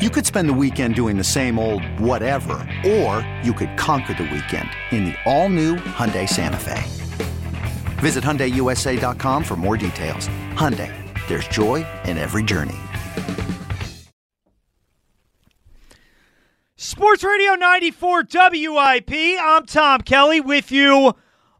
You could spend the weekend doing the same old whatever, or you could conquer the weekend in the all-new Hyundai Santa Fe. Visit HyundaiUSA.com for more details. Hyundai, there's joy in every journey. Sports Radio 94 WIP. I'm Tom Kelly with you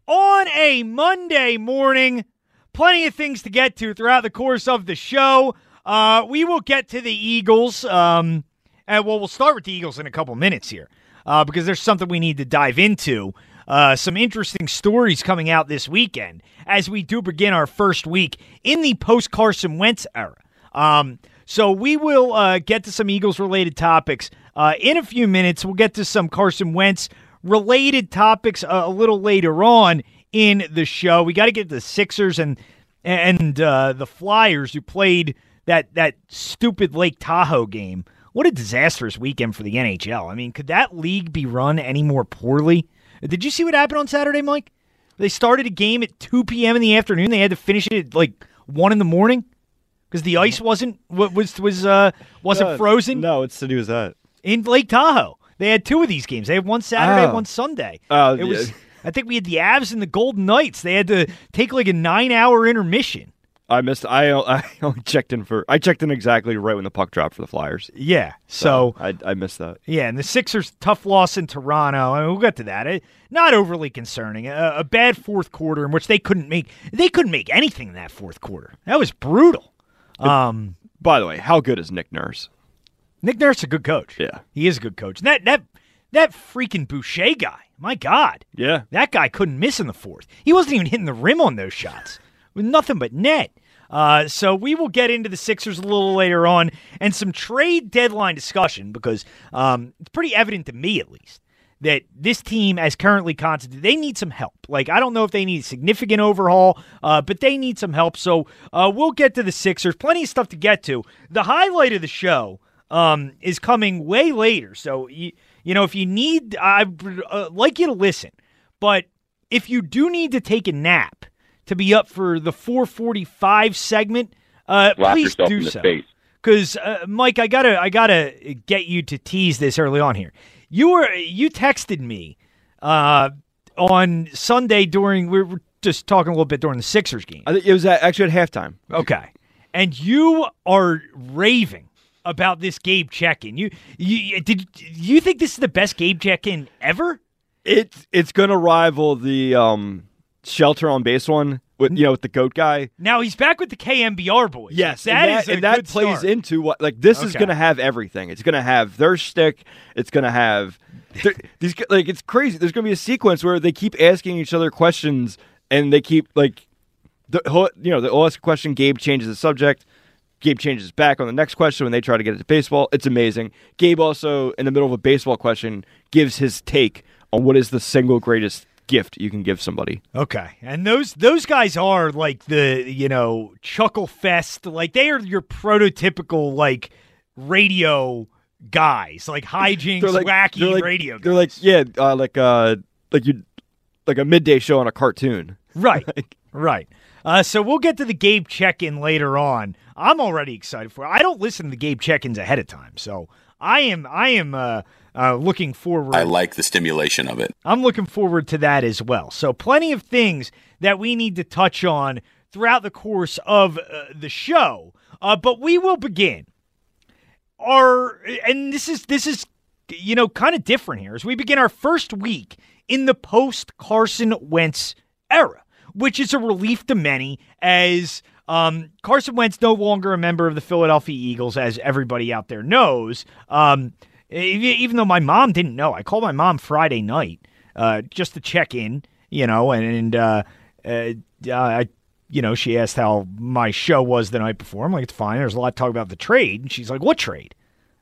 on a Monday morning. Plenty of things to get to throughout the course of the show. Uh, we will get to the Eagles. Um, and well, we'll start with the Eagles in a couple minutes here uh, because there's something we need to dive into. Uh, some interesting stories coming out this weekend as we do begin our first week in the post Carson Wentz era. Um, so we will uh, get to some Eagles related topics uh, in a few minutes. We'll get to some Carson Wentz related topics uh, a little later on in the show. We got to get the Sixers and and uh, the Flyers who played that that stupid Lake Tahoe game. What a disastrous weekend for the NHL. I mean, could that league be run any more poorly? Did you see what happened on Saturday, Mike? They started a game at 2 p.m. in the afternoon. They had to finish it at like 1 in the morning because the ice wasn't was was uh wasn't No, frozen No, what's to do with that? in Lake Tahoe. They had two of these games. They had one Saturday, Oh. one Sunday. Oh, it was. yeah. I think we had the Avs and the Golden Knights. They had to take like a nine-hour intermission. I missed. I I only checked in for. I checked in exactly right when the puck dropped for the Flyers. Yeah. So, I I missed that. yeah, and the Sixers' tough loss in Toronto. I mean, we'll get to that. It, not overly concerning. A, a bad fourth quarter in which they couldn't make they couldn't make anything in that fourth quarter. That was brutal. Um, By the way, how good is Nick Nurse? Nick Nurse is a good coach. Yeah. he is a good coach. And that that that freaking Boucher guy. My God. Yeah. That guy couldn't miss in the fourth. He wasn't even hitting the rim on those shots with nothing but net. Uh, so we will get into the Sixers a little later on and some trade deadline discussion because um, it's pretty evident to me, at least, that this team, as currently constituted, they need some help. Like I don't know if they need a significant overhaul, uh, but they need some help. So uh, we'll get to the Sixers. Plenty of stuff to get to. The highlight of the show um, is coming way later. So you, you know, if you need, I would uh, like you to listen. But if you do need to take a nap to be up for the 445 segment, uh, please do in the so. Because uh, Mike, I gotta, I gotta get you to tease this early on here. You were, you texted me uh, on Sunday during we were just talking a little bit during the Sixers game. I think it was at, actually at halftime. Okay. And you are raving about this Gabe check-in. You, you did you think this is the best Gabe check-in ever? It's it's gonna rival the um shelter on base one with you know with the goat guy. Now he's back with the KMBR boys. Yes, that and that, a and that good plays start. into what like this is going to have everything. It's going to have their stick. It's going to have these like it's crazy. There's going to be a sequence where they keep asking each other questions and they keep like the you know they'll ask a question. Gabe changes the subject. Gabe changes back on the next question when they try to get it to baseball. It's amazing. Gabe also in the middle of a baseball question gives his take on what is the single greatest gift you can give somebody. Okay, and those those guys are like the you know chuckle fest. Like they are your prototypical like radio guys, like hijinks, They're like wacky they're like, radio. They're like yeah, uh, like uh, like you, like a midday show on a cartoon. Right. Like- right. Uh, so we'll get to the Gabe check-in later on. I'm already excited for. it. I don't listen to the Gabe check-ins ahead of time, so I am I am uh, uh, looking forward. I like the stimulation of it. I'm looking forward to that as well. So, plenty of things that we need to touch on throughout the course of uh, the show. Uh, but we will begin our, and this is this is you know kind of different here as we begin our first week in the post Carson Wentz era, which is a relief to many as. Um, Carson Wentz no longer a member of the Philadelphia Eagles, as everybody out there knows. Um, even though my mom didn't know, I called my mom Friday night uh, just to check in, you know, and, and uh, uh, I, you know, she asked how my show was the night before. I'm like, it's fine. There's a lot to talk about the trade, and she's like, what trade?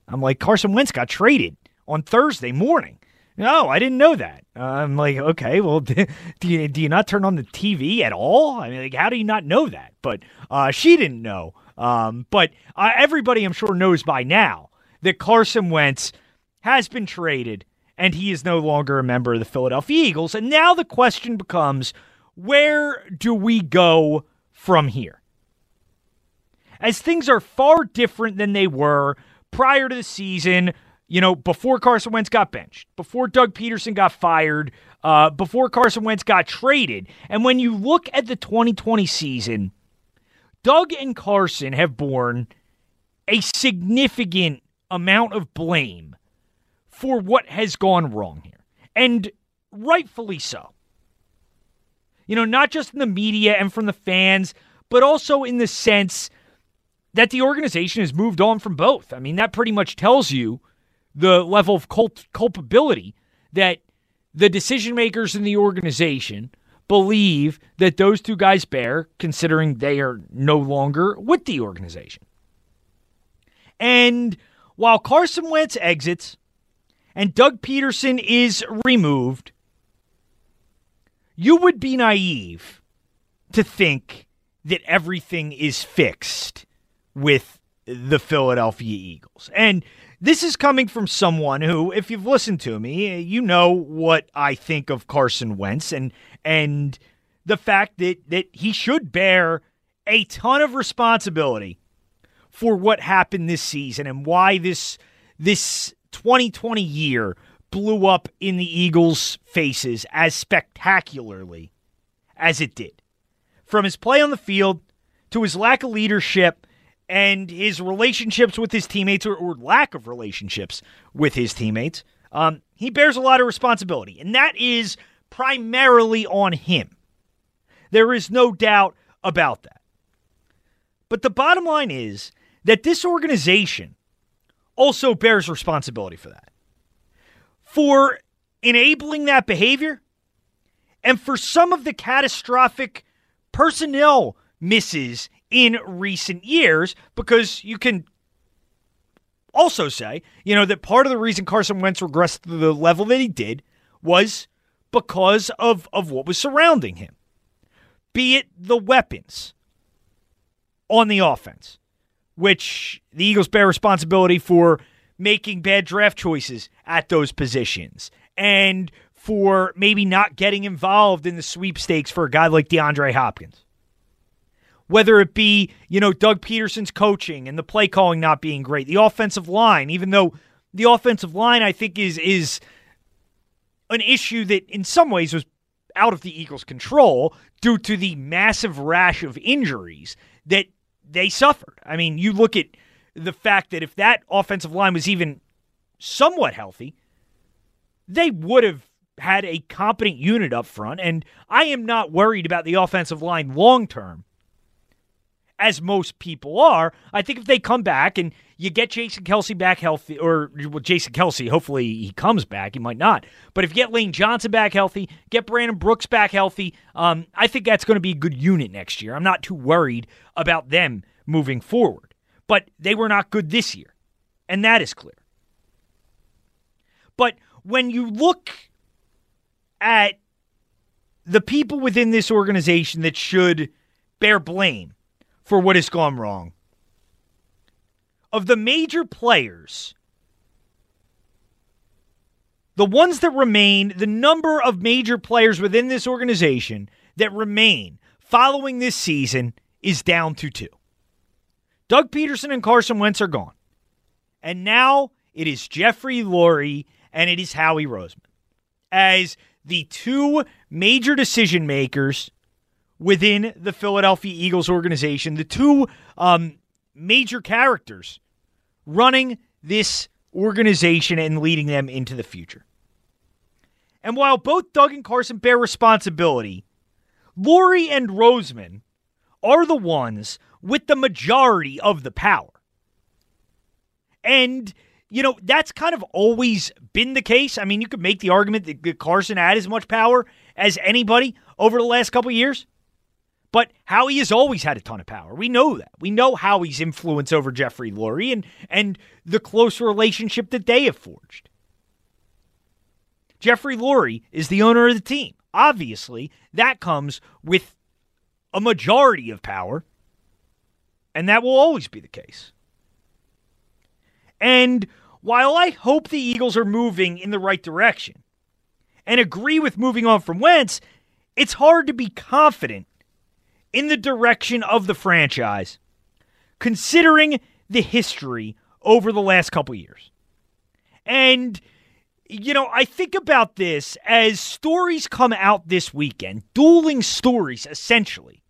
I'm like, Carson Wentz got traded on Thursday morning. No, I didn't know that. I'm like, okay, well, do you, do you not turn on the TV at all? I mean, like, how do you not know that? But uh, she didn't know. Um, but uh, everybody, I'm sure, knows by now that Carson Wentz has been traded and he is no longer a member of the Philadelphia Eagles. And now the question becomes where do we go from here? As things are far different than they were prior to the season, you know, before Carson Wentz got benched, before Doug Pederson got fired, uh, before Carson Wentz got traded. And when you look at the 2020 season, Doug and Carson have borne a significant amount of blame for what has gone wrong here. And rightfully so. You know, not just in the media and from the fans, but also in the sense that the organization has moved on from both. I mean, that pretty much tells you the level of culpability that the decision makers in the organization believe that those two guys bear, considering they are no longer with the organization. And while Carson Wentz exits and Doug Pederson is removed, you would be naive to think that everything is fixed with the Philadelphia Eagles. And this is coming from someone who, if you've listened to me, you know what I think of Carson Wentz and and the fact that that he should bear a ton of responsibility for what happened this season and why this this 2020 year blew up in the Eagles' faces as spectacularly as it did. From his play on the field to his lack of leadership and his relationships with his teammates or, or lack of relationships with his teammates, um, he bears a lot of responsibility. And that is primarily on him. There is no doubt about that. But the bottom line is that this organization also bears responsibility for that. For enabling that behavior and for some of the catastrophic personnel misses in recent years because you can also say, you know, that part of the reason Carson Wentz regressed to the level that he did was because of, of what was surrounding him. Be it the weapons on the offense, which the Eagles bear responsibility for making bad draft choices at those positions and for maybe not getting involved in the sweepstakes for a guy like DeAndre Hopkins. Whether it be, you know, Doug Pederson's coaching and the play calling not being great, the offensive line, even though the offensive line I think is is an issue that in some ways was out of the Eagles' control due to the massive rash of injuries that they suffered. I mean, you look at the fact that if that offensive line was even somewhat healthy, they would have had a competent unit up front. And I am not worried about the offensive line long term as most people are. I think if they come back and you get Jason Kelce back healthy, or well, Jason Kelce, hopefully he comes back. He might not. But if you get Lane Johnson back healthy, get Brandon Brooks back healthy, um, I think that's going to be a good unit next year. I'm not too worried about them moving forward. But they were not good this year, and that is clear. But when you look at the people within this organization that should bear blame for what has gone wrong. Of the major players, the ones that remain, the number of major players within this organization that remain following this season is down to two. Doug Pederson and Carson Wentz are gone. And now it is Jeffrey Lurie and it is Howie Roseman as the two major decision makers within the Philadelphia Eagles organization, the two um, major characters running this organization and leading them into the future. And while both Doug and Carson bear responsibility, Lurie and Roseman are the ones with the majority of the power. And, you know, that's kind of always been the case. I mean, you could make the argument that Carson had as much power as anybody over the last couple years. But Howie has always had a ton of power. We know that. We know Howie's influence over Jeffrey Lurie and, and the close relationship that they have forged. Jeffrey Lurie is the owner of the team. Obviously, that comes with a majority of power, and that will always be the case. And while I hope the Eagles are moving in the right direction and agree with moving on from Wentz, it's hard to be confident in the direction of the franchise considering the history over the last couple years. And you know, I think about this as stories come out this weekend, dueling stories essentially.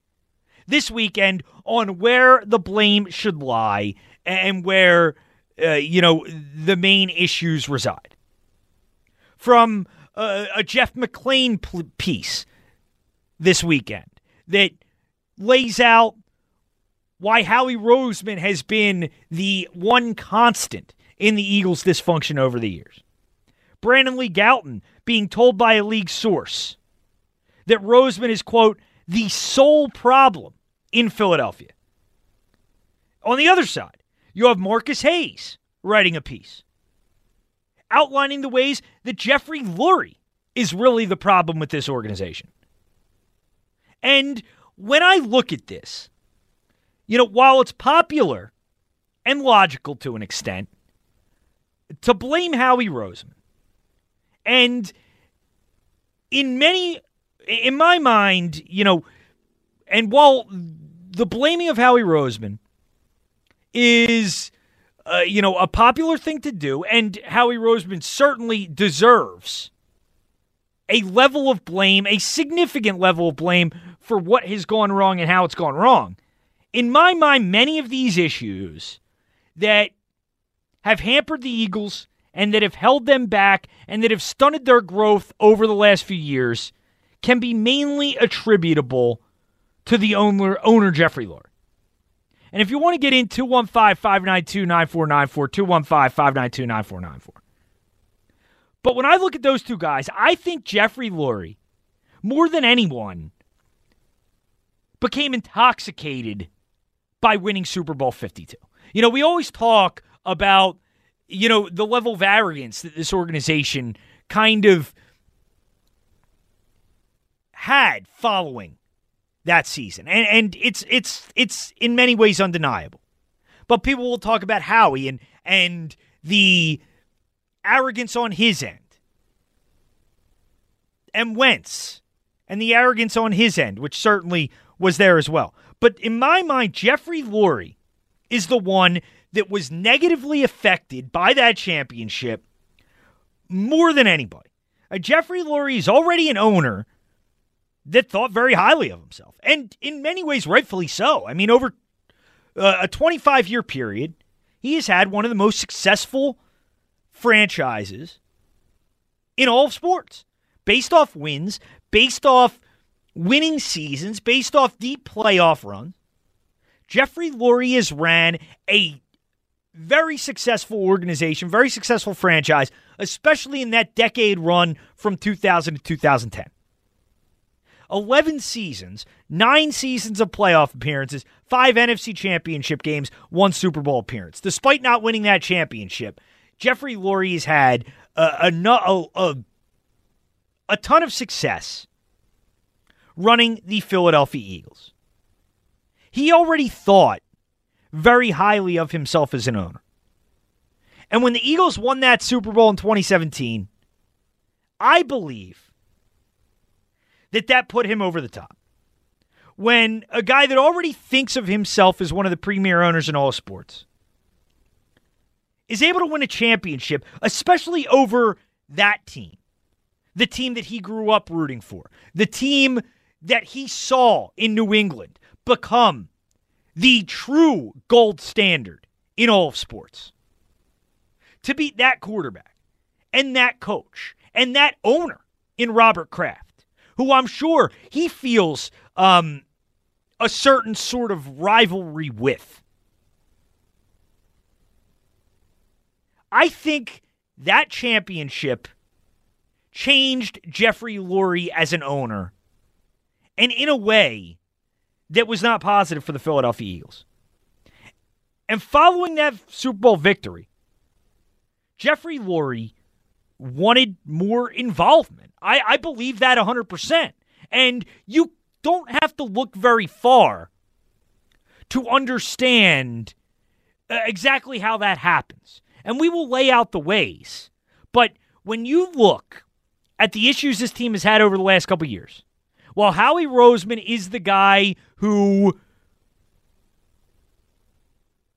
This weekend on where the blame should lie and where uh, you know, the main issues reside. From uh, a Jeff McLane p- piece this weekend that lays out why Howie Roseman has been the one constant in the Eagles' dysfunction over the years. Brandon Lee Gowton being told by a league source that Roseman is, quote, the sole problem in Philadelphia. On the other side, you have Marcus Hayes writing a piece outlining the ways that Jeffrey Lurie is really the problem with this organization. And when I look at this, you know, while it's popular and logical to an extent to blame Howie Roseman, and in many, in my mind, you know, and while the blaming of Howie Roseman is, uh, you know, a popular thing to do, and Howie Roseman certainly deserves a level of blame, a significant level of blame for what has gone wrong and how it's gone wrong. In my mind, many of these issues that have hampered the Eagles and that have held them back and that have stunted their growth over the last few years can be mainly attributable to the owner, owner Jeffrey Lurie. And if you want to get in, 215 592 9494, 215 592 9494. But when I look at those two guys, I think Jeffrey Lurie, more than anyone, became intoxicated by winning Super Bowl 52. You know, we always talk about, you know, the level of arrogance that this organization kind of had following that season. And and it's it's it's in many ways undeniable. But people will talk about Howie and and the arrogance on his end. And Wentz and the arrogance on his end, which certainly was there as well. But in my mind, Jeffrey Lurie is the one that was negatively affected by that championship more than anybody. Uh, Jeffrey Lurie is already an owner that thought very highly of himself, and in many ways, rightfully so. I mean, over uh, a 25 year period, he has had one of the most successful franchises in all of sports, based off wins, based off winning seasons, based off deep playoff runs. Jeffrey Lurie has ran a very successful organization, very successful franchise, especially in that decade run from 2000 to 2010. 11 seasons, nine seasons of playoff appearances, five NFC championship games, one Super Bowl appearance. Despite not winning that championship, Jeffrey Lurie's had a, a, a, a ton of success running the Philadelphia Eagles. He already thought very highly of himself as an owner. And when the Eagles won that Super Bowl in 2017, I believe that that put him over the top. When a guy that already thinks of himself as one of the premier owners in all sports is able to win a championship, especially over that team, the team that he grew up rooting for, the team that he saw in New England become the true gold standard in all of sports. To beat that quarterback and that coach and that owner in Robert Kraft who I'm sure he feels um, a certain sort of rivalry with. I think that championship changed Jeffrey Lurie as an owner, and in a way, that was not positive for the Philadelphia Eagles. And following that Super Bowl victory, Jeffrey Lurie wanted more involvement. I, I believe that 100%. And you don't have to look very far to understand uh, exactly how that happens. And we will lay out the ways. But when you look at the issues this team has had over the last couple years, while Howie Roseman is the guy who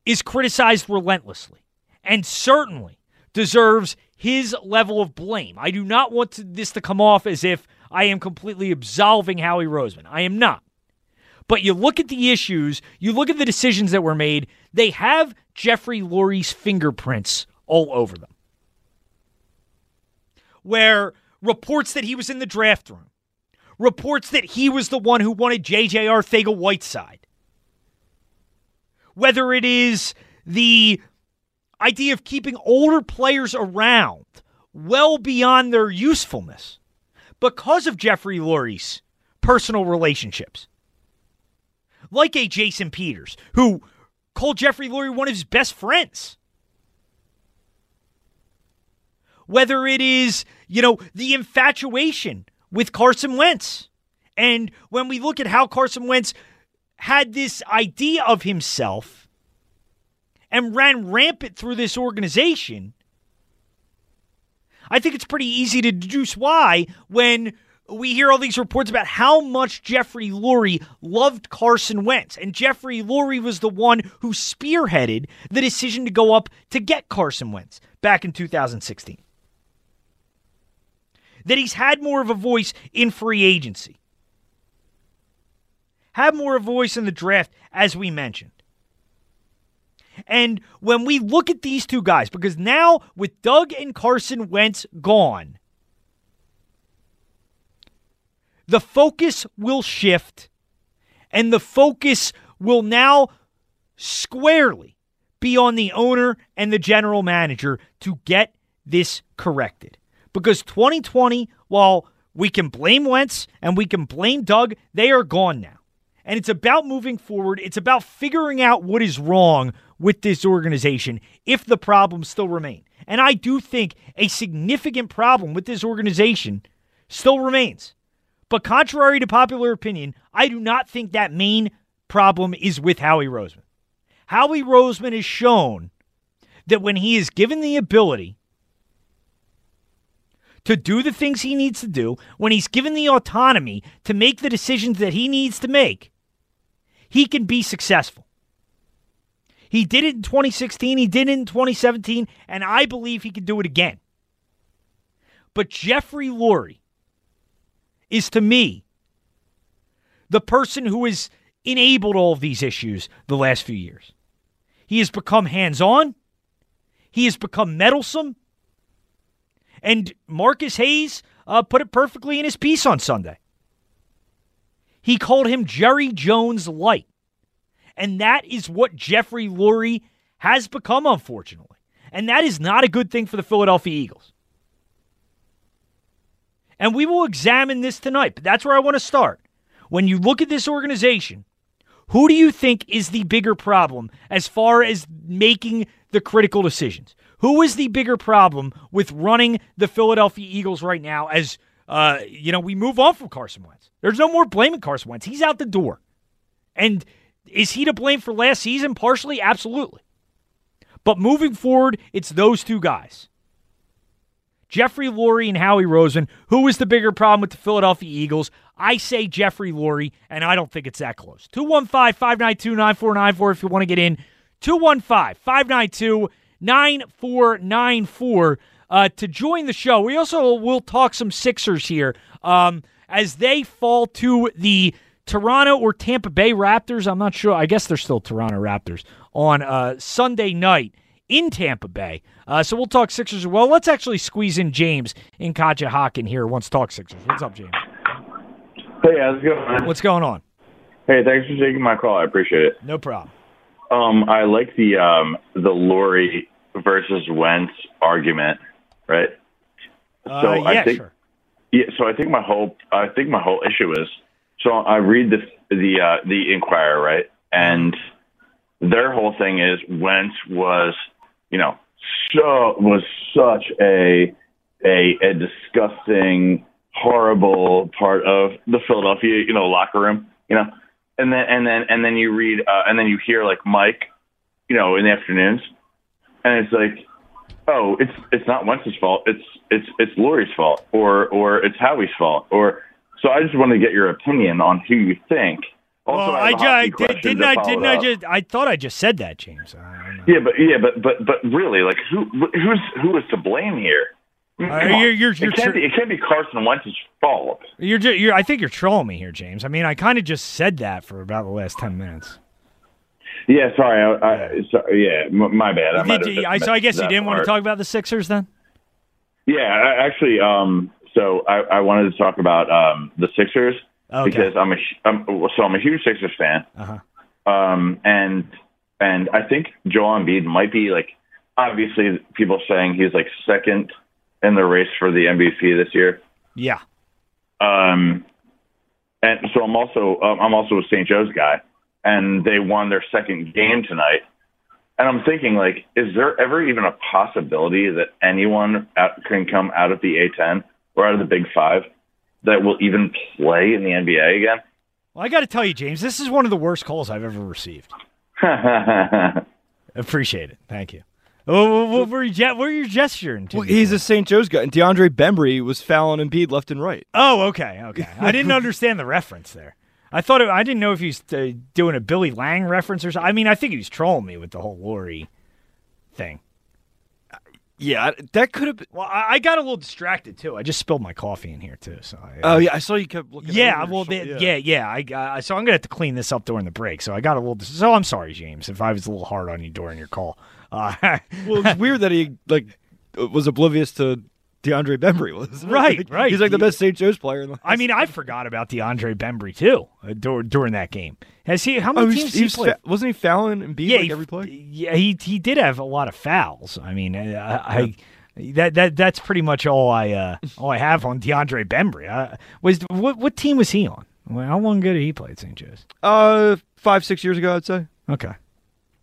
is criticized relentlessly and certainly deserves his level of blame. I do not want to, this to come off as if I am completely absolving Howie Roseman. I am not. But you look at the issues, you look at the decisions that were made, they have Jeffrey Lurie's fingerprints all over them. Where reports that he was in the draft room, reports that he was the one who wanted J.J. Arcega-Whiteside, whether it is the idea of keeping older players around well beyond their usefulness because of Jeffrey Lurie's personal relationships. Like a Jason Peters, who called Jeffrey Lurie one of his best friends. Whether it is, you know, the infatuation with Carson Wentz. And when we look at how Carson Wentz had this idea of himself and ran rampant through this organization, I think it's pretty easy to deduce why when we hear all these reports about how much Jeffrey Lurie loved Carson Wentz. And Jeffrey Lurie was the one who spearheaded the decision to go up to get Carson Wentz back in 2016 that he's had more of a voice in free agency, Have more of a voice in the draft, as we mentioned. And when we look at these two guys, because now with Doug and Carson Wentz gone, the focus will shift and the focus will now squarely be on the owner and the general manager to get this corrected because 2020, while we can blame Wentz and we can blame Doug, they are gone now. And it's about moving forward. It's about figuring out what is wrong with this organization if the problems still remain. And I do think a significant problem with this organization still remains. But contrary to popular opinion, I do not think that main problem is with Howie Roseman. Howie Roseman has shown that when he is given the ability to do the things he needs to do, when he's given the autonomy to make the decisions that he needs to make, he can be successful. He did it in 2016, he did it in 2017, and I believe he can do it again. But Jeffrey Lurie is to me the person who has enabled all of these issues the last few years. He has become hands on, he has become meddlesome, and Marcus Hayes uh, put it perfectly in his piece on Sunday. He called him Jerry Jones light. And that is what Jeffrey Lurie has become, unfortunately. And that is not a good thing for the Philadelphia Eagles. And we will examine this tonight, but that's where I want to start. When you look at this organization, who do you think is the bigger problem as far as making the critical decisions? Who is the bigger problem with running the Philadelphia Eagles right now as uh, you know, we move on from Carson Wentz. There's no more blaming Carson Wentz. He's out the door. And is he to blame for last season? Partially, absolutely. But moving forward, it's those two guys. Jeffrey Lurie and Howie Rosen. Who is the bigger problem with the Philadelphia Eagles? I say Jeffrey Lurie, and I don't think it's that close. 215 592 9494 if you want to get in. 215 592 9494 uh, to join the show. We also will talk some Sixers here um, as they fall to the Toronto or Tampa Bay Raptors. I'm not sure. I guess they're still Toronto Raptors on uh, Sunday night in Tampa Bay. Uh, so we'll talk Sixers as well. Let's actually squeeze in James in Conshohocken here. Wants to talk Sixers. What's up, James? Hey, how's it going? What's going on? Hey, thanks for taking my call. I appreciate it. No problem. Um, I like the um, the Lurie versus Wentz argument, right? Uh, So yeah, I think sure. yeah. So I think my whole I think my whole issue is so I read the the uh, the Inquirer, right? And their whole thing is Wentz was, you know, so was such a a, a disgusting, horrible part of the Philadelphia, you know, locker room, you know, and then and then and then you read uh, and then you hear like Mike, you know, in the afternoons, and it's like, oh, it's it's not Wentz's fault, it's it's it's Lurie's fault, or or it's Howie's fault, or so I just want to get your opinion on who you think. Also, well, I, I, have ju- a I hockey did, question didn't I? Didn't it I just? I thought I just said that, James. I don't know. Yeah, but yeah, but but but really, like who who's who is to blame here? Uh, you're- you're- you're it can't tr- be it can't be Carson Wentz's fault. You're, ju- you're. I think you're trolling me here, James. I mean, I kind of just said that for about the last ten minutes. Yeah, sorry, I, I sorry, yeah, m- my bad. I Did- I, so I guess you didn't that want to talk about the Sixers then? Yeah, I, actually, um, so I, I wanted to talk about um the Sixers Okay. because I'm a I'm, so I'm a huge Sixers fan. Uh-huh. Um, and and I think Joel Embiid might be like obviously people saying he's like second in the race for the MVP this year. Yeah. Um, and so I'm also um, I'm also a St. Joe's guy, and they won their second game tonight. And I'm thinking, like, is there ever even a possibility that anyone out, can come out of the A10 or out of the Big Five that will even play in the NBA again? Well, I got to tell you, James, this is one of the worst calls I've ever received. Appreciate it. Thank you. Oh, what were you, what were you gesturing to? Well, he's a St. Joe's guy, and DeAndre Bembry was fouling Embiid left and right. Oh, okay, okay. I didn't understand the reference there. I thought it, I didn't know if he's uh, doing a Billy Lange reference or something. I mean, I think he was trolling me with the whole Lurie thing. Yeah, that could have been. Well, I, I got a little distracted too. I just spilled my coffee in here too. So I, Oh yeah, I saw you kept looking. yeah, well, shoulder. yeah, yeah. I, I so I'm gonna have to clean this up during the break. So I got a little. So I'm sorry, James, if I was a little hard on you during your call. Uh, Well, it's weird that he like was oblivious to DeAndre Bembry was Right, Like, right. He's like the best St. Joe's player. In the I mean, I forgot about DeAndre Bembry too uh, dur- during that game. Has he? How oh, many he teams he, he played? fa- wasn't he fouling Embiid yeah, like he, every play? yeah, he he did have a lot of fouls. I mean, uh, I, I that that that's pretty much all I uh, all I have on DeAndre Bembry. Uh, was what what team was he on? How long ago did he play at St. Joe's? Uh, five six years ago, I'd say. Okay.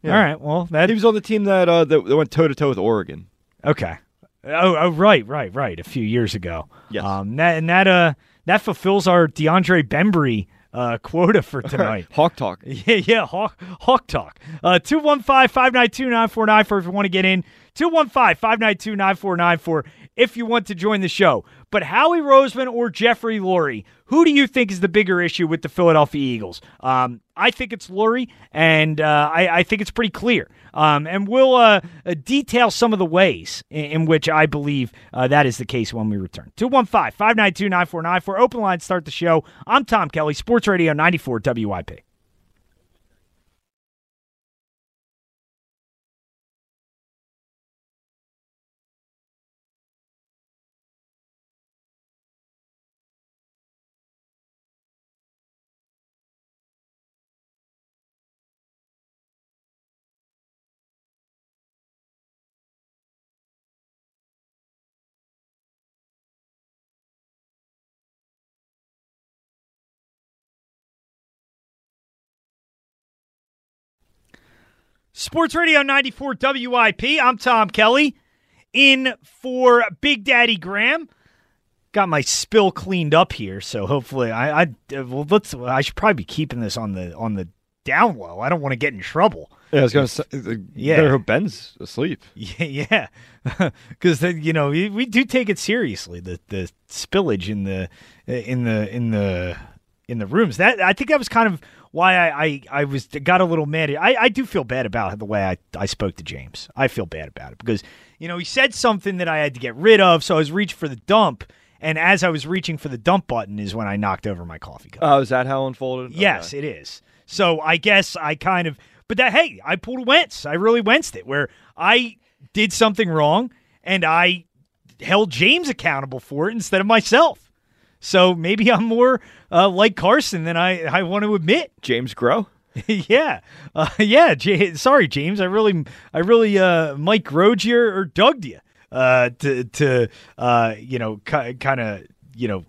Yeah. All right. Well, that He was on the team that uh that, that went toe to toe with Oregon. Okay. Oh, oh, right, right, right. A few years ago. Yes. Um, that and that uh that fulfills our DeAndre Bembry uh quota for tonight. Hawk talk. Yeah, yeah, Hawk, Hawk Talk. Uh, 215-592-9494 if you want to get in. 215-592-9494 if you want to join the show. But Howie Roseman or Jeffrey Lurie, who do you think is the bigger issue with the Philadelphia Eagles? Um, I think it's Lurie, and uh, I, I think it's pretty clear. Um, and we'll uh, uh, detail some of the ways in, in which I believe uh, that is the case when we return. 215-592-9494. Open line, start the show. I'm Tom Kelly, Sports Radio 94 WIP. Sports Radio 94 WIP. I'm Tom Kelly. In for Big Daddy Graham. Got my spill cleaned up here, so hopefully I, I well let's I should probably be keeping this on the on the down low. I don't want to get in trouble. Yeah, I was gonna say. uh, Yeah. better hope Ben's asleep. Yeah, yeah, because you know we, we do take it seriously. The the spillage in the in the in the in the rooms. That I think that was kind of why I I, I was got a little mad. I, I do feel bad about the way I, I spoke to James. I feel bad about it because you know he said something that I had to get rid of, so I was reaching for the dump. And as I was reaching for the dump button, is when I knocked over my coffee cup. Oh, is that how it unfolded? Yes, Okay. it is. So I guess I kind of, but that hey, I pulled a Wentz. I really Wentzed it where I did something wrong and I held James accountable for it instead of myself. So maybe I'm more uh, like Carson than I, I want to admit. James Grow. yeah, uh, yeah. J- sorry, James. I really, I really, uh, Mike Grode you or Doug you, uh, to, to, uh, you know, ki- kind of, you know,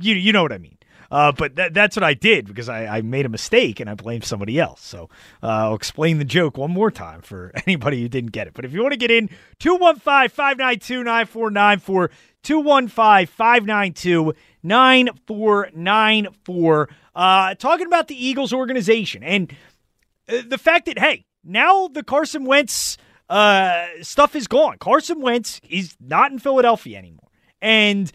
you, you know what I mean. Uh, but that, that's what I did because I, I, made a mistake and I blamed somebody else. So uh, I'll explain the joke one more time for anybody who didn't get it. But if you want to get in, 215 592 9494, 215 592 9494. Uh, talking about the Eagles organization and uh, the fact that, hey, now the Carson Wentz uh, stuff is gone. Carson Wentz is not in Philadelphia anymore. And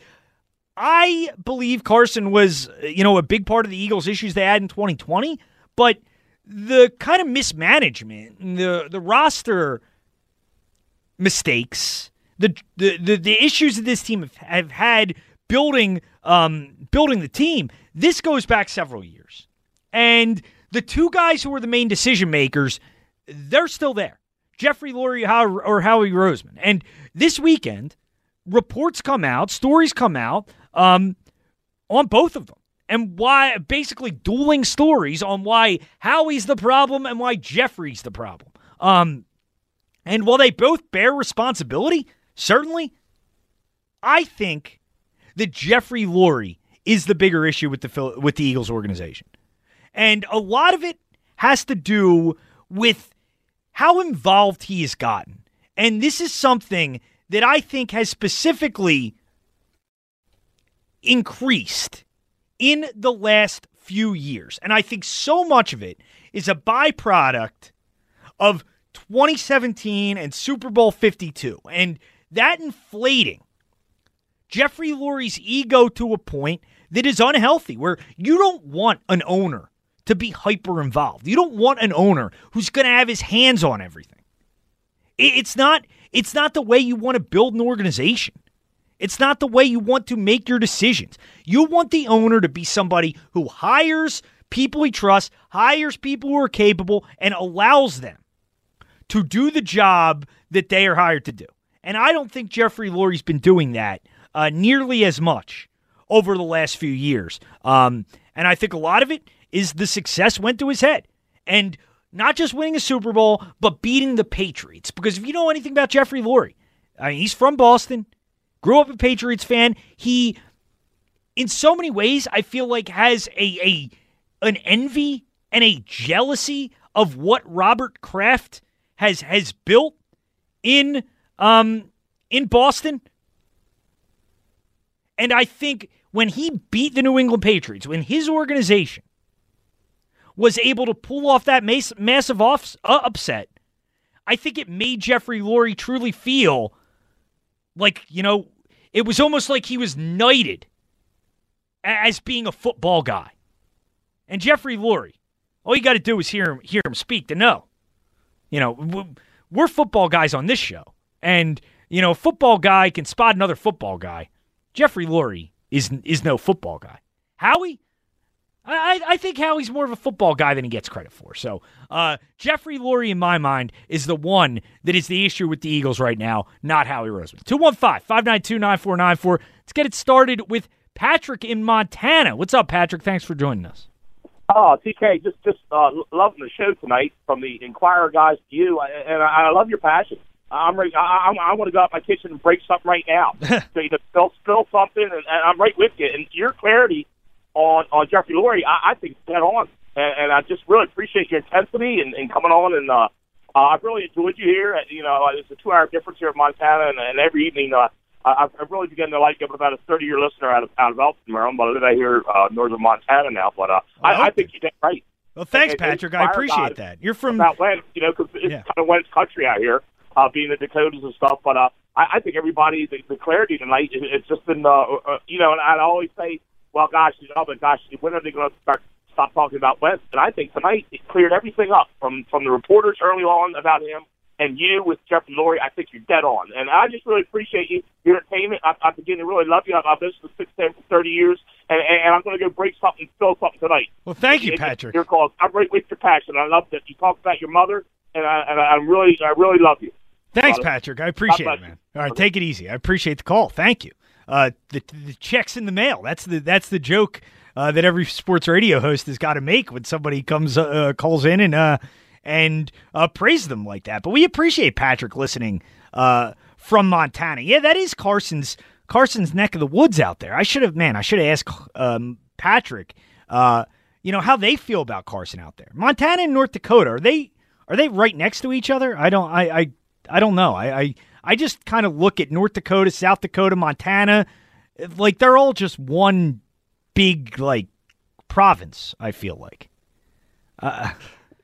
I believe Carson was, you know, a big part of the Eagles' issues they had in 2020, but the kind of mismanagement, the the roster mistakes, the the the, issues that this team have, have had building um, building the team, this goes back several years. And the two guys who were the main decision makers, they're still there. Jeffrey Lurie or Howie Roseman. And this weekend, reports come out, stories come out um, on both of them. And why, basically, dueling stories on why Howie's the problem and why Jeffrey's the problem. Um, and while they both bear responsibility, certainly, I think that Jeffrey Lurie is the bigger issue with the with the Eagles organization. And a lot of it has to do with how involved he has gotten. And this is something that I think has specifically increased in the last few years. And I think so much of it is a byproduct of 2017 and Super Bowl 52. And that inflating Jeffrey Lurie's ego to a point that is unhealthy, where you don't want an owner to be hyper involved. You don't want an owner who's going to have his hands on everything. It's not it's not the way you want to build an organization. It's not the way you want to make your decisions. You want the owner to be somebody who hires people he trusts, hires people who are capable, and allows them to do the job that they are hired to do. And I don't think Jeffrey Lurie's been doing that uh, nearly as much over the last few years. Um, and I think a lot of it is the success went to his head. And not just winning a Super Bowl, but beating the Patriots. Because if you know anything about Jeffrey Lurie, I mean, he's from Boston, grew up a Patriots fan. He, in so many ways, I feel like has a, a an envy and a jealousy of what Robert Kraft has has built in um in Boston. And I think when he beat the New England Patriots, when his organization was able to pull off that mass- massive off- uh, upset, I think it made Jeffrey Lurie truly feel like, you know, it was almost like he was knighted as being a football guy. And Jeffrey Lurie, all you got to do is hear him, hear him speak to know. You know, we're football guys on this show. And, you know, football guy can spot another football guy. Jeffrey Lurie is, is no football guy. Howie, I, I think Howie's more of a football guy than he gets credit for. So uh, Jeffrey Lurie, in my mind, is the one that is the issue with the Eagles right now, not Howie Roseman. 215-592-9494. Let's get it started with Patrick in Montana. What's up, Patrick? Thanks for joining us. Oh, TK, just just uh, loving the show tonight from the Inquirer guys to you, and I, I love your passion. I'm ready. I, I, I want to go out my kitchen and break something right now. so you know, spill, spill something, and, and I'm right with you. And your clarity on on Jeffrey Lurie, I, I think dead on, and, and I just really appreciate your intensity and, and coming on. And uh, uh, I've really enjoyed you here. You know, it's a two-hour difference here in Montana, and, and every evening uh, I, I've really begun to like. I'm about a 30-year listener out of out of Elkton, Maryland, but I live out here uh, northern Montana now. But uh, I, I think you did right. Well, thanks, Patrick. I appreciate that. You're from about when you know, because it's yeah. kind of it's country out here, uh, being the Dakotas and stuff. But uh, I, I think everybody the, the clarity tonight. It, it's just been, uh, uh, you know, and I always say well, gosh, you know, but gosh, when are they going to start stop talking about Wentz? And I think tonight it cleared everything up from from the reporters early on about him and you with Jeffrey Lurie. I think you're dead on, and I just really appreciate you, your entertainment. I, I begin to really love you. I've, I've six, ten, thirty years, and, and I'm going to go break something, spill something tonight. Well, thank you, Patrick. Your calls. I'm right with your passion. I love that you talk about your mother, and I and I really, I really love you. Thanks, Patrick. I appreciate it, man. All right, take it easy. I appreciate the call. Thank you. Uh, the, the checks in the mail. That's the that's the joke uh, that every sports radio host has got to make when somebody comes uh, calls in and uh, and uh, praise them like that. But we appreciate Patrick listening uh, from Montana. Yeah, that is Carson's Carson's neck of the woods out there. I should have man, I should have asked um, Patrick, uh, you know how they feel about Carson out there. Montana and North Dakota are they are they right next to each other? I don't I I, I don't know. I, I I just kind of look at North Dakota, South Dakota, Montana, like they're all just one big like province. I feel like. Uh,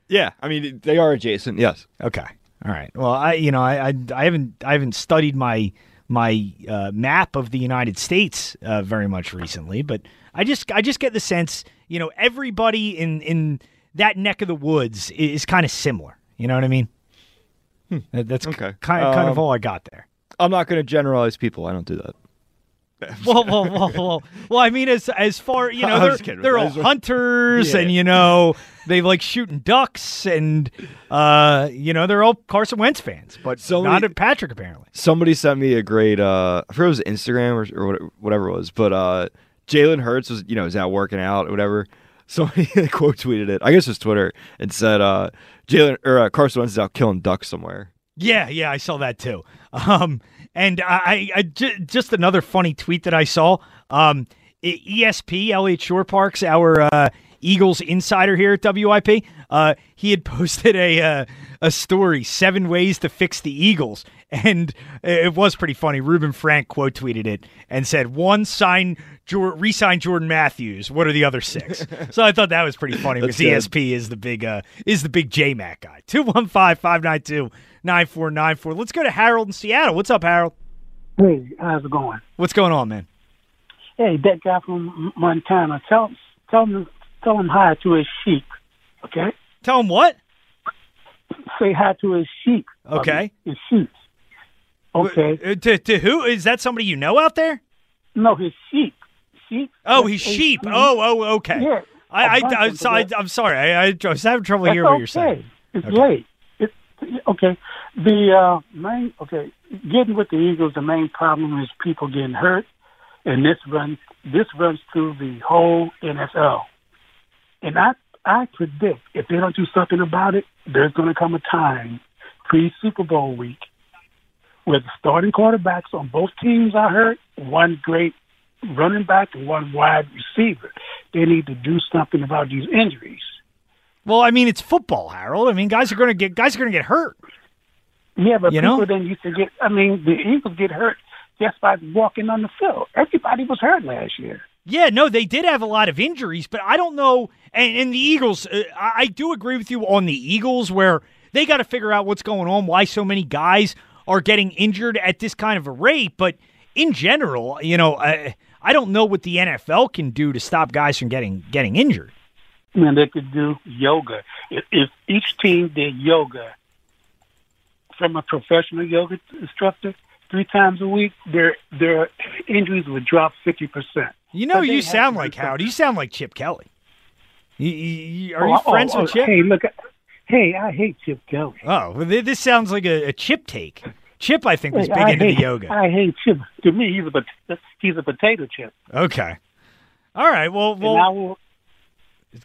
Yeah, I mean they are adjacent. Yes. Okay. All right. Well, I you know I I, I haven't I haven't studied my my uh, map of the United States uh, very much recently, but I just I just get the sense you know everybody in in that neck of the woods is, is kind of similar. You know what I mean? That- That's Okay. kind of, kind of Um, all I got there. I'm not going to generalize people. I don't do that. Well, well, well, well, well. I mean, as as far you know, they're, kidding. they're all hunters, Yeah. and you know, they like shooting ducks, and uh, you know, they're all Carson Wentz fans, but So not Patrick apparently. Somebody sent me a great. Uh, I forget it was Instagram or, or whatever it was, but uh, Jalen Hurts was you know is out working out or whatever. Somebody quote tweeted it. I guess it was Twitter and said uh, Jalen or uh, Carson Wentz is out killing ducks somewhere. Yeah, yeah, I saw that too. Um, and I, just another funny tweet that I saw. Um, ESP Eliot Shorr-Parks, our uh, Eagles insider here at WIP, uh, he had posted a uh, a story, seven ways to fix the Eagles, and it was pretty funny. Reuben Frank quote tweeted it and said, "One sign, Jor- re-sign Jordan Matthews. What are the other six? so I thought that was pretty funny because That's good. ESP is the big uh, is the big J Mac guy. 215-592-9494. Let's go to Harold in Seattle. What's up, Harold? Hey, how's it going? What's going on, man? Hey, that guy from Montana, tell tell him tell him hi to his sheep. Okay, Tell him what? Say hi to his sheep. Okay. his sheep. Okay, Uh, to, to who? Is that somebody you know out there? no, his sheep. Sheep. Oh, he's sheep. Oh, oh, okay. Yeah. I, I, I, so I, I'm sorry. I, I was having trouble That's hearing what okay. you're saying. It's Okay. late. It's okay. The uh, main okay, getting with the Eagles, the main problem is people getting hurt, and this runs this runs through the whole NFL. And I I predict if they don't do something about it, there's going to come a time pre Super Bowl week where the starting quarterbacks on both teams are hurt, one great running back and one wide receiver. They need to do something about these injuries. Well, I mean, it's football, Harold. I mean, guys are going to get guys are going to get hurt. Yeah, but You people know? then used to get. I mean, the Eagles get hurt just by walking on the field. Everybody was hurt last year. Yeah, no, they did have a lot of injuries, but I don't know. And, and the Eagles, uh, I, do agree with you on the Eagles, where they got to figure out what's going on, why so many guys are getting injured at this kind of a rate. But in general, you know, I, I don't know what the NFL can do to stop guys from getting getting injured. I mean, they could do yoga. If, if each team did yoga from a professional yoga instructor three times a week, their their injuries would drop fifty percent. You know, you sound like Howard. something. You sound like Chip Kelly. You, you, are Oh, you friends oh, with Chip? Hey, look, hey, I hate Chip Kelly. Oh, well, this sounds like a, a Chip take. Chip, I think, was Hey, big I into hate, the yoga. I hate Chip. To me, he's a he's a potato chip. Okay. All right. Well, and I well, will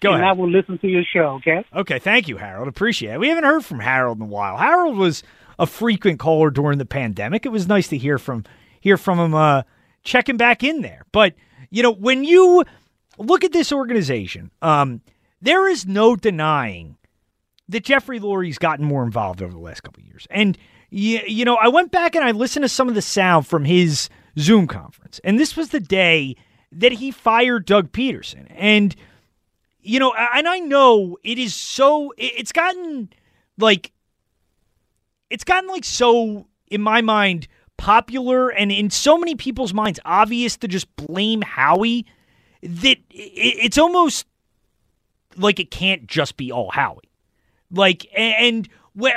go and ahead. I will listen to your show. Okay. Okay, thank you, Harold. Appreciate it. We haven't heard from Harold in a while. Harold was a frequent caller during the pandemic. It was nice to hear from hear from him uh, checking back in there. But you know, when you look at this organization, um, there is no denying that Jeffrey Lurie's gotten more involved over the last couple of years. And you, you know, I went back and I listened to some of the sound from his Zoom conference, and this was the day that he fired Doug Pederson. And you know, and I know it is so. It's gotten like, it's gotten like so in my mind popular, and in so many people's minds obvious to just blame Howie that it's almost like it can't just be all Howie. Like, and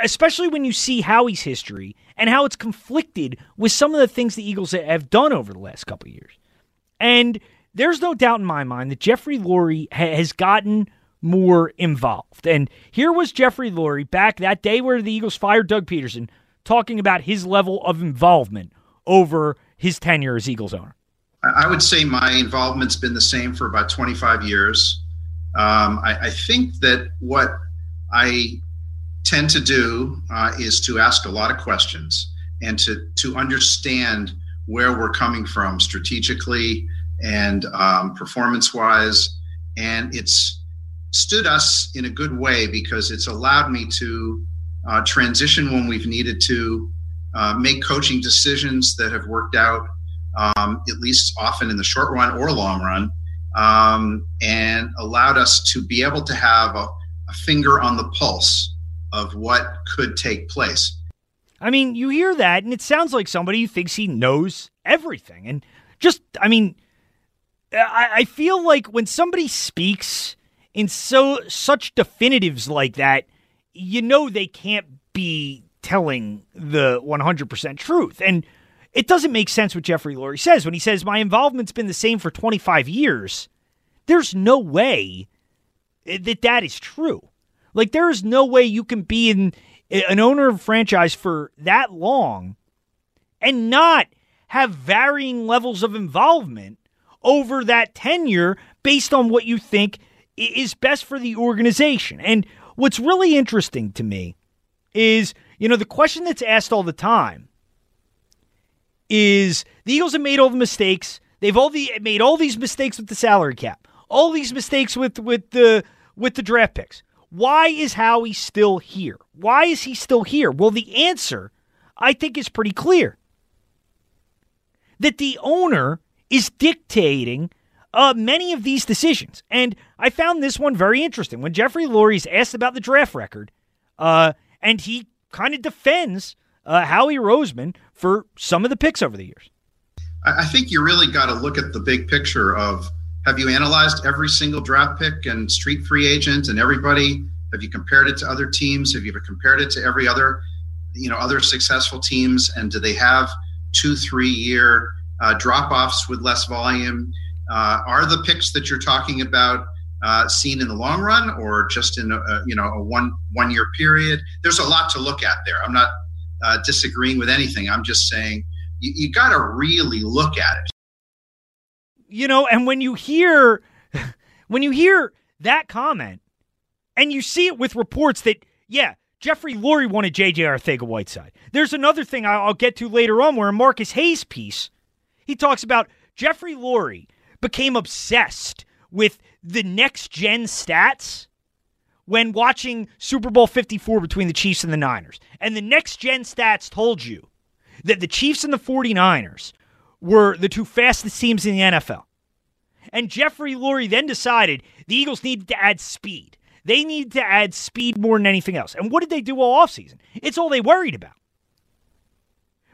especially when you see Howie's history and how it's conflicted with some of the things the Eagles have done over the last couple years. And there's no doubt in my mind that Jeffrey Lurie has gotten more involved. And here was Jeffrey Lurie back that day where the Eagles fired Doug Pederson talking about his level of involvement over his tenure as Eagles owner. I would say my involvement's been the same for about 25 years. Um, I, I think that what I tend to do uh, is to ask a lot of questions and to to understand where we're coming from strategically and um, performance wise. and it's stood us in a good way because it's allowed me to uh, transition when we've needed to, uh, make coaching decisions that have worked out, um, at least often in the short run or long run, um, and allowed us to be able to have a, a finger on the pulse of what could take place. I mean, you hear that, and it sounds like somebody who thinks he knows everything. And just, I mean, I, I feel like when somebody speaks in so such definitives like that, you know they can't be telling the 100% truth. And it doesn't make sense what Jeffrey Lurie says when he says, My involvement's been the same for 25 years. There's no way that that is true. Like, there is no way you can be in an owner of a franchise for that long and not have varying levels of involvement over that tenure based on what you think is best for the organization. And what's really interesting to me is, you know, the question that's asked all the time is the Eagles have made all the mistakes. They've all the made all these mistakes with the salary cap, all these mistakes with with the with the draft picks. Why is Howie still here? Why is he still here? Well, the answer I think is pretty clear. That the owner is dictating uh, many of these decisions. And I found this one very interesting. When Jeffrey Lurie's asked about the draft record, uh, and he kind of defends uh, Howie Roseman for some of the picks over the years. I think you really got to look at the big picture of have you analyzed every single draft pick and street free agent and everybody? Have you compared it to other teams? Have you ever compared it to every other, you know, other successful teams? And do they have two, three year uh, drop offs with less volume? Uh, are the picks that you're talking about uh, seen in the long run or just in a, a, you know a one one year period? There's a lot to look at there. I'm not uh, disagreeing with anything. I'm just saying you, you got to really look at it. You know, and when you hear when you hear that comment, and you see it with reports that yeah, Jeffrey Lurie wanted J.J. Arcega-Whiteside. There's another thing I'll get to later on where in Marcus Hayes' piece, he talks about Jeffrey Lurie became obsessed with the next gen stats when watching Super Bowl 54 between the Chiefs and the Niners. And the next gen stats told you that the Chiefs and the 49ers were the two fastest teams in the NFL. And Jeffrey Lurie then decided the Eagles needed to add speed. They needed to add speed more than anything else. And what did they do all offseason? It's all they worried about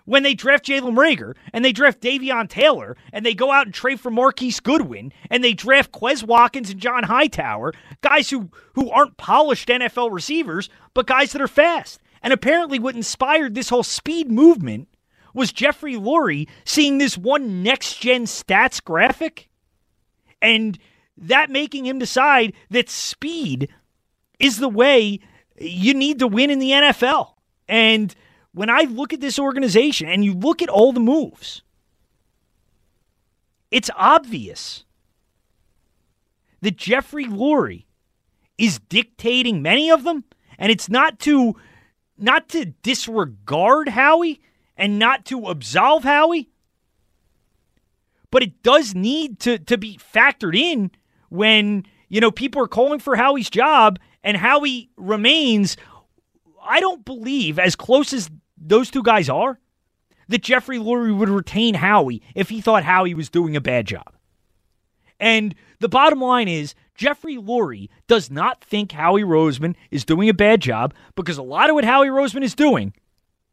when they draft Jalen Reagor and they draft Davion Taylor and they go out and trade for Marquise Goodwin and they draft Quez Watkins and John Hightower, guys who, who aren't polished NFL receivers, but guys that are fast. And apparently, what inspired this whole speed movement was Jeffrey Lurie seeing this one next gen stats graphic and that making him decide that speed is the way you need to win in the NFL. And when I look at this organization and you look at all the moves, it's obvious that Jeffrey Lurie is dictating many of them, and it's not to not to disregard Howie and not to absolve Howie, but it does need to to be factored in when you know people are calling for Howie's job and Howie remains. I don't believe as close as those two guys are, that Jeffrey Lurie would retain Howie if he thought Howie was doing a bad job. And the bottom line is Jeffrey Lurie does not think Howie Roseman is doing a bad job because a lot of what Howie Roseman is doing,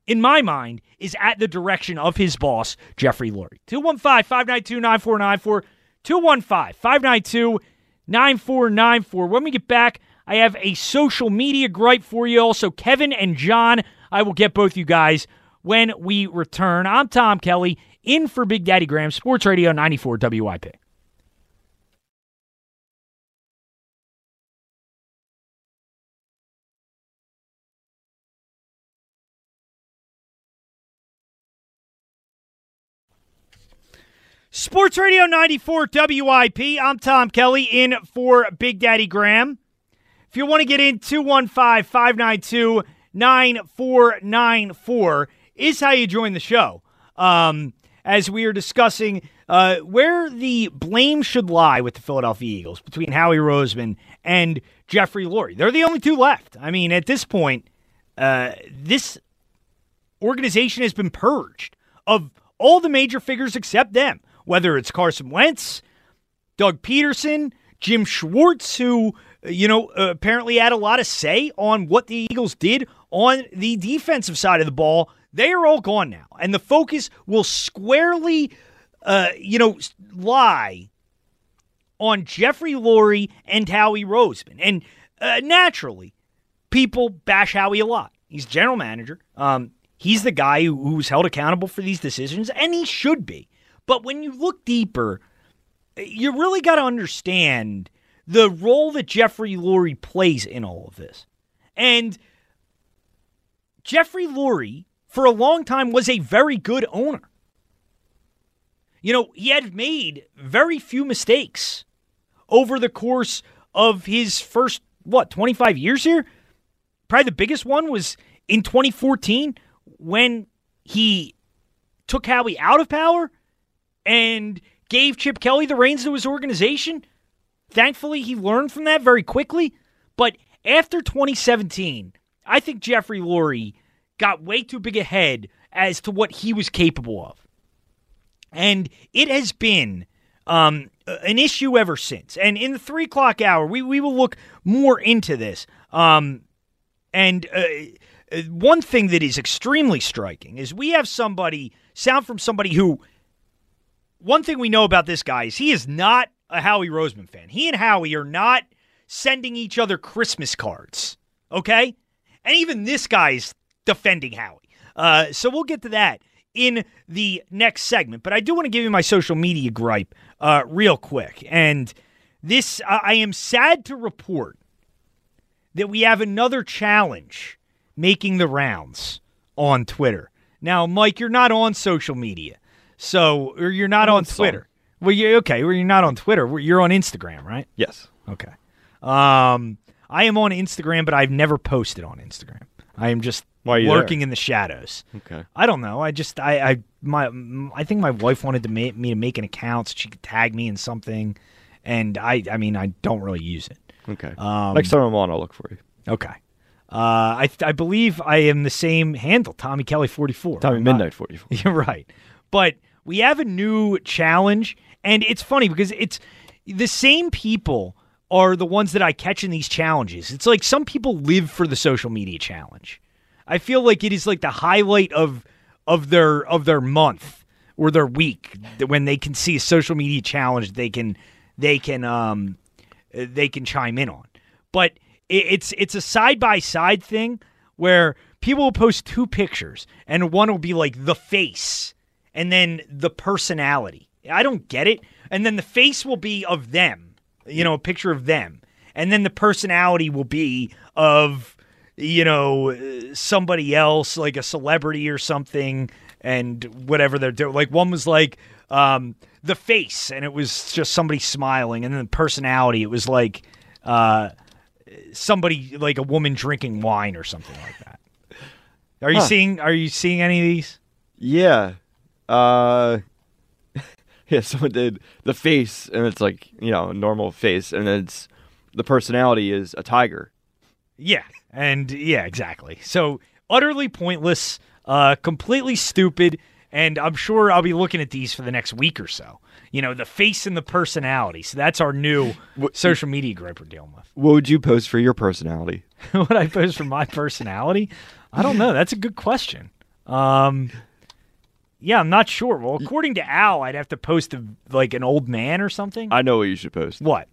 in my mind, is at the direction of his boss, Jeffrey Lurie. 215 592 9494. 215 592 9494. When we get back, I have a social media gripe for you. Also, Kevin and John I will get both you guys when we return. I'm Tom Kelly, in for Big Daddy Graham, Sports Radio 94 WIP. Sports Radio 94 WIP. I'm Tom Kelly in for Big Daddy Graham. If you want to get in, 215 592 9494 is how you join the show. Um, as we are discussing uh, where the blame should lie with the Philadelphia Eagles between Howie Roseman and Jeffrey Lurie. They're the only two left. I mean, at this point, uh, this organization has been purged of all the major figures except them, whether it's Carson Wentz, Doug Pederson, Jim Schwartz, who, you know, apparently had a lot of say on what the Eagles did on the defensive side of the ball. They are all gone now. And the focus will squarely, uh, you know, lie on Jeffrey Lurie and Howie Roseman. And uh, naturally, people bash Howie a lot. He's general manager. Um, he's the guy who, who's held accountable for these decisions, and he should be. But when you look deeper, you really got to understand the role that Jeffrey Lurie plays in all of this. And Jeffrey Lurie, for a long time, was a very good owner. You know, he had made very few mistakes over the course of his first, what, 25 years here? Probably the biggest one was in 2014 when he took Howie out of power and gave Chip Kelly the reins to his organization. Thankfully, he learned from that very quickly. But after 2017, I think Jeffrey Lurie got way too big a head as to what he was capable of. And it has been um, an issue ever since. And in the three o'clock hour, we, we will look more into this. Um, and uh, uh, one thing that is extremely striking is we have somebody, sound from somebody who, one thing we know about this guy is he is not a Howie Roseman fan. He and Howie are not sending each other Christmas cards, okay? And even this guy's defending Howie. Uh, so we'll get to that in the next segment. But I do want to give you my social media gripe uh, real quick. And this, uh, I am sad to report that we have another challenge making the rounds on Twitter. Now, Mike, you're not on social media, so or you're not I'm on some. Twitter. Well, you okay? Well, you're not on Twitter. You're on Instagram, right? Yes. Okay. Um, I am on Instagram, but I've never posted on Instagram. I am just Why are you lurking there? in the shadows. Okay. I don't know. I just I I my I think my wife wanted to make me to make an account so she could tag me in something, and I I mean I don't really use it. Okay. Um, Next time I'm on, I'll look for you. Okay. Uh, I I believe I am the same handle, Tommy Kelly forty four. Tommy Midnight 44. You're right. But we have a new challenge, and it's funny because it's the same people are the ones that I catch in these challenges. It's like some people live for the social media challenge. I feel like it is like the highlight of of their of their month or their week when they can see a social media challenge they can they can um they can chime in on. But it's it's a side by side thing where people will post two pictures and one will be like the face and then the personality. I don't get it. And then the face will be of them, you know, a picture of them. And then the personality will be of, you know, somebody else, like a celebrity or something, and whatever they're doing. Like one was like um, the face, and it was just somebody smiling. And then the personality, it was like uh, somebody, like a woman drinking wine or something like that. Are you Huh. seeing? Are you seeing any of these? Yeah. Uh yeah, someone did the face and it's like, you know, a normal face and it's the personality is a tiger. Yeah, and yeah, exactly. So utterly pointless, uh, completely stupid, and I'm sure I'll be looking at these for the next week or so. You know, the face and the personality. So that's our new social media group we're dealing with. What would you post for your personality? what I post for my personality? I don't know. That's a good question. Um, yeah, I'm not sure. Well, according to Al, I'd have to post a, like an old man or something. I know what you should post. What?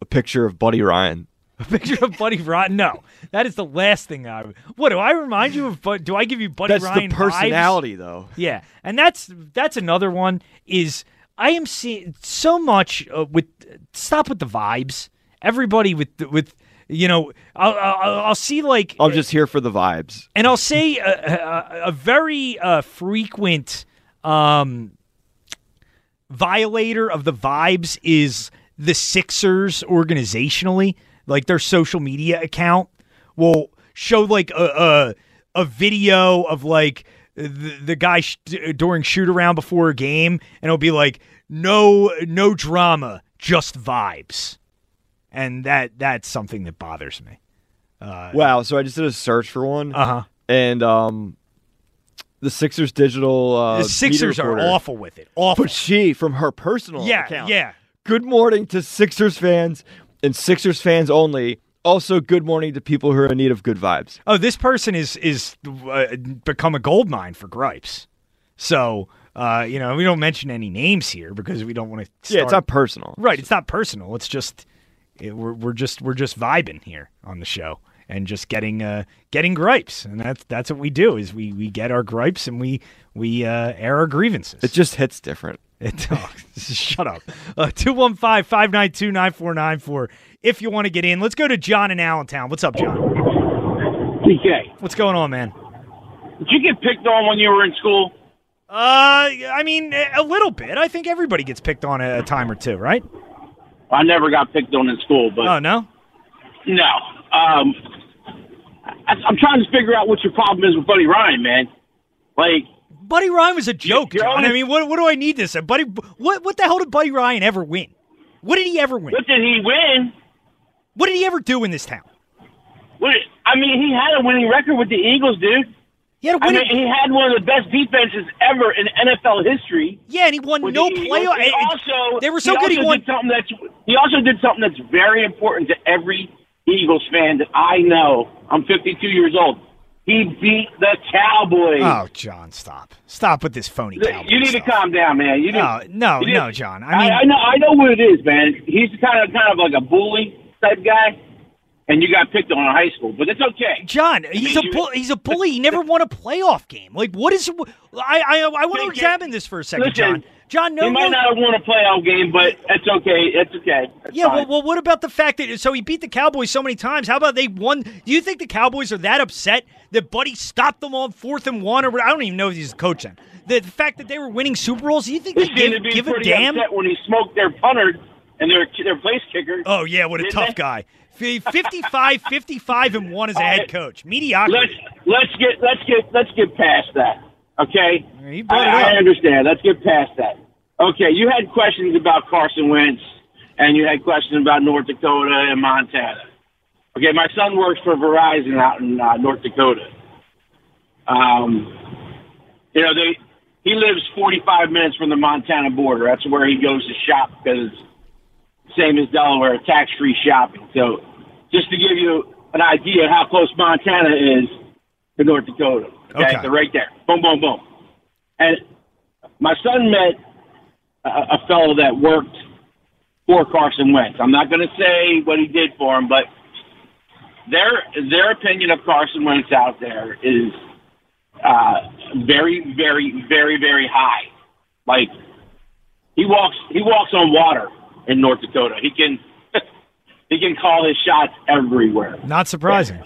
A picture of Buddy Ryan. A picture of Buddy Ryan? No, that is the last thing I. would What do I remind you of? Bud- Do I give you Buddy That's Ryan the vibes? personality though. Yeah, and that's that's another one. Is I am seeing so much uh, with stop with the vibes. Everybody with with you know I'll I'll, I'll see like I'm just here for the vibes. and I'll say a, a, a very uh, frequent um, violator of the vibes is the Sixers organizationally, like their social media account will show like a a, a video of like the, the guy sh- during shoot around before a game, and it'll be like no no drama, just vibes, and that that's something that bothers me. Uh, Wow. So I just did a search for one, Uh huh. and um, the Sixers digital. Uh, the Sixers are awful with it. Awful. But she, from her personal yeah, account, yeah. Good morning to Sixers fans and Sixers fans only. Also, good morning to people who are in need of good vibes. Oh, this person is is uh, become a gold mine for gripes. So, uh, you know, we don't mention any names here because we don't want to. Yeah, it's not personal. Right, it's not personal. It's just it, we're we're just we're just vibing here on the show and just getting uh getting gripes, and that's that's what we do is we we get our gripes and we we uh, air our grievances. It just hits different. It, oh, shut up. Uh, 215 592 9494 if you want to get in. Let's go to John in Allentown. What's up, John? PK, What's going on, man? did you get picked on when you were in school? Uh, I mean, a little bit. I think everybody gets picked on a, a time or two, right? I never got picked on in school, but Oh, no? no. Um, I, I'm trying to figure out what your problem is with Buddy Ryan, man. Like, Buddy Ryan was a joke, John. I mean, what, what do I need this? Buddy, what, what the hell did Buddy Ryan ever win? What did he ever win? what did he win? What did he ever do in this town? What, I mean, he had a winning record with the Eagles, dude. He had a I winning. mean, he had one of the best defenses ever in NFL history. yeah, and he won no the playoff. He it- it- also, they were so good. He won. Did something that's, he also did something that's very important to every Eagles fan that I know. I'm 52 years old. He beat the Cowboys. Oh, John, stop! Stop with this phony. Look, Cowboy you need stuff. to calm down, man. You need, No, no, need- no, John. I mean, I, know, I know what it is, man. He's kind of, kind of like a bully type guy, and you got picked on in high school, but it's okay. John, he's a bull, he's a bully. He never won a playoff game. Like, what is? I I, I want to examine this for a second, Listen, John. John, no, he might no. not have won a playoff game, but it's okay. It's okay. It's Yeah, well, well, what about the fact that so he beat the Cowboys so many times? How about they won? Do you think the Cowboys are that upset that Buddy stopped them on fourth and one, or I don't even know if he's a coach then. The, the fact that they were winning Super Bowls, do you think They they seemed to give, be give a damn? upset when he smoked their punter and their their place kicker. Oh yeah, what a tough they? guy. F- 55, 55 and one as a head coach. Mediocrity. Let's let's get let's get let's get past that. Okay, He brought I, it up. I understand. Let's get past that. Okay, you had questions about Carson Wentz, and you had questions about North Dakota and Montana. Okay, my son works for Verizon out in uh, North Dakota. Um, you know they he lives 45 minutes from the Montana border. That's where he goes to shop because same as Delaware, tax free shopping. So just to give you an idea of how close Montana is to North Dakota. Okay, Okay. they're right there. Boom, boom, boom. And my son met a, a fellow that worked for Carson Wentz. I'm not going to say what he did for him, but their their opinion of Carson Wentz out there is uh, very, very, very, very high. Like he walks he walks on water in North Dakota. He can he can call his shots everywhere. Not surprising.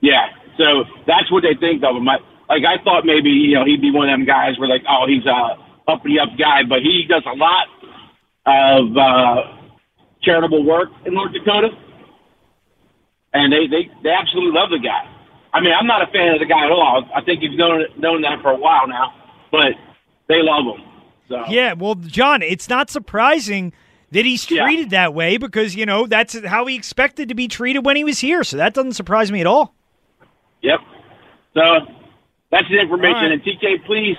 Yeah, so that's what they think of him. I, like I thought maybe you know he'd be one of them guys where like oh he's a uppity up guy, but he does a lot of uh, charitable work in North Dakota, and they they they absolutely love the guy. I mean, I'm not a fan of the guy at all. I think he's known known that for a while now, but they love him. So Yeah, well, John, it's not surprising that he's Yeah. treated that way because, you know, that's how he expected to be treated when he was here. So that doesn't surprise me at all. Yep. So that's the information. Right. And TK, please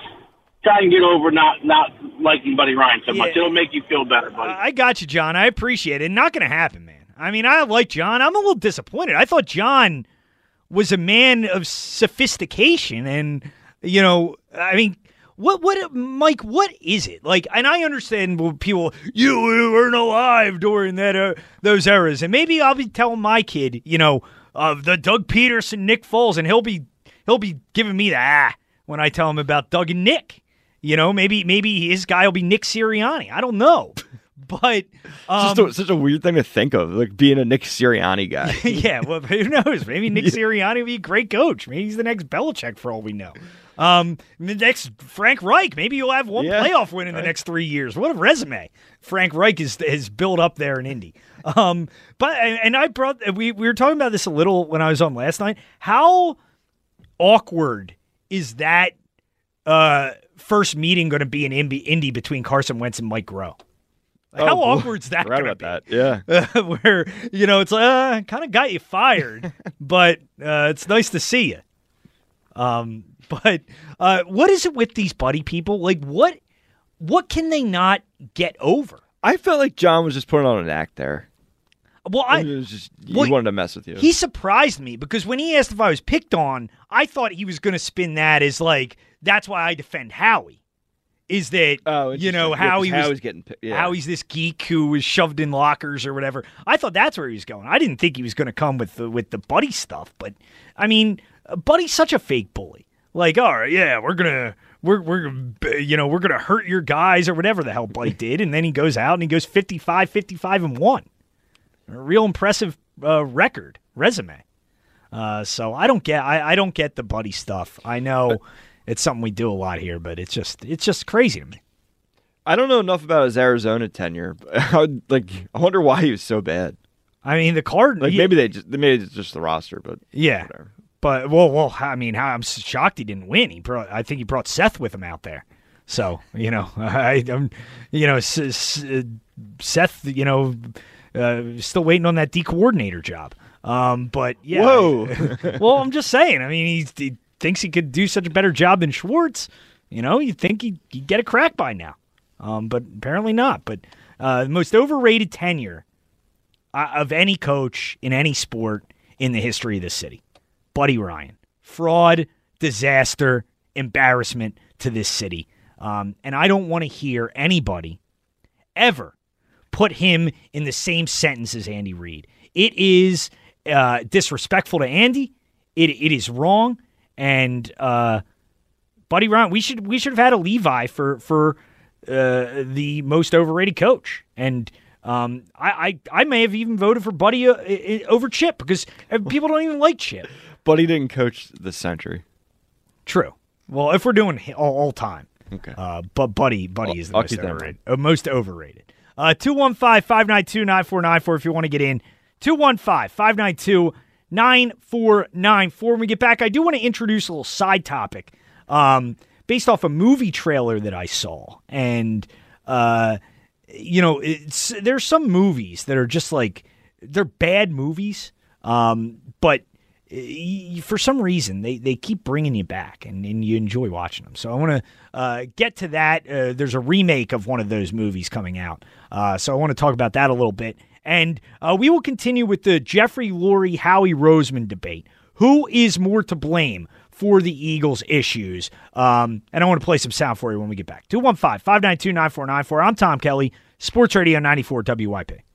try and get over not not liking Buddy Ryan so much. It'll make you feel better, buddy. I got you, John. I appreciate it. Not going to happen, man. I mean, I like John. I'm a little disappointed. I thought John was a man of sophistication, and you know, I mean, what, what, Mike? What is it like? And I understand when people you weren't alive during that uh, those eras, and maybe I'll be telling my kid, you know, of the Doug Pederson, Nick Foles, and he'll be he'll be giving me the ah when I tell him about Doug and Nick. You know, maybe maybe his guy will be Nick Sirianni. I don't know, but um, It's just a, such a weird thing to think of, like being a Nick Sirianni guy. yeah, well, who knows? Maybe Nick Sirianni will be a great coach. Maybe he's the next Belichick for all we know. Um, the next Frank Reich. Maybe you'll have one Yeah. playoff win in the next three years. What a resume Frank Reich is has built up there in Indy. Um, but and I brought we we were talking about this a little when I was on last night. How awkward is that uh, first meeting going to be in Indy, Indy between Carson Wentz and Mike Groh? Oh, How boy. awkward's that Forgot going to about be? that. Yeah. Where you know it's like uh, kind of got you fired, but uh, it's nice to see you. Um, but uh, what is it with these buddy people? Like what? What can they not get over? I felt like John was just putting on an act there. Well, I just, he well, wanted to mess with you. He surprised me because when he asked if I was picked on, I thought he was going to spin that as like that's why I defend Howie. Is that oh, you know interesting. Yeah, Howie was Howie's getting yeah. Howie's this geek who was shoved in lockers or whatever. I thought that's where he was going. I didn't think he was going to come with the, with the buddy stuff, but I mean, Buddy's such a fake bully. Like, all right, yeah, we're gonna we're we're you know we're gonna hurt your guys or whatever the hell Buddy did, and then he goes out and he goes 55, 55 and one, real impressive uh, record resume. Uh, so I don't get I, I don't get the Buddy stuff. I know it's something we do a lot here, but it's just it's just crazy to me. I don't know enough about his Arizona tenure. But I would, like, I wonder why he was so bad. I mean, the card Like yeah. maybe they just maybe it's just the roster, but Yeah. whatever. But well, well, I mean, I'm shocked he didn't win. He brought, I think he brought Seth with him out there. So you know, I, I'm, you know, S- S- uh, Seth, you know, uh, still waiting on that D coordinator job. Um, but yeah, Whoa. well, I'm just saying. I mean, he thinks he could do such a better job than Schwartz. You know, you think he'd, he'd get a crack by now, um, but apparently not. But uh, the most overrated tenure uh, of any coach in any sport in the history of this city. Buddy Ryan. Fraud, disaster, embarrassment to this city. Um, and I don't want to hear anybody ever put him in the same sentence as Andy Reid. It is uh, disrespectful to Andy. It, it is wrong. And uh, Buddy Ryan, we should we should have had a Levi for for uh, the most overrated coach. And um, I, I I may have even voted for Buddy uh, over Chip because uh, people don't even like Chip. He didn't coach the century. True. Well, if we're doing all, all time, Okay. uh, but Buddy Buddy I'll- is the most keep that in overrated. Uh, most overrated. Uh, 215-592-9494 if you want to get in. 215-592-9494. When we get back, I do want to introduce a little side topic um, based off a movie trailer that I saw. And, uh, you know, there's some movies that are just like, they're bad movies, um, but for some reason they, they keep bringing you back and, and you enjoy watching them. So i want to uh, get to that uh, there's a remake of one of those movies coming out. Uh, so i want to talk about that a little bit. And uh, we will continue with the jeffrey Lurie, howie roseman debate. Who is more to blame for the eagles issues? Um, and i want to play some sound for you when we get back. 215-592-9494 i'm tom kelly sports radio 94 wip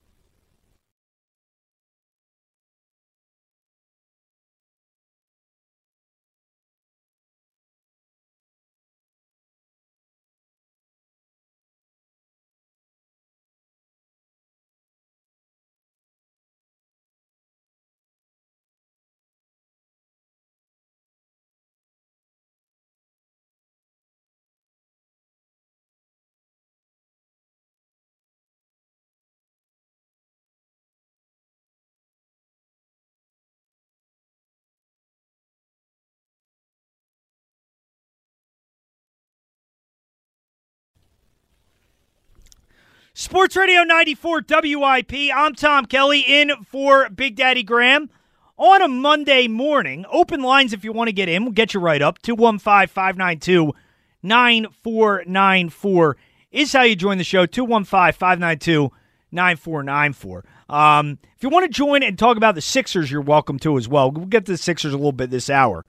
Sports Radio 94 WIP. I'm Tom Kelly in for Big Daddy Graham on a Monday morning. Open lines if you want to get in. We'll get you right up. 215 592 9494 is how you join the show. 215 592 9494. Um, if you want to join and talk about the Sixers, you're welcome to as well. We'll get to the Sixers a little bit this hour.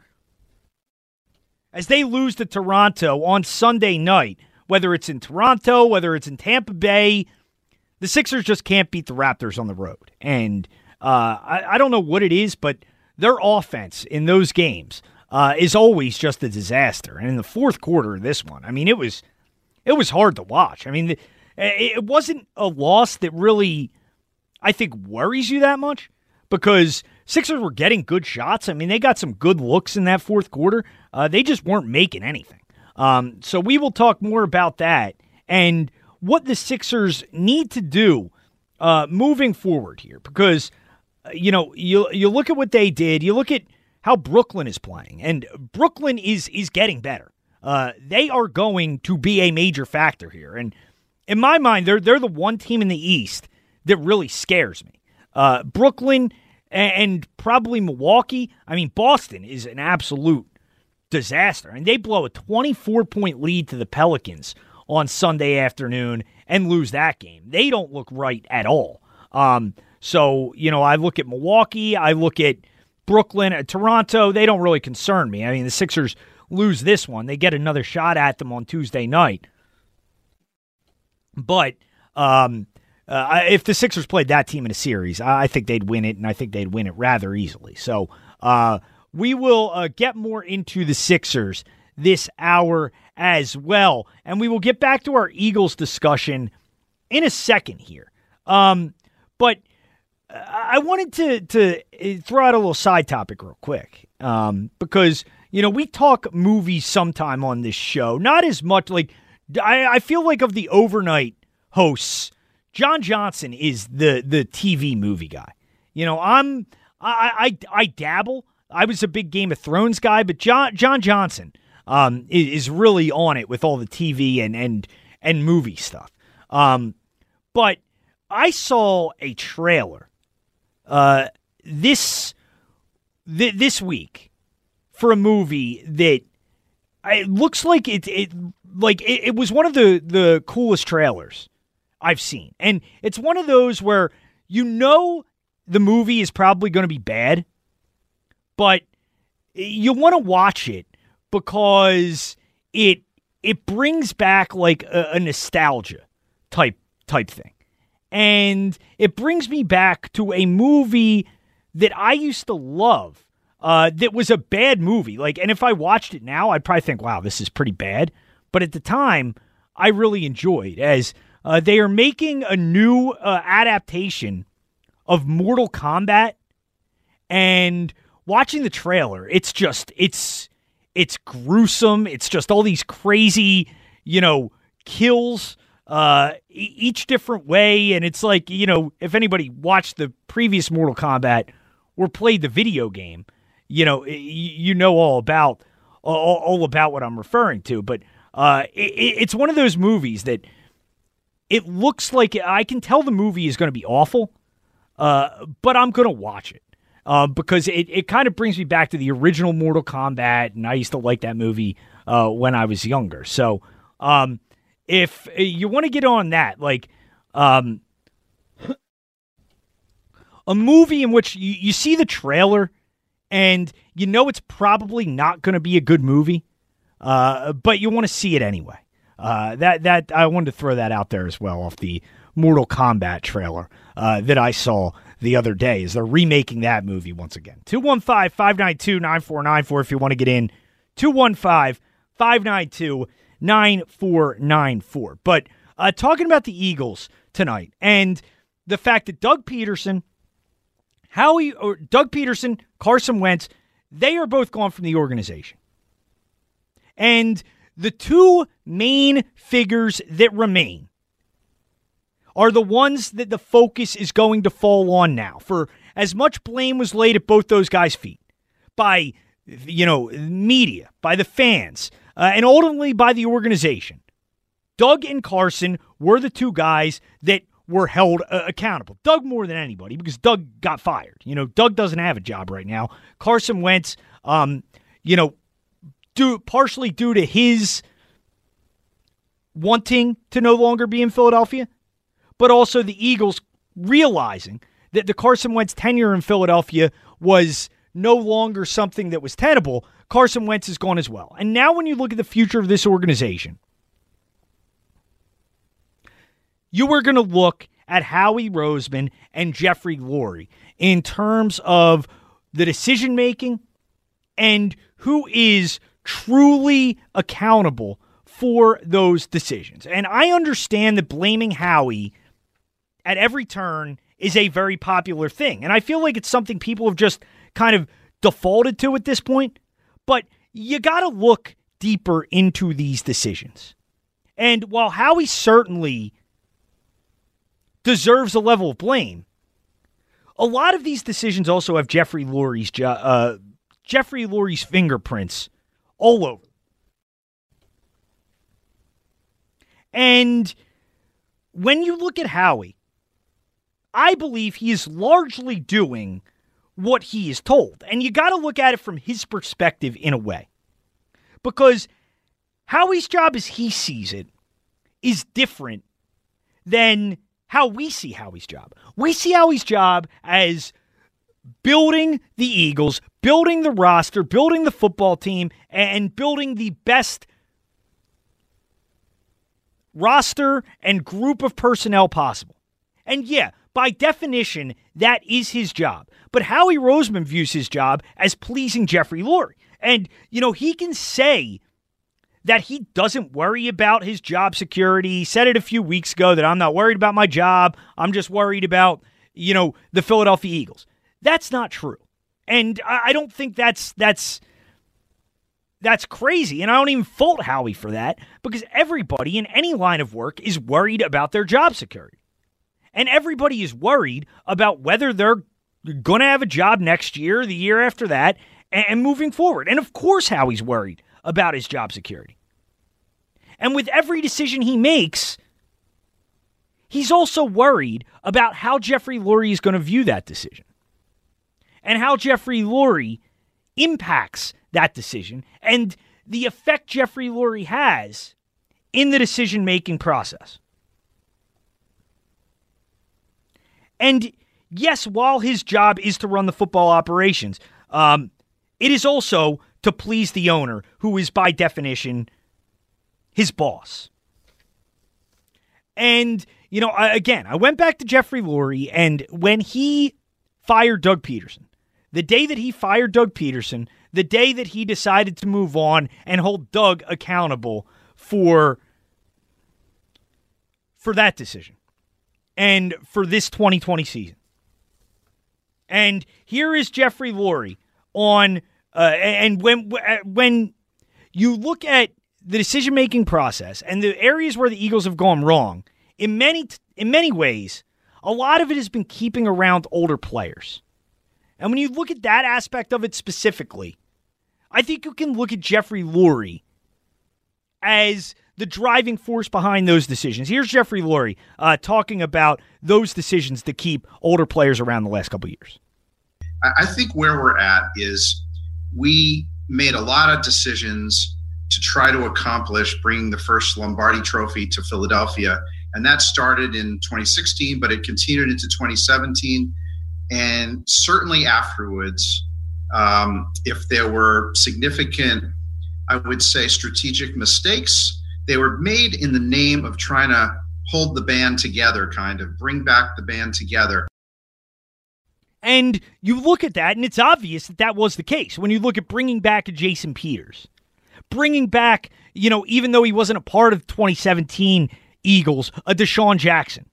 As they lose to Toronto on Sunday night, whether it's in Toronto, whether it's in Tampa Bay, the Sixers just can't beat the Raptors on the road. And uh, I, I don't know what it is, but their offense in those games uh, is always just a disaster. And in the fourth quarter of this one, I mean, it was it was hard to watch. I mean, it, it wasn't a loss that really, I think, worries you that much because Sixers were getting good shots. I mean, they got some good looks in that fourth quarter. Uh, they just weren't making anything. Um, so we will talk more about that and what the Sixers need to do uh, moving forward here because uh, you know you you look at what they did, you look at how Brooklyn is playing, and Brooklyn is is getting better. uh, they are going to be a major factor here. And in my mind, they're they're the one team in the East that really scares me. Uh, Brooklyn and, and probably Milwaukee. I mean, Boston is an absolute disaster, and they blow a 24 point lead to the Pelicans on Sunday afternoon and lose that game. They don't look right at all. Um, so you know, I look at Milwaukee, I look at Brooklyn, uh, Toronto. They don't really concern me. I mean, the Sixers lose this one, they get another shot at them on Tuesday night. But um, uh, if the Sixers played that team in a series, I think they'd win it, and I think they'd win it rather easily. So uh, we will uh, get more into the Sixers this hour as well, and we will get back to our Eagles discussion in a second here. Um, but I wanted to to uh, throw out a little side topic real quick um, because you know we talk movies sometime on this show, not as much like I, I feel like of the overnight hosts John Johnson is the the TV movie guy. You know, I'm I I, I dabble. I was a big Game of Thrones guy, but John John Johnson um, is, really on it with all the TV and and and movie stuff. Um, but I saw a trailer uh, this th- this week for a movie that it looks like it it like it, it was one of the the coolest trailers I've seen. And it's one of those where you know the movie is probably going to be bad, but you want to watch it because it it brings back like a, a nostalgia type type thing. And it brings me back to a movie that I used to love. Uh, that was a bad movie. Like, and if I watched it now, I'd probably think, "Wow, this is pretty bad." But at the time, I really enjoyed as uh, they are making a new uh, adaptation of Mortal Kombat, and watching the trailer, it's just it's it's gruesome. It's just all these crazy, you know, kills uh, each different way, and it's like you know, if anybody watched the previous Mortal Kombat or played the video game, you know, you know all about all, all about what I'm referring to. But uh, it, it's one of those movies that it looks like I can tell the movie is going to be awful, uh, but I'm going to watch it uh, because it, it kind of brings me back to the original Mortal Kombat, and I used to like that movie uh, when I was younger. So um, if you want to get on that, like um, a movie in which you, you see the trailer and you know it's probably not going to be a good movie, uh, but you want to see it anyway. Uh, that that I wanted to throw that out there as well off the Mortal Kombat trailer uh, that I saw the other day. Is they're remaking that movie once again? 215 592 9494 if you want to get in. 215 592 9494. But uh, talking about the Eagles tonight and the fact that Doug Pederson, Howie, or Doug Pederson, Carson Wentz, they are both gone from the organization. And the two main figures that remain are the ones that the focus is going to fall on now. For as much blame was laid at both those guys' feet by, you know, media, by the fans, uh, and ultimately by the organization. Doug and Carson were the two guys that were held uh, accountable. Doug more than anybody because Doug got fired. You know, Doug doesn't have a job right now. Carson Wentz, um, you know, due partially due to his wanting to no longer be in Philadelphia, but also the Eagles realizing that the Carson Wentz tenure in Philadelphia was no longer something that was tenable. Carson Wentz is gone as well. And now, when you look at the future of this organization, you are going to look at Howie Roseman and Jeffrey Lurie in terms of the decision making and who is truly accountable for those decisions. And I understand that blaming Howie at every turn is a very popular thing. And I feel like it's something people have just kind of defaulted to at this point. But you got to look deeper into these decisions. And while Howie certainly deserves a level of blame, a lot of these decisions also have Jeffrey Lurie's uh, Jeffrey Lurie's fingerprints all over. And when you look at Howie, I believe he is largely doing what he is told. And you got to look at it from his perspective in a way. Because Howie's job as he sees it is different than how we see Howie's job. We see Howie's job as building the Eagles, building the roster, building the football team, and building the best roster and group of personnel possible. And yeah, by definition, that is his job. But Howie Roseman views his job as pleasing Jeffrey Lurie. And, you know, he can say that he doesn't worry about his job security. He said it a few weeks ago that I'm not worried about my job. I'm just worried about, you know, the Philadelphia Eagles. That's not true. And I don't think that's that's that's crazy. And I don't even fault Howie for that because everybody in any line of work is worried about their job security. And everybody is worried about whether they're going to have a job next year, the year after that, and moving forward. And of course, Howie's worried about his job security. And with every decision he makes, he's also worried about how Jeffrey Lurie is going to view that decision and how Jeffrey Lurie impacts that decision and the effect Jeffrey Lurie has in the decision making process. And yes, while his job is to run the football operations, um, it is also to please the owner, who is by definition his boss. And, you know, again, I went back to Jeffrey Lurie, and when he fired Doug Pederson, the day that he fired Doug Pederson, the day that he decided to move on and hold Doug accountable for for that decision and for this 2020 season. And here is Jeffrey Lurie on uh, and when uh, when you look at the decision making process and the areas where the Eagles have gone wrong, in many in many ways, a lot of it has been keeping around older players. And when you look at that aspect of it specifically, I think you can look at Jeffrey Lurie as the driving force behind those decisions. Here's Jeffrey Lurie uh, talking about those decisions to keep older players around the last couple years. I think where we're at is we made a lot of decisions to try to accomplish bringing the first Lombardi trophy to Philadelphia. And that started in 2016, but it continued into 2017. And certainly afterwards, um, if there were significant, I would say, strategic mistakes, they were made in the name of trying to hold the band together, kind of bring back the band together. And you look at that, and it's obvious that that was the case. When you look at bringing back Jason Peters, bringing back, you know, even though he wasn't a part of 2017 Eagles, a DeSean Jackson,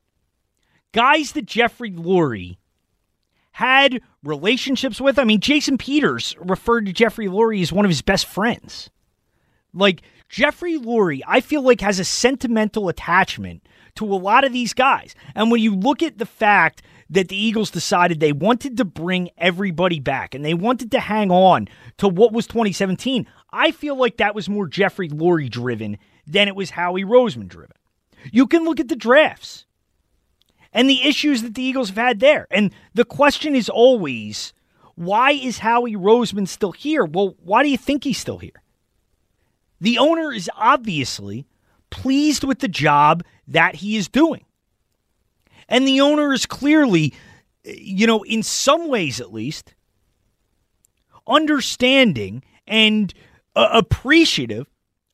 guys that Jeffrey Lurie had relationships with. I mean, Jason Peters referred to Jeffrey Lurie as one of his best friends. Like, Jeffrey Lurie, I feel like has a sentimental attachment to a lot of these guys. And when you look at the fact that the Eagles decided they wanted to bring everybody back and they wanted to hang on to what was 2017. I feel like that was more Jeffrey Lurie driven than it was Howie Roseman driven. You can look at the drafts and the issues that the Eagles have had there. And the question is always why is Howie Roseman still here? Well, why do you think he's still here? The owner is obviously pleased with the job that he is doing. And the owner is clearly, you know, in some ways at least, understanding and uh, appreciative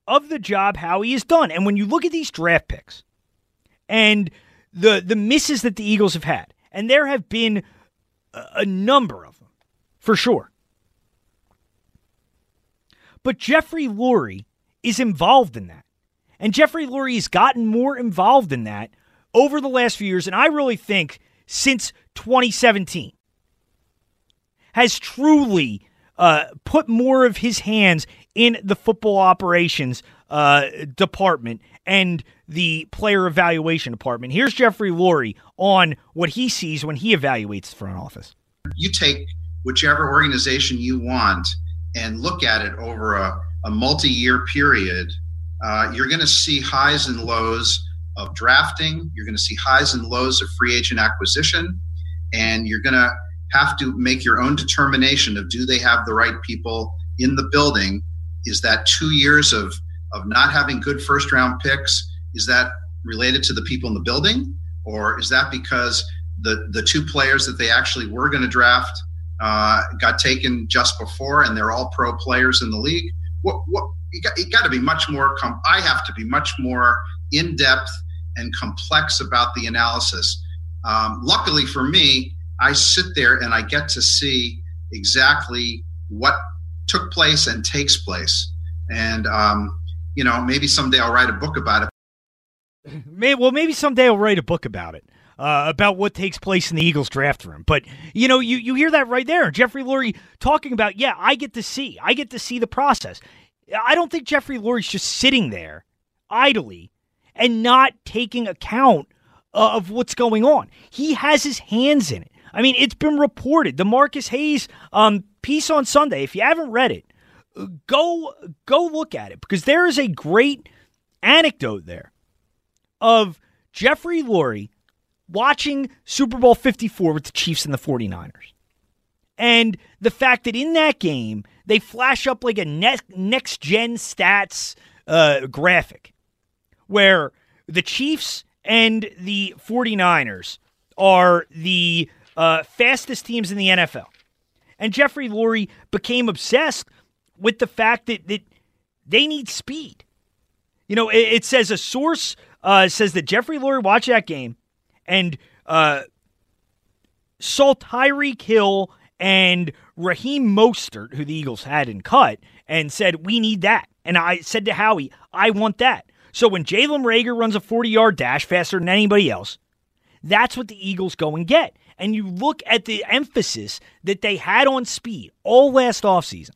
of the job how he has done. And when you look at these draft picks and the the misses that the Eagles have had, and there have been a, a number of them, for sure. But Jeffrey Lurie is involved in that. And Jeffrey Lurie has gotten more involved in that over the last few years, and I really think since 2017, has truly uh, put more of his hands in the football operations uh, department and the player evaluation department. Here's Jeffrey Lurie on what he sees when he evaluates the front office. You take whichever organization you want and look at it over a, a multi year period uh, you're going to see highs and lows of drafting. You're going to see highs and lows of free agent acquisition, and you're going to have to make your own determination of do they have the right people in the building. Is that two years of of not having good first round picks? Is that related to the people in the building, or is that because the the two players that they actually were going to draft uh, got taken just before, and they're all pro players in the league? What what you got, you got to be much more. Com- I have to be much more in depth and complex about the analysis. Um, luckily for me, I sit there and I get to see exactly what took place and takes place. And um, you know, maybe someday I'll write a book about it. May, well, maybe someday I'll write a book about it. Uh, about what takes place in the Eagles draft room. But you know, you you hear that right there. Jeffrey Lurie talking about, yeah, I get to see, I get to see the process. I don't think Jeffrey Lurie's just sitting there idly and not taking account of what's going on. He has his hands in it. I mean, it's been reported. The Marcus Hayes um, piece on Sunday. If you haven't read it, go go look at it because there is a great anecdote there of Jeffrey Lurie watching Super Bowl 54 with the Chiefs and the 49ers. And the fact that in that game, they flash up like a next gen stats uh, graphic where the Chiefs and the 49ers are the uh, fastest teams in the NFL. And Jeffrey Lurie became obsessed with the fact that, that they need speed. You know, it, it says a source uh, says that Jeffrey Lurie watched that game and uh, saw Tyreek Hill and Raheem Mostert, who the Eagles had in cut, and said, We need that. And I said to Howie, I want that. So when Jalen Reagor runs a 40 yard dash faster than anybody else, that's what the Eagles go and get. And you look at the emphasis that they had on speed all last offseason.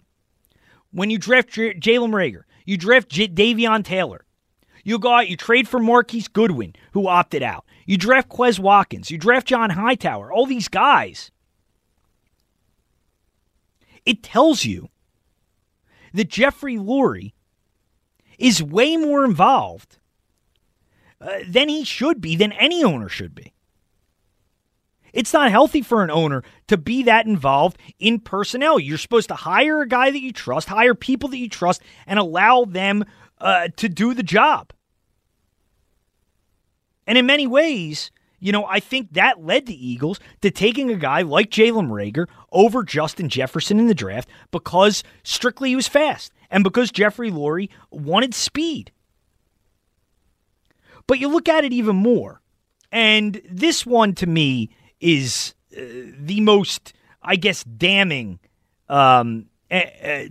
When you draft J- Jalen Reagor, you draft J- Davion Taylor. You go out, you trade for Marquise Goodwin, who opted out. You draft Quez Watkins. You draft John Hightower. All these guys. It tells you that Jeffrey Lurie is way more involved uh, than he should be, than any owner should be. It's not healthy for an owner to be that involved in personnel. You're supposed to hire a guy that you trust, hire people that you trust, and allow them uh, to do the job. And in many ways, you know, I think that led the Eagles to taking a guy like Jalen Reagor over Justin Jefferson in the draft because strictly he was fast and because Jeffrey Lurie wanted speed. But you look at it even more, and this one to me is uh, the most, I guess, damning, um, uh,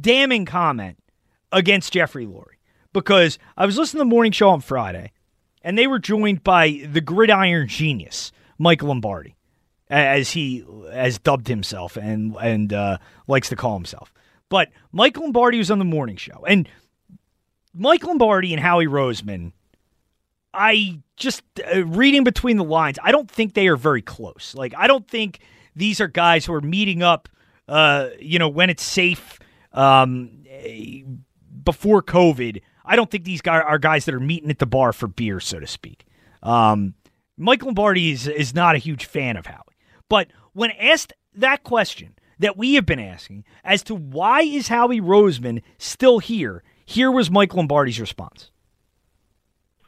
damning comment against Jeffrey Lurie because I was listening to the morning show on Friday, and they were joined by the gridiron genius, Mike Lombardi, as he has dubbed himself and and uh, likes to call himself. But Mike Lombardi was on the morning show. And Mike Lombardi and Howie Roseman, I just uh, reading between the lines, I don't think they are very close. Like, I don't think these are guys who are meeting up, uh, you know, when it's safe um, before COVID. I don't think these guys are guys that are meeting at the bar for beer, so to speak. Um, Mike Lombardi is, is not a huge fan of Howie. But when asked that question, that we have been asking as to why is Howie Roseman still here. Here was Mike Lombardi's response.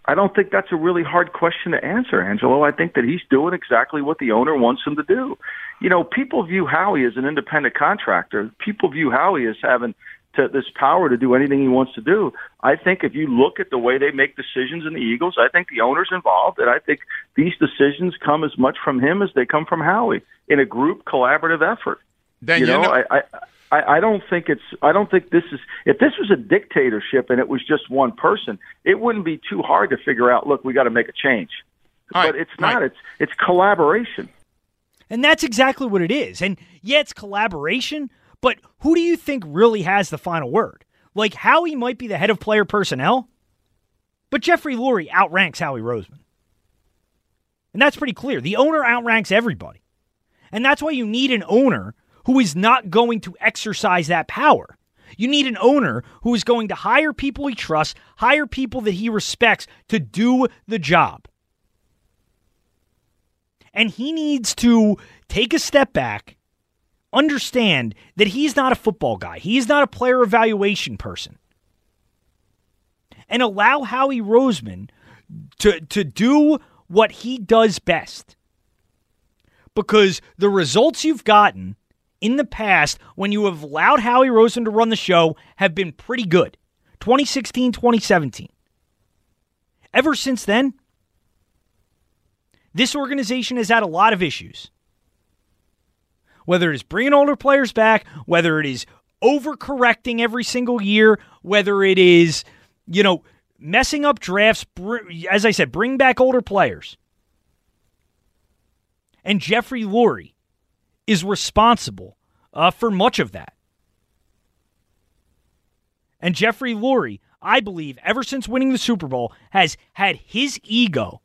I don't think that's a really hard question to answer, Angelo. I think that he's doing exactly what the owner wants him to do. You know, people view Howie as an independent contractor. People view Howie as having to, this power to do anything he wants to do. I think if you look at the way they make decisions in the Eagles, I think the owner's involved, and I think these decisions come as much from him as they come from Howie in a group collaborative effort. Then you you know, know- I, I, I don't think it's. I don't think this is. If this was a dictatorship and it was just one person, it wouldn't be too hard to figure out. Look, we got to make a change. but it's not. It's it's collaboration. And that's exactly what it is. And yeah, it's collaboration, but who do you think really has the final word? Like Howie might be the head of player personnel, but Jeffrey Lurie outranks Howie Roseman. And that's pretty clear. The owner outranks everybody. And that's why you need an owner who is not going to exercise that power. You need an owner who is going to hire people he trusts, hire people that he respects to do the job. And he needs to take a step back, understand that he's not a football guy, he's not a player evaluation person, and allow Howie Roseman to, to do what he does best. Because the results you've gotten in the past when you have allowed Howie Roseman to run the show have been pretty good 2016, 2017. Ever since then, this organization has had a lot of issues. Whether it is bringing older players back, whether it is overcorrecting every single year, whether it is, you know, messing up drafts, as I said, bring back older players. And Jeffrey Lurie is responsible uh, for much of that. And Jeffrey Lurie, I believe, ever since winning the Super Bowl, has had his ego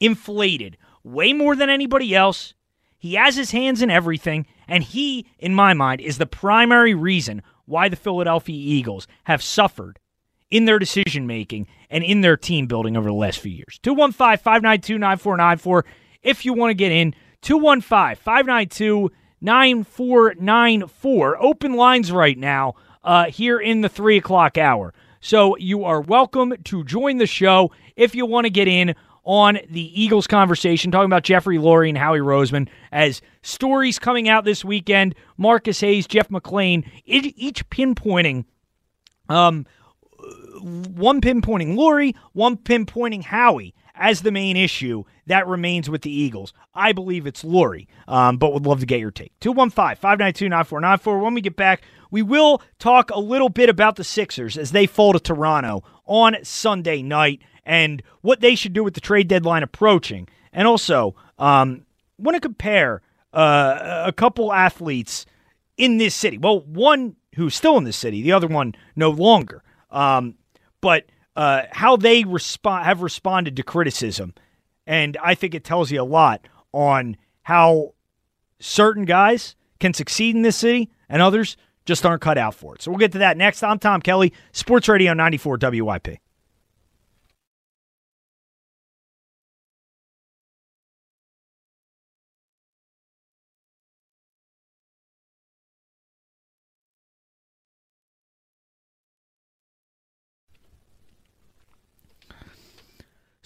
inflated way more than anybody else. He has his hands in everything, and he, in my mind, is the primary reason why the Philadelphia Eagles have suffered in their decision making and in their team building over the last few years. 215 592 9494 if you want to get in. 215 592 9494. Open lines right now uh, here in the 3 o'clock hour. So you are welcome to join the show if you want to get in on the Eagles conversation, talking about Jeffrey Lurie and Howie Roseman as stories coming out this weekend. Marcus Hayes, Jeff McLane, each pinpointing um, one pinpointing Lurie, one pinpointing Howie as the main issue that remains with the Eagles. I believe it's Lurie, um, but would love to get your take. 215 592 9494. When we get back, we will talk a little bit about the Sixers as they fall to Toronto on Sunday night and what they should do with the trade deadline approaching. And also, um, want to compare uh, a couple athletes in this city. Well, one who's still in this city, the other one no longer. Um, but uh, how they respond have responded to criticism, and I think it tells you a lot on how certain guys can succeed in this city and others just aren't cut out for it. So we'll get to that next. I'm Tom Kelly, Sports Radio 94 WIP.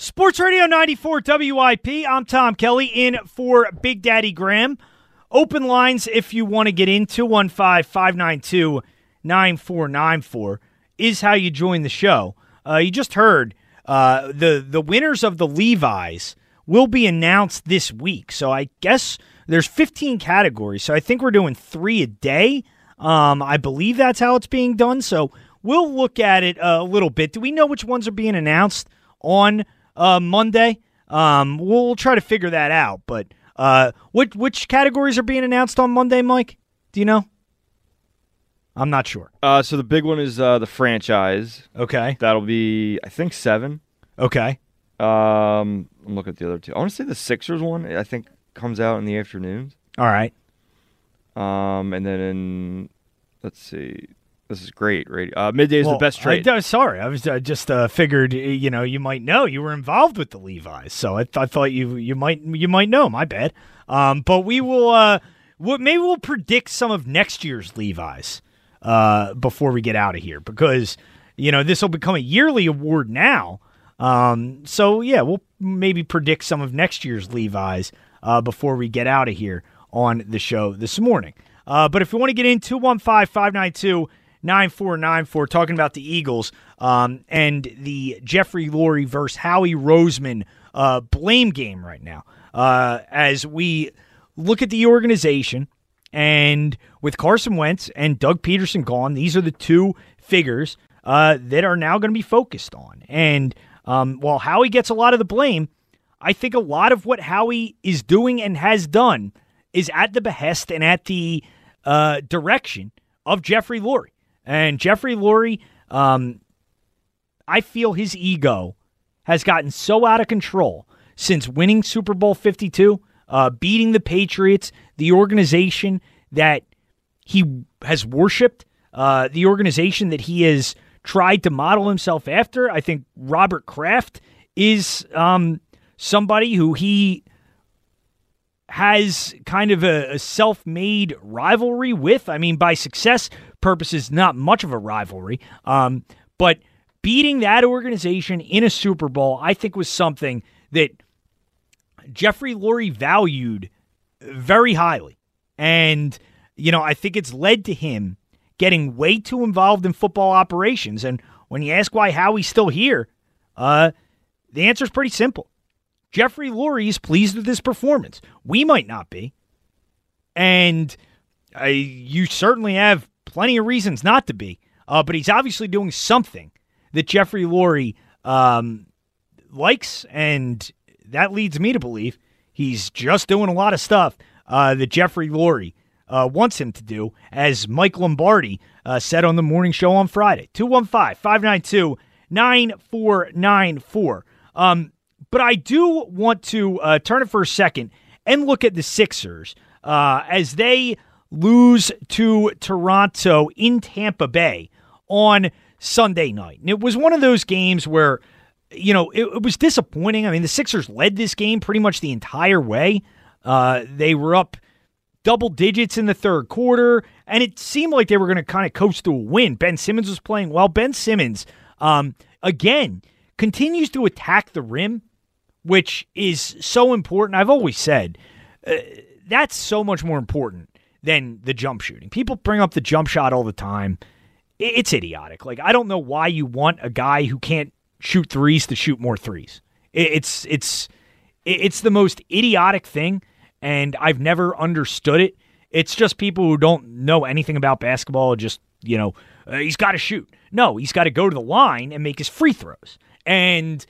Sports Radio 94 WIP. I'm Tom Kelly in for Big Daddy Graham. Open lines if you want to get in 215 592 9494 is how you join the show. Uh, you just heard uh, the, the winners of the Levi's will be announced this week. So I guess there's 15 categories. So I think we're doing three a day. Um, I believe that's how it's being done. So we'll look at it a little bit. Do we know which ones are being announced on uh, Monday. Um, we'll try to figure that out. But uh, which which categories are being announced on Monday, Mike? Do you know? I'm not sure. Uh, so the big one is uh, the franchise. Okay, that'll be I think seven. Okay. Um, I'm looking at the other two. I want to say the Sixers one. I think comes out in the afternoons. All right. Um, and then in let's see, this is great radio. Uh, midday is well, the best trade. I, sorry, I was I just uh, figured you know you might know you were involved with the Levi's, so I, th- I thought you you might you might know. My bad. Um, but we will uh, maybe we'll predict some of next year's Levi's uh, before we get out of here because you know this will become a yearly award now. Um, so yeah, we'll maybe predict some of next year's Levi's uh, before we get out of here on the show this morning. Uh, but if you want to get in, 215 592 9494 talking about the Eagles um, and the Jeffrey Lurie versus Howie Roseman uh, blame game right now. Uh, as we look at the organization and with Carson Wentz and Doug Pederson gone, these are the two figures uh, that are now going to be focused on. And um, while Howie gets a lot of the blame, I think a lot of what Howie is doing and has done is at the behest and at the uh, direction of Jeffrey Lurie. And Jeffrey Lurie, um, I feel his ego has gotten so out of control since winning Super Bowl 52, uh, beating the Patriots, the organization that he has worshiped uh, the organization that he has tried to model himself after. I think Robert Kraft is um, somebody who he has kind of a, a self made rivalry with. I mean, by success purposes, not much of a rivalry. Um, but beating that organization in a Super Bowl, I think was something that Jeffrey Lurie valued very highly. And, you know, I think it's led to him getting way too involved in football operations. And when you ask why Howie's still here, uh, the answer is pretty simple. Jeffrey Lurie is pleased with his performance. We might not be. And uh, you certainly have plenty of reasons not to be. Uh, but he's obviously doing something that Jeffrey Lurie um, likes. And that leads me to believe he's just doing a lot of stuff uh, that Jeffrey Lurie uh, wants him to do, as Mike Lombardi uh, said on the morning show on Friday. 215 592 9494. But I do want to uh, turn it for a second and look at the Sixers uh, as they lose to Toronto in Tampa Bay on Sunday night. And it was one of those games where, you know, it, it was disappointing. I mean, the Sixers led this game pretty much the entire way. Uh, they were up double digits in the third quarter, and it seemed like they were going to kind of coast to a win. Ben Simmons was playing well. Ben Simmons, um, again, continues to attack the rim which is so important. I've always said uh, that's so much more important than the jump shooting. People bring up the jump shot all the time. It's idiotic. Like I don't know why you want a guy who can't shoot threes to shoot more threes. It's it's it's the most idiotic thing, and I've never understood it. It's just people who don't know anything about basketball. Just you know, uh, he's got to shoot. No, he's got to go to the line and make his free throws. And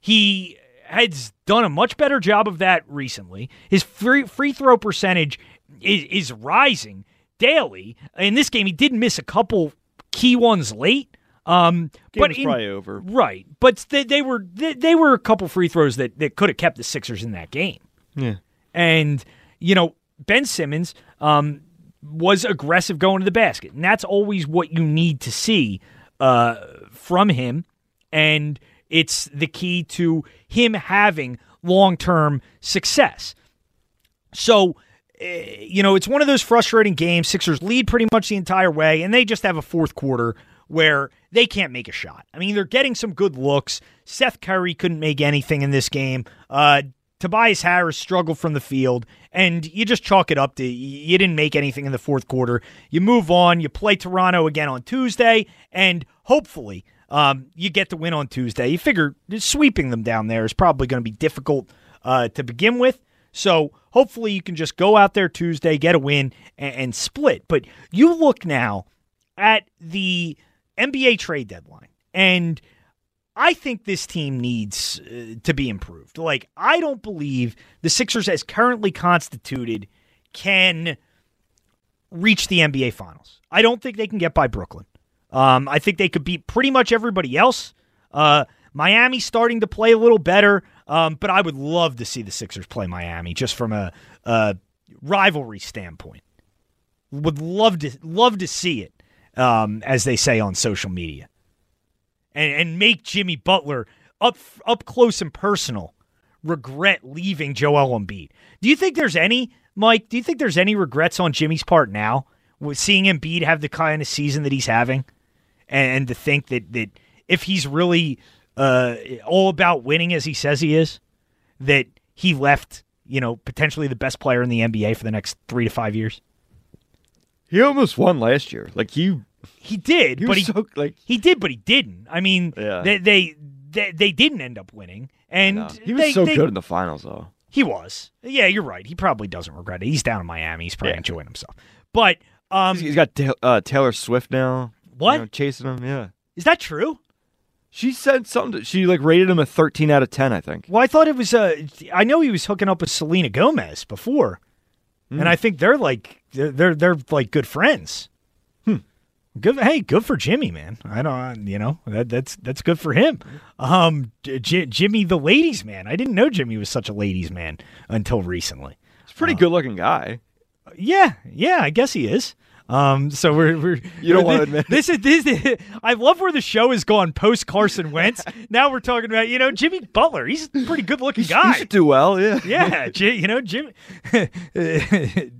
he has done a much better job of that recently. His free free throw percentage is, is rising daily. In this game, he didn't miss a couple key ones late. Um, Game but in- probably over. right? But they, they were they, they were a couple free throws that that could have kept the Sixers in that game. Yeah. And, you know, Ben Simmons um, was aggressive going to the basket. And that's always what you need to see uh, from him. And it's the key to him having long term success. So, eh, you know, it's one of those frustrating games. Sixers lead pretty much the entire way, and they just have a fourth quarter where they can't make a shot. I mean, they're getting some good looks. Seth Curry couldn't make anything in this game. Uh, Tobias Harris struggled from the field, and you just chalk it up to you didn't make anything in the fourth quarter. You move on. You play Toronto again on Tuesday, and hopefully um, you get the win on Tuesday. You figure sweeping them down there is probably going to be difficult uh, to begin with. So hopefully you can just go out there Tuesday, get a win, and, and split. But you look now at the NBA trade deadline, and I think this team needs uh, to be improved. Like, I don't believe the Sixers, as currently constituted, can reach the NBA Finals. I don't think they can get by Brooklyn. Um, I think they could beat pretty much everybody else. Uh, Miami's starting to play a little better, um, but I would love to see the Sixers play Miami just from a, a rivalry standpoint. Would love to love to see it, um, as they say on social media, and and make Jimmy Butler up up close and personal regret leaving Joel Embiid. Do you think there's any Mike? Do you think there's any regrets on Jimmy's part now with seeing Embiid have the kind of season that he's having, and, and to think that that if he's really uh, all about winning as he says he is, that he left you know potentially the best player in the NBA for the next three to five years. He almost won last year. Like he He did, He but he so, like he did, but he didn't. I mean, Yeah. they, they they they didn't end up winning, and he was they- so they- good in the finals though. He was. Yeah, you're right. He probably doesn't regret it. He's down in Miami. He's probably enjoying himself. But um, he's got Ta- uh, Taylor Swift now. What? you know, chasing him? Yeah. is that true? She said something. to- she like rated him a 13 out of 10. I think. Well, I thought it was. Uh, I know he was hooking up with Selena Gomez before, Hmm. and I think they're like they're they're, they're like good friends. Hmm. Good. Hey, good for Jimmy, man. I don't. You know that that's that's good for him. Um, J- Jimmy, the ladies' man. I didn't know Jimmy was such a ladies' man until recently. He's a pretty good looking guy. Yeah, yeah, I guess he is. Um, so we're, we're You don't we're- wanna admit this is this. Is, I love where the show has gone post Carson Wentz. now we're talking about you know Jimmy Butler. He's a pretty good looking guy. He should do well. Yeah. Yeah, you know Jimmy.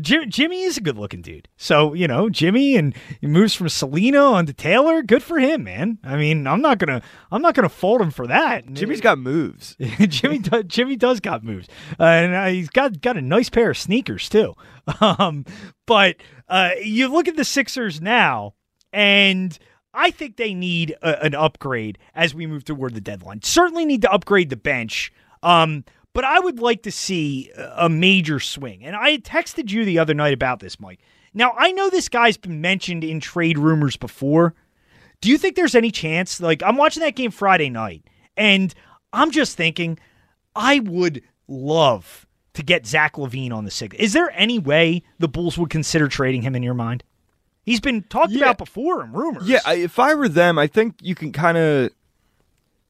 Jim, Jimmy is a good looking dude. So you know Jimmy, and he moves from Selena onto Taylor. Good for him, man. I mean, I'm not gonna, I'm not gonna fault him for that. Jimmy's got moves. Jimmy, does, Jimmy does got moves, uh, and uh, he's got got a nice pair of sneakers too. Um, but uh, you look at the Sixers now, and I think they need a, an upgrade as we move toward the deadline. Certainly need to upgrade the bench. Um, but I would like to see a major swing. And I texted you the other night about this, Mike. Now, I know this guy's been mentioned in trade rumors before. Do you think there's any chance? Like, I'm watching that game Friday night, and I'm just thinking, I would love to get Zach LaVine on the six. Is there any way the Bulls would consider trading him in your mind? He's been talked about before in rumors. Yeah, I, if I were them, I think you can kind of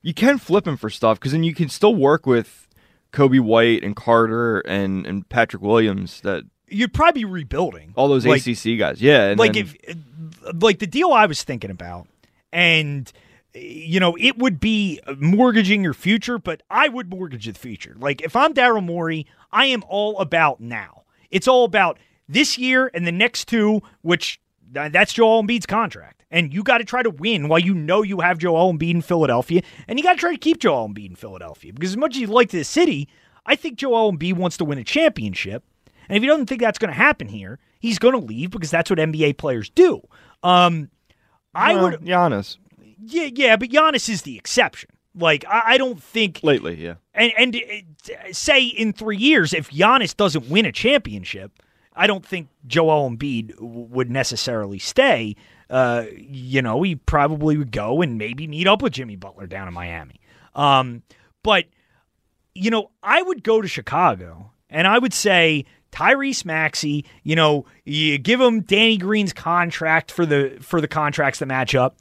you can flip him for stuff because then you can still work with Coby White and Carter and and Patrick Williams that You'd probably be rebuilding all those Like- ACC guys. Yeah, and like then- if like the deal I was thinking about, and you know, it would be mortgaging your future, but I would mortgage the future. Like if I'm Daryl Morey, I am all about now. It's all about this year and the next two, which uh, that's Joel Embiid's contract. And you got to try to win while you know you have Joel Embiid in Philadelphia, and you got to try to keep Joel Embiid in Philadelphia because as much as you like the city, I think Joel Embiid wants to win a championship. And if he doesn't think that's going to happen here, he's going to leave because that's what NBA players do. Um, I Well, would, Giannis yeah, yeah, but Giannis is the exception. Like I, I don't think, lately. Yeah, and and uh, say in three years, if Giannis doesn't win a championship, I don't think Joel Embiid would necessarily stay. Uh, you know, he probably would go and maybe meet up with Jimmy Butler down in Miami. Um, but you know, I would go to Chicago and I would say Tyrese Maxey, you know, you give him Danny Green's contract for the for the contracts that match up.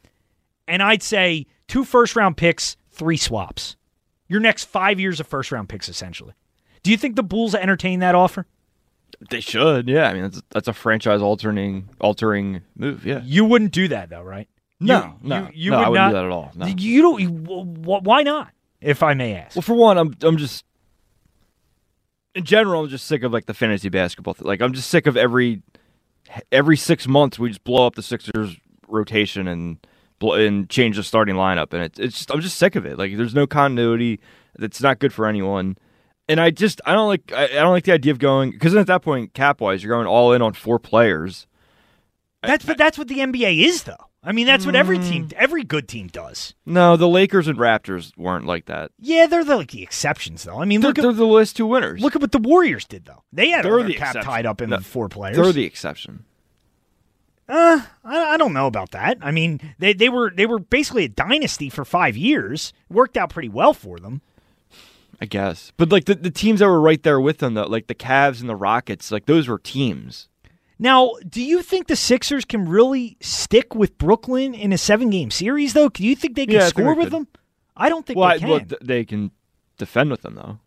And I'd say two first round picks, three swaps. Your next five years of first round picks, essentially. Do you think the Bulls entertain that offer? they should. Yeah, I mean that's that's a franchise altering altering move. Yeah, You wouldn't do that, though, right? No, you, no, you, you no, would I wouldn't not do that at all, no. You don't. You, why not? If I may ask. Well, for one, I'm I'm just in general, I'm just sick of like the fantasy basketball. Thing. Like I'm just sick of every every six months we just blow up the Sixers rotation and and change the starting lineup, and it's it's just I'm just sick of it. Like there's no continuity. That's not good for anyone. And I just I don't like I, I don't like the idea of going because at that point cap wise you're going all in on four players. That's but that's what the NBA is, though. I mean, that's what every Mm. team, every good team does. No, the Lakers and Raptors weren't like that. Yeah, they're the, like the exceptions, though. I mean, They're, look they're at the last two winners. look at what the Warriors did, though. They had They're all their the cap exception. tied up in No, four players. They're the exception. Uh, I, I don't know about that. I mean, they, they were they were basically a dynasty for five years. Worked out pretty well for them. I guess. But like the, the teams that were right there with them, though, like the Cavs and the Rockets, like those were teams. Now, do you think the Sixers can really stick with Brooklyn in a seven game series, though? Do you think they can Yeah, score with could. them? I don't think well, they I- can. well, they can defend with them though.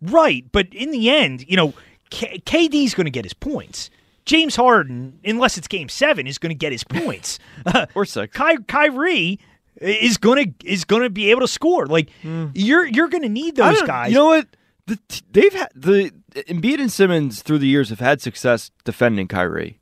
Right, but in the end, you know, K- KD's going to get his points. James Harden, unless it's Game Seven, is going to get his points. or six. Ky- Kyrie is going to is going to be able to score. Like hmm. you're you're going to need. Those guys. You know what? The, they've had the Embiid and Simmons through the years have had success defending Kyrie.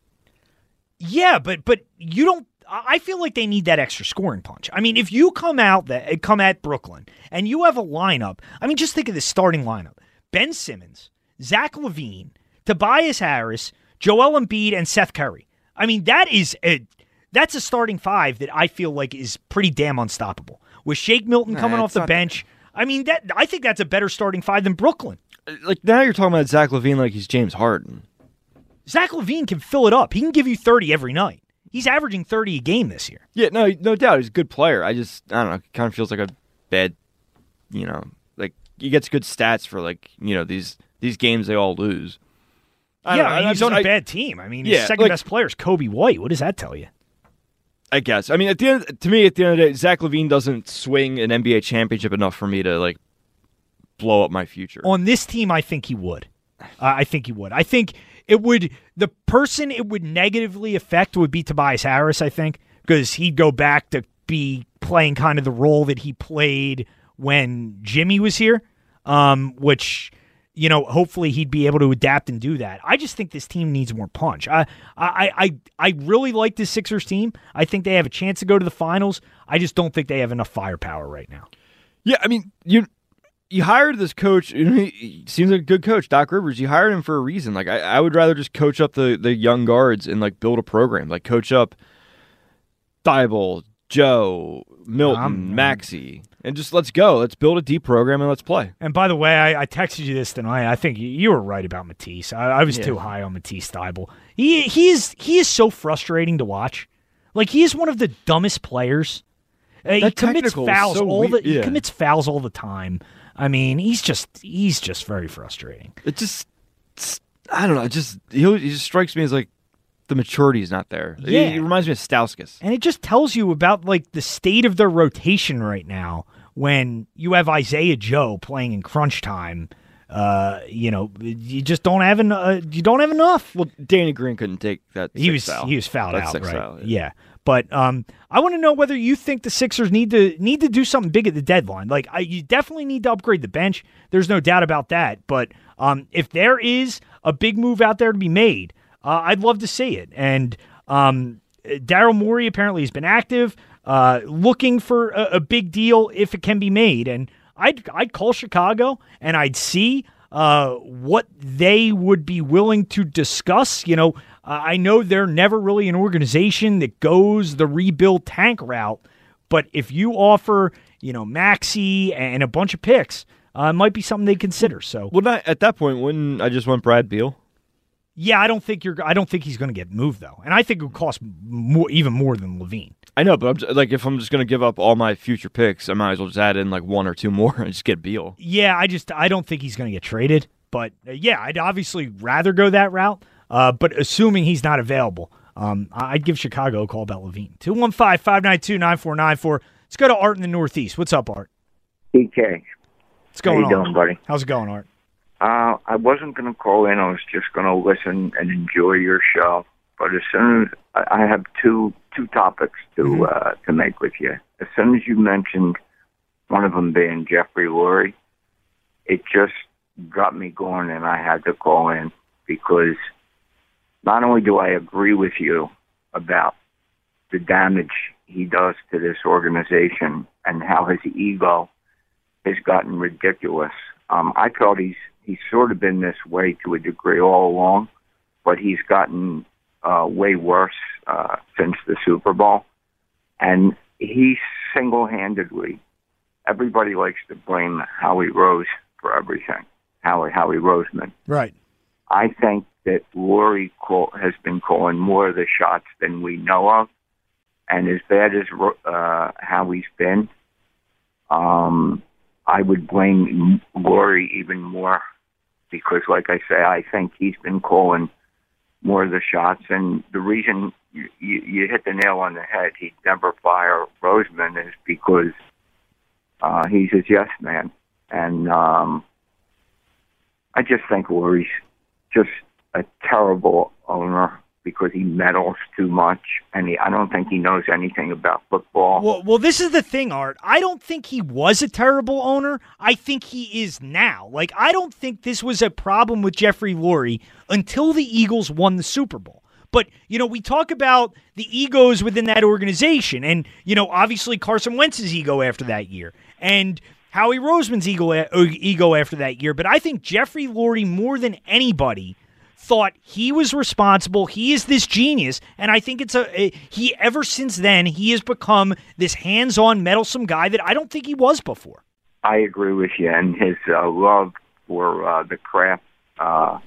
Yeah, but but you don't. I I feel like they need that extra scoring punch. I mean, if you come out that come at Brooklyn and you have a lineup, I mean, just think of this starting lineup: Ben Simmons, Zach LaVine, Tobias Harris, Joel Embiid, and Seth Curry. I mean, that is a that's a starting five that I feel like is pretty damn unstoppable. With Shake Milton Nah, coming off the bench, I mean that I think that's a better starting five than Brooklyn. Like now you're talking about Zach LaVine like he's James Harden. Zach LaVine can fill it up. He can give you thirty every night. He's averaging thirty a game this year. Yeah, no, no doubt he's a good player. I just I don't know, kind of feels like a bad, you know, like he gets good stats for like you know these these games they all lose. I yeah, I mean, he's on a I- bad team. I mean, Yeah, his second like- best player is Coby White. What does that tell you? I guess. I mean, at the end, to me, at the end of the day, Zach LaVine doesn't swing an NBA championship enough for me to like blow up my future. On this team, I think he would. Uh, I think he would. I think it would the person it would negatively affect would be Tobias Harris, I think, because he'd go back to be playing kind of the role that he played when Jimmy was here, um, which you know hopefully he'd be able to adapt and do that. I just think this team needs more punch. I I I I really like this Sixers team. I think they have a chance to go to the finals. I just don't think they have enough firepower right now. Yeah, I mean you you hired this coach. He seems like a good coach, Doc Rivers. You hired him for a reason. Like I, I would rather just coach up the the young guards and like build a program. Like coach up Thybulle, Joe, Milton, I'm- Maxey, and just let's go. Let's build a deep program and let's play. And by the way, I, I texted you this tonight. I think you, were right about Matisse. I, I was Yeah. too high on Matisse Thybulle. He he is he is so frustrating to watch. Like he is one of the dumbest players. Uh, he commits fouls so all the he commits fouls all the time. I mean, he's just he's just very frustrating. It just I don't know. It just he, he just strikes me as like the maturity is not there. He- Yeah. he, reminds me of Stauskas. And it just tells you about like the state of their rotation right now when you have Isaiah Joe playing in crunch time. Uh, you know, you just don't have en- uh, you don't have enough. Well, Danny Green couldn't take that. He was foul. he was fouled That out, right? foul, yeah. But um, I want to know whether you think the Sixers need to need to do something big at the deadline. Like, I, you definitely need to upgrade the bench. There's no doubt about that. But um, if there is a big move out there to be made, uh, I'd love to see it. And um, Daryl Morey apparently has been active, uh, looking for a, a big deal if it can be made. And I'd I'd call Chicago and I'd see uh, what they would be willing to discuss. You know, I know they're never really an organization that goes the rebuild tank route, but if you offer, you know, Maxey and a bunch of picks, uh, it might be something they consider. So, well, not at that point. Wouldn't I just want Brad Beal? Yeah, I don't think you're. I don't think he's going to get moved though, and I think it would cost more, even more than LaVine. I know, but I'm just, like, if I'm just going to give up all my future picks, I might as well just add in like one or two more and just get Beal. Yeah, I just I don't think he's going to get traded. But uh, yeah, I'd obviously rather go that route. Uh, but assuming he's not available, um, I- I'd give Chicago a call about LaVine. 215 592 9494. Let's go to Art in the Northeast. What's up, Art? PK. What's going How you on? doing, buddy? How's it going, Art? Uh, I wasn't going to call in. I was just going to listen and enjoy your show. But as soon as I I have two two topics to uh, to make with you, as soon as you mentioned one of them being Jeffrey Lurie, it just got me going, and I had to call in because not only do I agree with you about the damage he does to this organization and how his ego has gotten ridiculous. Um, I felt he's he's sort of been this way to a degree all along, but he's gotten uh, way worse uh, since the Super Bowl, and he single-handedly. Everybody likes to blame Howie Rose for everything. Howie Howie Roseman. Right. I think that Lurie call, has been calling more of the shots than we know of, and as bad as uh, Howie's been, um, I would blame Lurie even more because, like I say, I think he's been calling more of the shots, and the reason you, you, you hit the nail on the head, he'd never fire Roseman, is because uh, he's his yes man, and um, I just think Lurie's just a terrible owner because he meddles too much, and he, I don't think he knows anything about football. Well, well, this is the thing, Art. I don't think he was a terrible owner. I think he is now. Like, I don't think this was a problem with Jeffrey Lurie until the Eagles won the Super Bowl. But, you know, we talk about the egos within that organization. And, you know, obviously Carson Wentz's ego after that year. And Howie Roseman's ego, uh, ego after that year. But I think Jeffrey Lurie, more than anybody, thought he was responsible. He is this genius, and I think it's a, he. Ever since then, he has become this hands-on, meddlesome guy that I don't think he was before. I agree with you, and his uh, love for uh, the Kraft uh,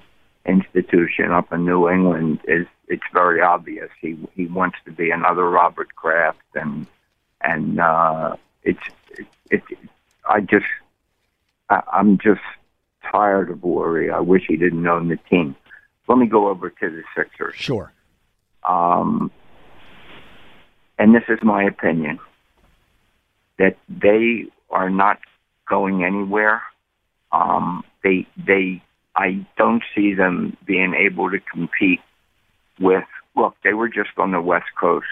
institution up in New England is it's very obvious. He he wants to be another Robert Kraft, and and uh, it's it, it, I just I, I'm just tired of Lurie. I wish he didn't own the team. Let me go over to the Sixers. Sure. Um, and this is my opinion that they are not going anywhere. Um, they they I don't see them being able to compete with. Look, they were just on the West Coast.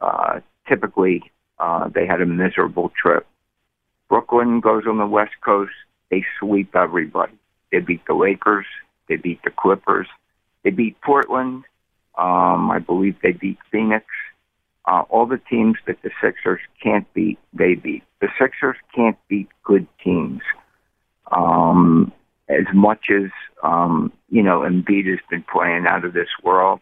Uh, typically, uh, they had a miserable trip. Brooklyn goes on the West Coast. They sweep everybody. They beat the Lakers. They beat the Clippers. They beat Portland. Um, I believe they beat Phoenix. Uh, all the teams that the Sixers can't beat, they beat. The Sixers can't beat good teams. Um, as much as um, you know, Embiid has been playing out of this world.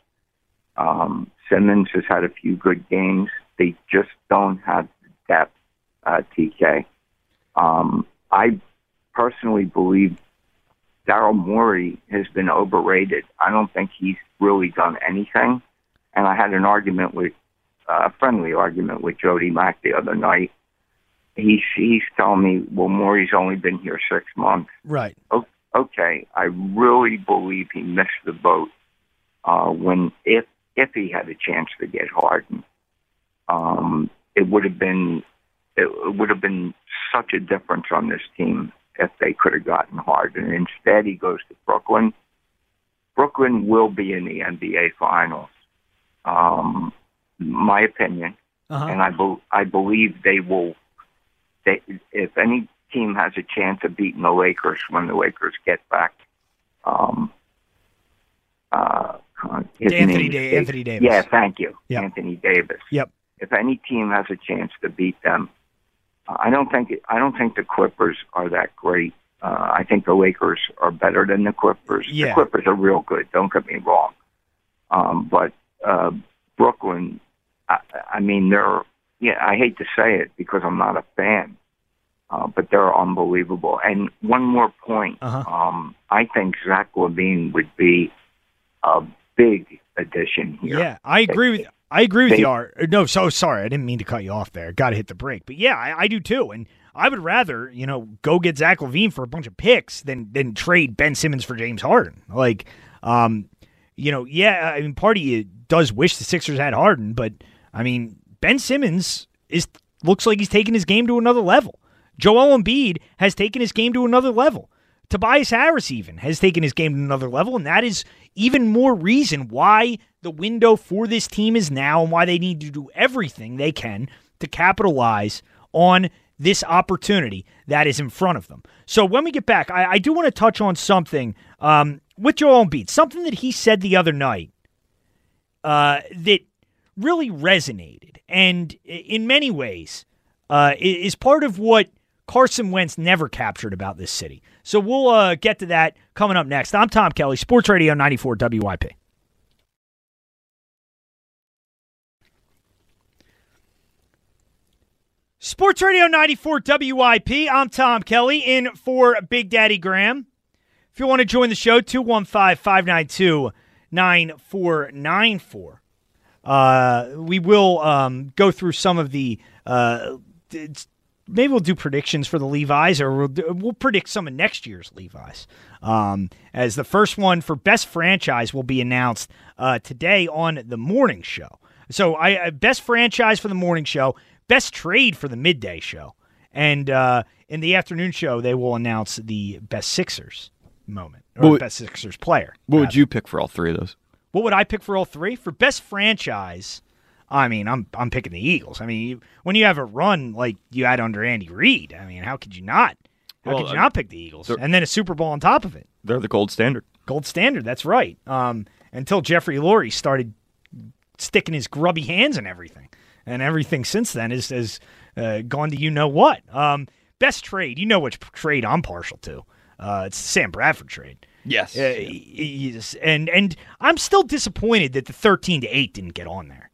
Um, Simmons has had a few good games. They just don't have depth, uh, TK. Um, I personally believe Daryl Morey has been overrated. I don't think he's really done anything. And I had an argument with uh, a friendly argument with Jody Mac the other night. He's he's telling me, well, Morey's only been here six months. Right. O- Okay, I really believe he missed the boat uh, when if if he had a chance to get Harden, um, it would have been it would have been such a difference on this team if they could have gotten Harden. Instead, he goes to Brooklyn. Brooklyn will be in the NBA Finals. Um, my opinion, Uh-huh. and I be- I believe they will. They if any team has a chance of beating the Lakers when the Lakers get back. Um, uh, Anthony Da- Anthony Davis. Yeah, thank you, Yep. Anthony Davis. Yep. If any team has a chance to beat them, I don't think I don't think the Clippers are that great. Uh, I think the Lakers are better than the Clippers. Yeah. The Clippers are real good. Don't get me wrong. Um, but uh, Brooklyn, I, I mean, they're yeah. I hate to say it because I'm not a fan, uh, but they're unbelievable. And one more point, Uh-huh. um, I think Zach LaVine would be a big addition here. Yeah, I agree with I agree with They- you. Art. No, so sorry, I didn't mean to cut you off there. Got to hit the break, but yeah, I, I do too. And I would rather you know go get Zach LaVine for a bunch of picks than than trade Ben Simmons for James Harden. Like, um, you know, yeah, I mean, part of you does wish the Sixers had Harden, but I mean, Ben Simmons is looks like he's taking his game to another level. Joel Embiid has taken his game to another level. Tobias Harris even has taken his game to another level, and that is even more reason why the window for this team is now and why they need to do everything they can to capitalize on this opportunity that is in front of them. So when we get back, I, I do want to touch on something um, with Joel Embiid, something that he said the other night uh, that really resonated, and in many ways uh, is part of what Carson Wentz never captured about this city. So we'll uh, get to that coming up next. I'm Tom Kelly, Sports Radio 94 WIP. Sports Radio 94 WIP. I'm Tom Kelly in for Big Daddy Graham. If you want to join the show, 215 592 9494. Uh, we will um, go through some of the. Uh, maybe we'll do predictions for the Levi's, or we'll, do, we'll predict some of next year's Levi's. Um, as the first one for best franchise will be announced uh, today on the morning show. So, I uh, best franchise for the morning show, best trade for the midday show, and uh, in the afternoon show they will announce the best Sixers moment or best Sixers player. What would you pick for all three of those? What would I pick for all three? For best franchise, I mean, I'm I'm picking the Eagles. I mean, you, when you have a run like you had under Andy Reid, I mean, how could you not? How Well, could you I- not pick the Eagles? And then a Super Bowl on top of it. They're the gold standard. Gold standard. That's right. Um, until Jeffrey Lurie started sticking his grubby hands in everything, and everything since then is has uh, gone to you know what. Um, best trade. You know which trade I'm partial to. Uh, it's the Sam Bradford trade. Yes. Uh, yes. And and I'm still disappointed that the 13 to eight didn't get on there.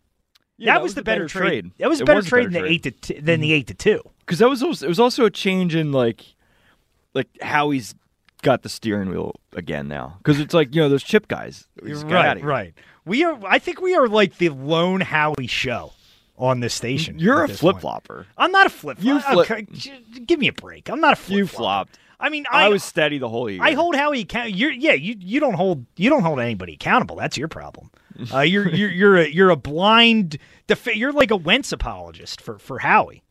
Yeah, that, was, the better, trade. That was a better was trade better than the eight to t- than the eight to two. because that was also, it was also a change in like like how he's got the steering wheel again now because it's like you know those chip guys right, right. We are. I think we are like the lone Howie show on this station. You're a flip flopper. I'm not a flip. You flop. flip- give me a break. I'm not a flip. You flopped. I mean, I, I, was steady the whole year. I hold Howie account. You're yeah. You you don't hold you don't hold anybody accountable. That's your problem. Uh, you're you're you're a you're a blind. Def- you're like a Wentz apologist for for Howie.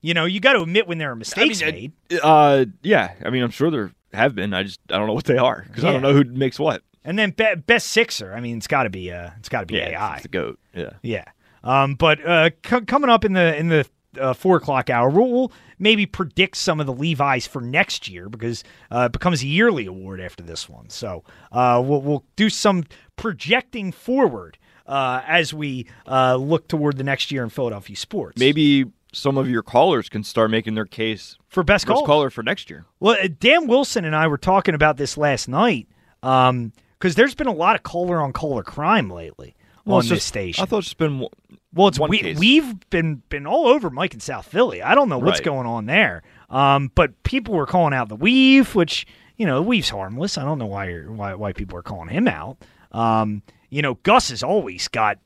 You know, you got to admit when there are mistakes I made. mean, uh, yeah. I mean, I'm sure there have been. I just I don't know what they are because I don't know who makes what. And then be- best sixer. I mean, it's got to be uh, it's got to be Yeah, AI. it's the goat. Yeah. Yeah. Um, but uh, c- coming up in the in the uh, four o'clock hour, we'll, we'll maybe predict some of the Levi's for next year because uh, it becomes a yearly award after this one. So uh, we'll we'll do some projecting forward uh, as we uh, look toward the next year in Philadelphia sports. Maybe some of your callers can start making their case for best caller. caller for next year. Well, Dan Wilson and I were talking about this last night because there's been a lot of caller on caller crime lately Well, on this just- station. I thought it's been well, it's one we, case. we've been been all over Mike in South Philly. I don't know what's Right. going on there, um, but people were calling out the Weave, which you know the Weave's harmless. I don't know why you're, why why people are calling him out. Um, you know, Gus has always got.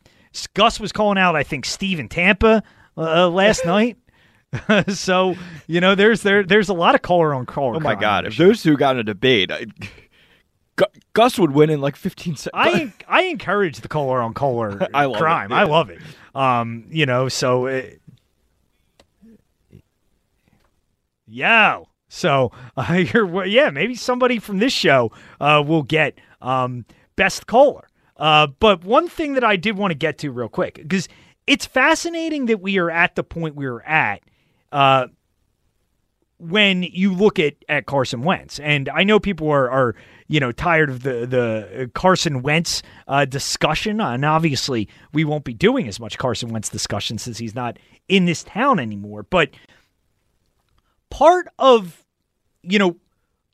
Gus was calling out, I think, Steve in Tampa uh, last night. so you know, there's there there's a lot of caller on caller. Oh my god! If those two got in a debate, I, Gus would win in like 15 seconds. I I encourage the caller on caller I love it, crime. I love it. Um, you know, so it, yeah. So uh, you're yeah, maybe somebody from this show uh, will get um, best caller. Uh, but one thing that I did want to get to real quick because it's fascinating that we are at the point we are at. Uh, when you look at, at Carson Wentz. And I know people are, are you know tired of the the Carson Wentz uh, discussion, and obviously we won't be doing as much Carson Wentz discussion since he's not in this town anymore. But part of you know,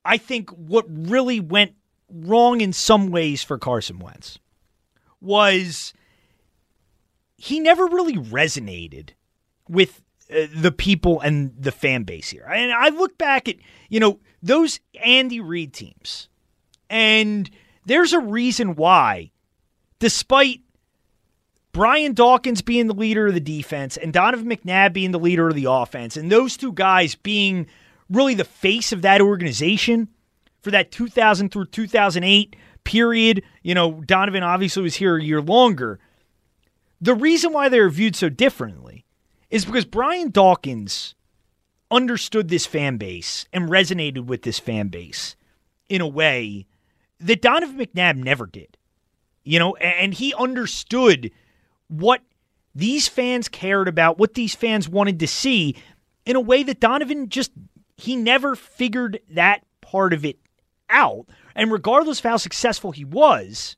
I think what really went wrong in some ways for Carson Wentz was he never really resonated with uh, the people and the fan base here. And I look back at, you know, those Andy Reid teams, and there's a reason why, despite Brian Dawkins being the leader of the defense and Donovan McNabb being the leader of the offense, and those two guys being really the face of that organization for that 2000 through 2008 period, you know, Donovan obviously was here a year longer. The reason why they're viewed so differently is because Brian Dawkins understood this fan base and resonated with this fan base in a way that Donovan McNabb never did. You know, and he understood what these fans cared about, what these fans wanted to see in a way that Donovan just he never figured that part of it out. And regardless of how successful he was,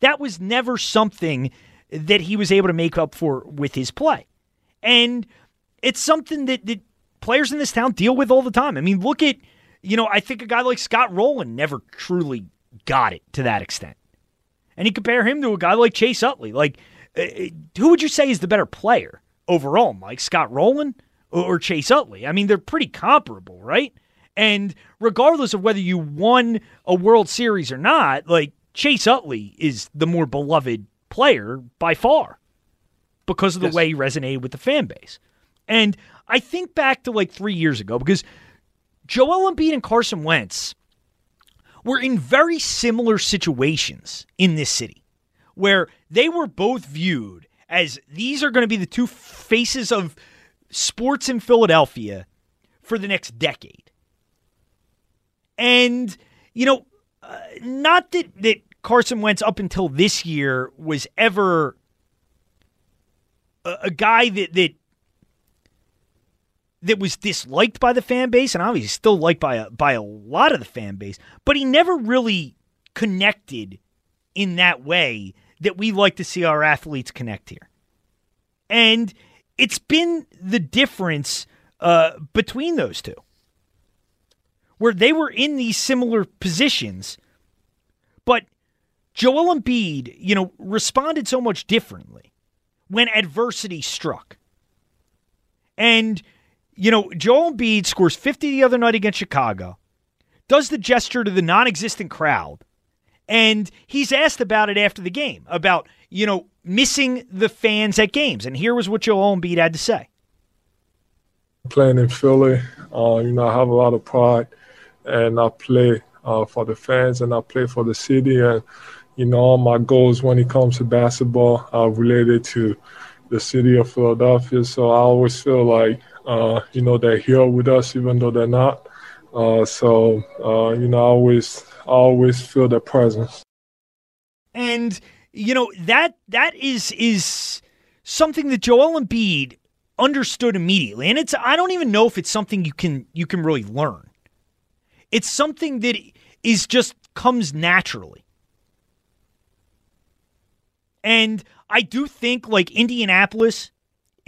that was never something that he was able to make up for with his play. And it's something that, that players in this town deal with all the time. I mean, look at, you know, I think a guy like Scott Rolen never truly got it to that extent. And you compare him to a guy like Chase Utley. Like, uh, who would you say is the better player overall, Mike? Scott Rolen or, or Chase Utley? I mean, they're pretty comparable, right? And regardless of whether you won a World Series or not, like Chase Utley is the more beloved player by far because of the way he resonated with the fan base. And I think back to like three years ago because Joel Embiid and Carson Wentz were in very similar situations in this city where they were both viewed as these are going to be the two faces of sports in Philadelphia for the next decade. And, you know, uh, not that, that Carson Wentz up until this year was ever a, a guy that, that that was disliked by the fan base and obviously still liked by a, by a lot of the fan base, but he never really connected in that way that we like to see our athletes connect here. And it's been the difference uh, between those two, where they were in these similar positions, but Joel Embiid, you know, responded so much differently when adversity struck. And you know, Joel Embiid scores 50 the other night against Chicago, does the gesture to the non existent crowd, and he's asked about it after the game about, you know, missing the fans at games. And here was what Joel Embiid had to say. Playing in Philly, uh, you know, I have a lot of pride and I play uh, for the fans and I play for the city. And, you know, all my goals when it comes to basketball are related to the city of Philadelphia. So I always feel like, uh, you know, they're here with us, even though they're not. Uh, so uh, you know, I always I always feel their presence. And you know that that is is something that Joel Embiid understood immediately. And it's I don't even know if it's something you can you can really learn. It's something that is just comes naturally. And I do think like Indianapolis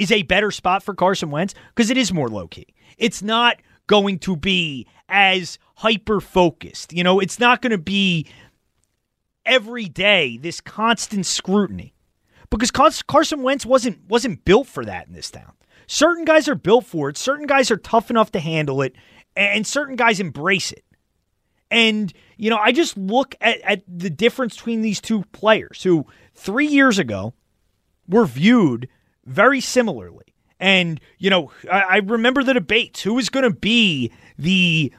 is a better spot for Carson Wentz because it is more low key. It's not going to be as hyper focused. You know, it's not going to be every day this constant scrutiny because Carson Wentz wasn't wasn't built for that in this town. Certain guys are built for it. Certain guys are tough enough to handle it, and certain guys embrace it. And you know, I just look at, at the difference between these two players who three years ago were viewed very similarly. And, you know, I, I remember the debates. Who was going to be the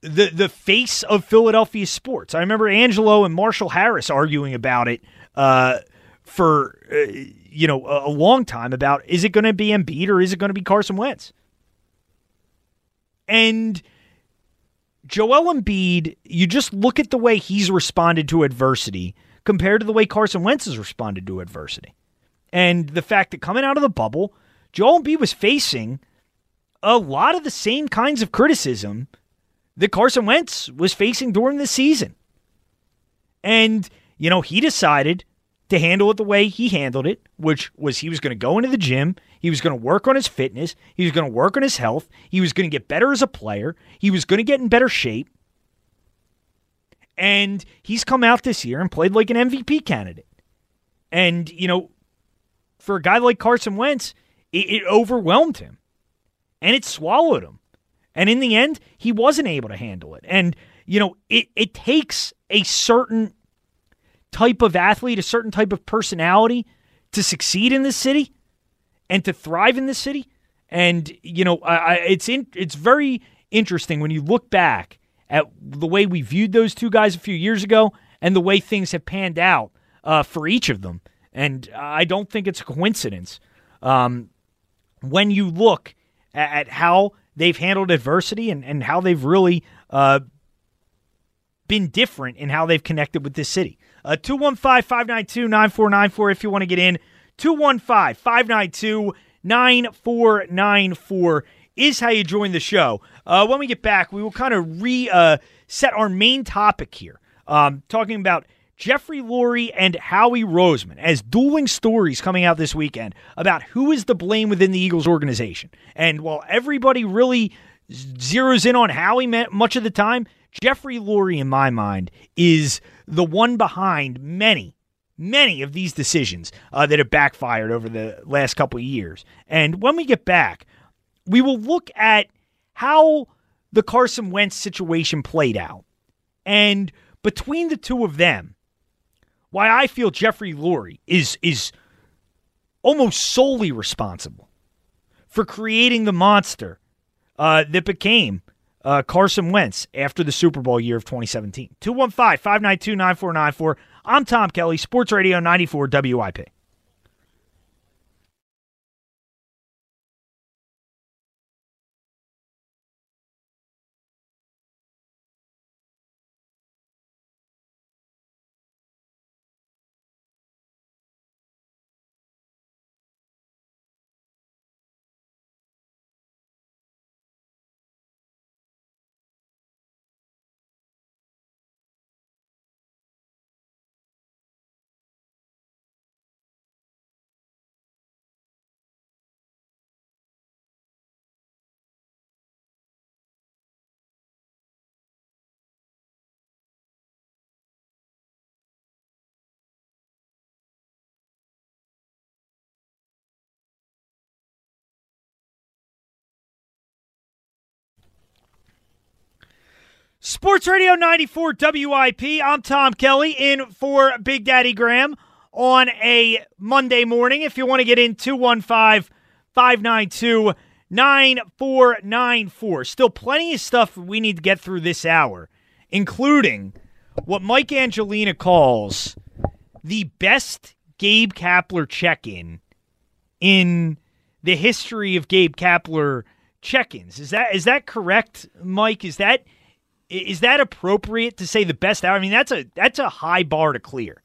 the the face of Philadelphia sports? I remember Angelo and Marshall Harris arguing about it uh, for uh, you know a, a long time about is it going to be Embiid or is it going to be Carson Wentz? And Joel Embiid, you just look at the way he's responded to adversity compared to the way Carson Wentz has responded to adversity. And the fact that coming out of the bubble, Joel Embiid was facing a lot of the same kinds of criticism that Carson Wentz was facing during the season. And, you know, he decided to handle it the way he handled it, which was he was going to go into the gym, he was going to work on his fitness, he was going to work on his health, he was going to get better as a player, he was going to get in better shape. And he's come out this year and played like an MVP candidate. And, you know, for a guy like Carson Wentz, it, it overwhelmed him and it swallowed him. And in the end, he wasn't able to handle it. And, you know, it, it takes a certain type of athlete, a certain type of personality to succeed in this city and to thrive in this city. And, you know, I, it's in, it's very interesting when you look back at the way we viewed those two guys a few years ago and the way things have panned out uh, for each of them. And I don't think it's a coincidence. Um, when you look at, at, how they've handled adversity and, and how they've really uh, been different in how they've connected with this city. Uh, 215 592 9494 if you want to get in. 215 592 9494 is how you join the show. Uh, when we get back, we will kind of re uh, set our main topic here, um, talking about Jeffrey Lurie and Howie Roseman as dueling stories coming out this weekend about who is to blame within the Eagles organization. And while everybody really zeroes in on Howie much of the time, Jeffrey Lurie, in my mind, is the one behind many, many of these decisions uh, that have backfired over the last couple of years. And when we get back, we will look at how the Carson Wentz situation played out. And between the two of them, why I feel Jeffrey Lurie is is almost solely responsible for creating the monster uh, that became uh, Carson Wentz after the Super Bowl year of 2017. 215 592 9494. I'm Tom Kelly, Sports Radio 94 WIP. Sports Radio 94 WIP. I'm Tom Kelly in for Big Daddy Graham on a Monday morning. If you want to get in, 215 592 9494. Still plenty of stuff we need to get through this hour, including what Mike Angelina calls the best Gabe Kapler check in in the history of Gabe Kapler check-ins. Is that is that correct, Mike? Is that is that appropriate to say the best hour? I mean, that's a that's a high bar to clear.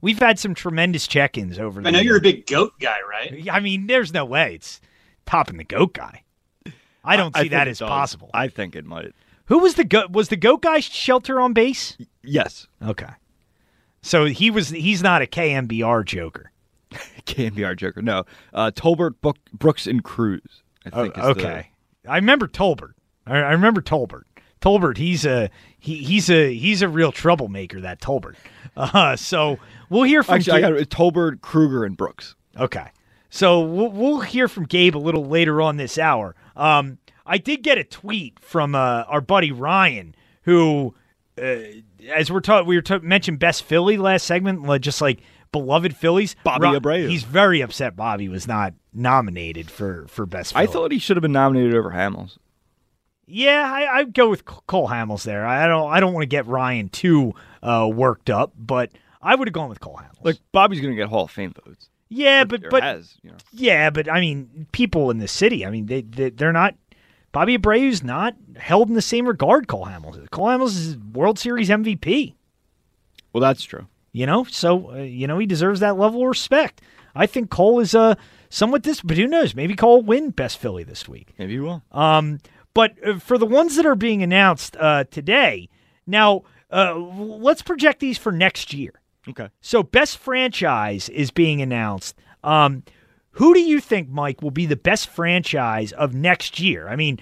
We've had some tremendous check-ins over. I know you're a big goat guy, right? I mean, there's no way it's topping the goat guy. I don't I see think that as does. possible. I think it might. Who was the goat? Was the goat guy shelter on base? Yes. Okay. So he was. He's not a KMBR joker. KMBR Joker. No. Uh, Tolbert, Book, Brooks, and Cruz. I think. Oh, is the- okay. I remember Tolbert. I, I remember Tolbert. Tolbert. He's a he, he's a he's a real troublemaker. That Tolbert. Uh, so we'll hear from. Actually, I got. Tolbert, Kruger, and Brooks. Okay. So we'll, we'll hear from Gabe a little later on this hour. Um, I did get a tweet from uh, our buddy Ryan, who, uh, as we're talking, we were ta- mentioned best Philly last segment, just like beloved Phillies. Bobby Abreu. He's very upset. Bobby was not nominated for for best. Philly. I thought he should have been nominated over Hamels. Yeah, I, I'd go with Cole Hamels there. I don't. I don't want to get Ryan too uh, worked up, but I would have gone with Cole Hamels. Like Bobby's going to get Hall of Fame votes. Yeah, but but has, you know. yeah, but I mean, people in the city. I mean, they, they they're not. Bobby Abreu's not held in the same regard. Cole Hamels. is. Cole Hamels is World Series MVP. Well, that's true. You know, so uh, you know he deserves that level of respect. I think Cole is uh, somewhat this, but who knows? Maybe Cole will win Best Philly this week. Maybe he will. Um, but uh, for the ones that are being announced uh, today, now uh, let's project these for next year. Okay. So best franchise is being announced. Um, who do you think, Mike, will be the best franchise of next year? I mean,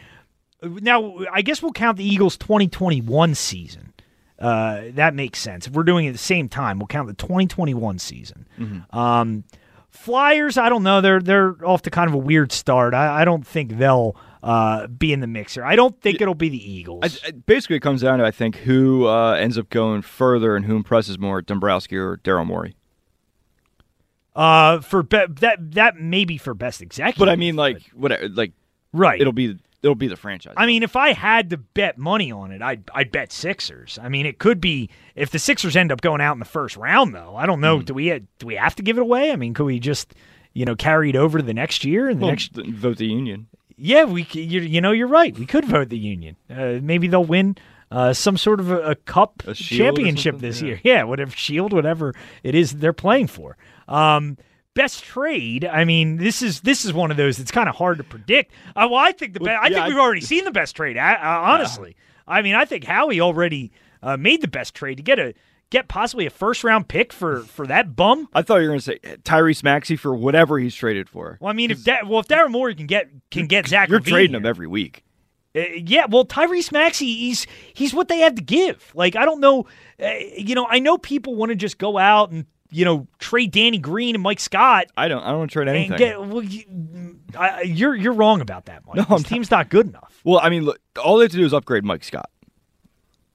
now I guess we'll count the Eagles' 2021 season. Uh, that makes sense. If we're doing it at the same time, we'll count the 2021 season. Um, Flyers, I don't know. They're they're off to kind of a weird start. I, I don't think they'll uh, be in the mixer. I don't think it'll be the Eagles. I, basically, it comes down to I think who uh, ends up going further and who impresses more, Dombrowski or Daryl Morey. Uh, for be- that that may be for best executive. But I mean, like whatever, like right. It'll be it'll be the franchise. I mean, if I had to bet money on it, I'd I'd bet Sixers. I mean, it could be if the Sixers end up going out in the first round, though. I don't know. Hmm. Do we do we have to give it away? I mean, could we just you know carry it over to the next year and the Well, next? vote the union. Yeah, we you, you know you're right. We could vote the Union. Uh, maybe they'll win uh, some sort of a, a cup A championship this Yeah. year. Yeah, whatever shield, whatever it is they're playing for. Um, best trade. I mean, this is this is one of those that's kind of hard to predict. Uh, well, I think the Well, best. I yeah, think I- we've already seen the best trade. Honestly, I mean, I think Howie already uh, made the best trade to get a get possibly a first round pick for for that bum. I thought you were going to say Tyrese Maxey for whatever he's traded for. Well, I mean, if that well, if Darren Moore can get can get Zach, You're LaVine trading here- him every week. Uh, yeah, well, Tyrese Maxey, he's he's what they have to give. Like, I don't know, uh, you know, I know people want to just go out and you know trade Danny Green and Mike Scott I don't. I don't want to trade anything. and get. Well, you, I, you're you're wrong about that, Mike. No, this I'm not. team's not good enough. well, I mean, look, all they have to do is upgrade Mike Scott.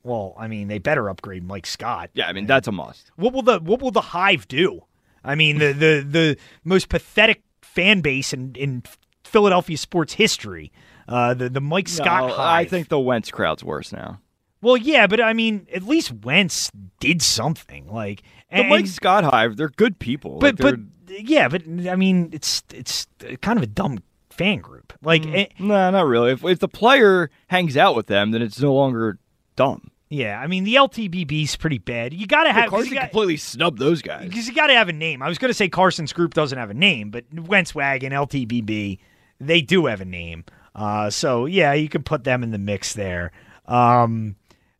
Well, I mean, they better upgrade Mike Scott. Yeah, I mean that's a must. What will the what will the Hive do? I mean, the the the most pathetic fan base in in Philadelphia sports history. Uh, the the Mike Scott No, Hive. I think the Wentz crowd's worse now. Well, yeah, but I mean, at least Wentz did something. Like The Mike Scott Hive, they're good people. but Like, but yeah, but I mean, it's it's kind of a dumb fan group. Like, eh, they're- no, not really. If if the player hangs out with them, then it's no longer dumb. Yeah, I mean, the LTBB's is pretty bad. You got to have 'cause Carson you got- completely snubbed those guys. because you got to have a name. I was going to say Carson's group doesn't have a name, but Wentzwagen, LTBB, they do have a name. Uh, so yeah, you can put them in the mix there. Um,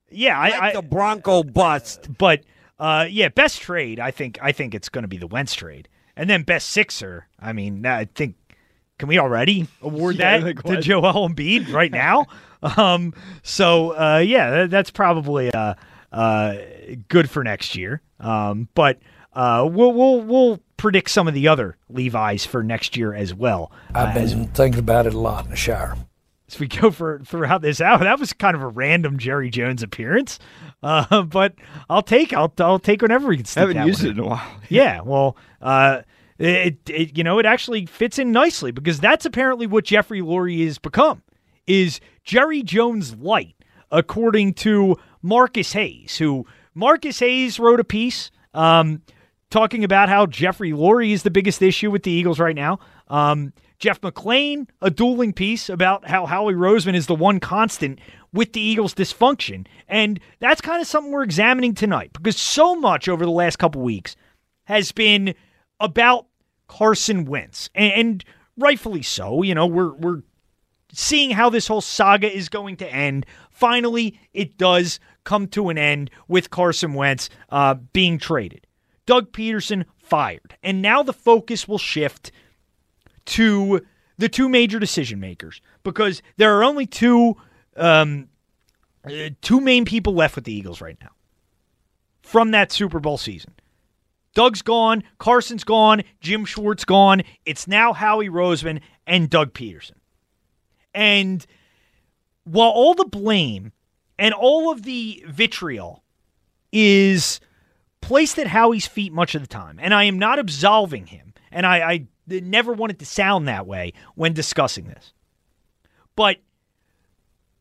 yeah, I, I the Bronco bust. But uh, yeah, best trade. I think I think it's going to be the Wentz trade, and then best sixer. I mean, I think can we already award Yeah, that like to? Joel Embiid right now? um, so uh, yeah, that, that's probably uh, uh, good for next year. Um, but uh, we'll we'll we'll predict some of the other Levi's for next year as well. I've Uh, been thinking about it a lot in the shower. as we go for throughout this hour. That was kind of a random Jerry Jones appearance, uh, but I'll take I'll I'll take whenever we can. sneak haven't that used one it in a while. yeah, well, uh, it, it you know it actually fits in nicely because that's apparently what Jeffrey Lurie has become is Jerry Jones light, according to Marcus Hayes, who Marcus Hayes wrote a piece um, talking about how Jeffrey Lurie is the biggest issue with the Eagles right now. Um, Jeff McLane, a dueling piece about how Howie Roseman is the one constant with the Eagles' dysfunction. And that's kind of something we're examining tonight because so much over the last couple weeks has been about Carson Wentz. And, and rightfully so. You know, we're we're seeing how this whole saga is going to end. Finally, it does come to an end with Carson Wentz uh, being traded. Doug Pederson fired. And now the focus will shift to the two major decision makers because there are only two um, uh, two main people left with the Eagles right now from that Super Bowl season. Doug's gone, Carson's gone, Jim Schwartz gone. It's now Howie Roseman and Doug Pederson. And while all the blame and all of the vitriol is placed at Howie's feet much of the time, and I am not absolving him, and I, I never wanted to sound that way when discussing this. But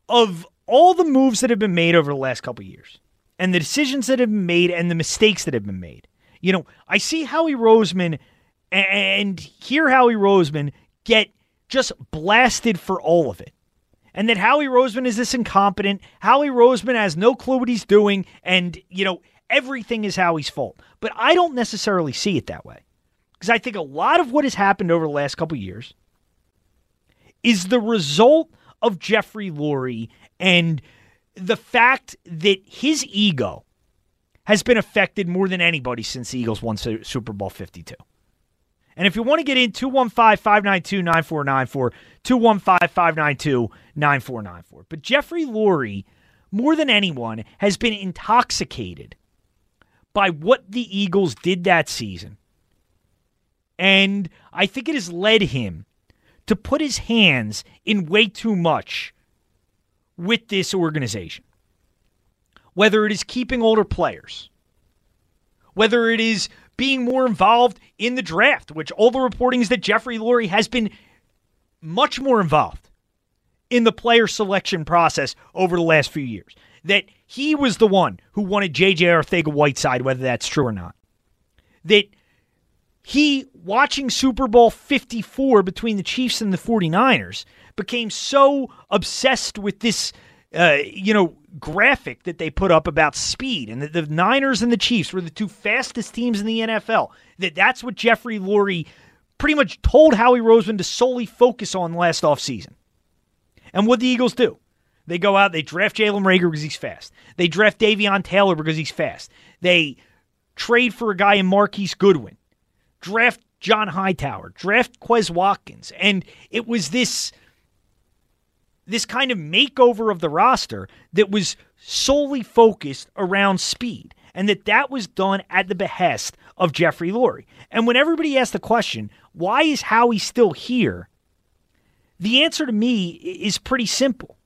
of all the moves that have been made over the last couple years, and the decisions that have been made, and the mistakes that have been made, you know, I see Howie Roseman and hear Howie Roseman get just blasted for all of it. And that Howie Roseman is this incompetent. Howie Roseman has no clue what he's doing. And, you know, everything is Howie's fault. But I don't necessarily see it that way. Because I think a lot of what has happened over the last couple years is the result of Jeffrey Lurie and the fact that his ego has been affected more than anybody since the Eagles won Super Bowl 52. And if you want to get in, 215 592 9494, 215 592 9494. But Jeffrey Lurie, more than anyone, has been intoxicated by what the Eagles did that season. And I think it has led him to put his hands in way too much with this organization. Whether it is keeping older players, whether it is being more involved in the draft, which all the reporting is that Jeffrey Lurie has been much more involved in the player selection process over the last few years. That he was the one who wanted J.J. Arcega-Whiteside, whether that's true or not. That he, watching Super Bowl 54 between the Chiefs and the 49ers, became so obsessed with this, uh, you know, graphic that they put up about speed and that the Niners and the Chiefs were the two fastest teams in the NFL. That that's what Jeffrey Lurie pretty much told Howie Roseman to solely focus on last offseason. And what the Eagles do? They go out, they draft Jalen Reagor because he's fast. They draft Davion Taylor because he's fast. They trade for a guy in Marquise Goodwin draft John Hightower, draft Quez Watkins. And it was this this kind of makeover of the roster that was solely focused around speed and that that was done at the behest of Jeffrey Lurie. And when everybody asked the question, why is Howie still here? The answer to me is pretty simple.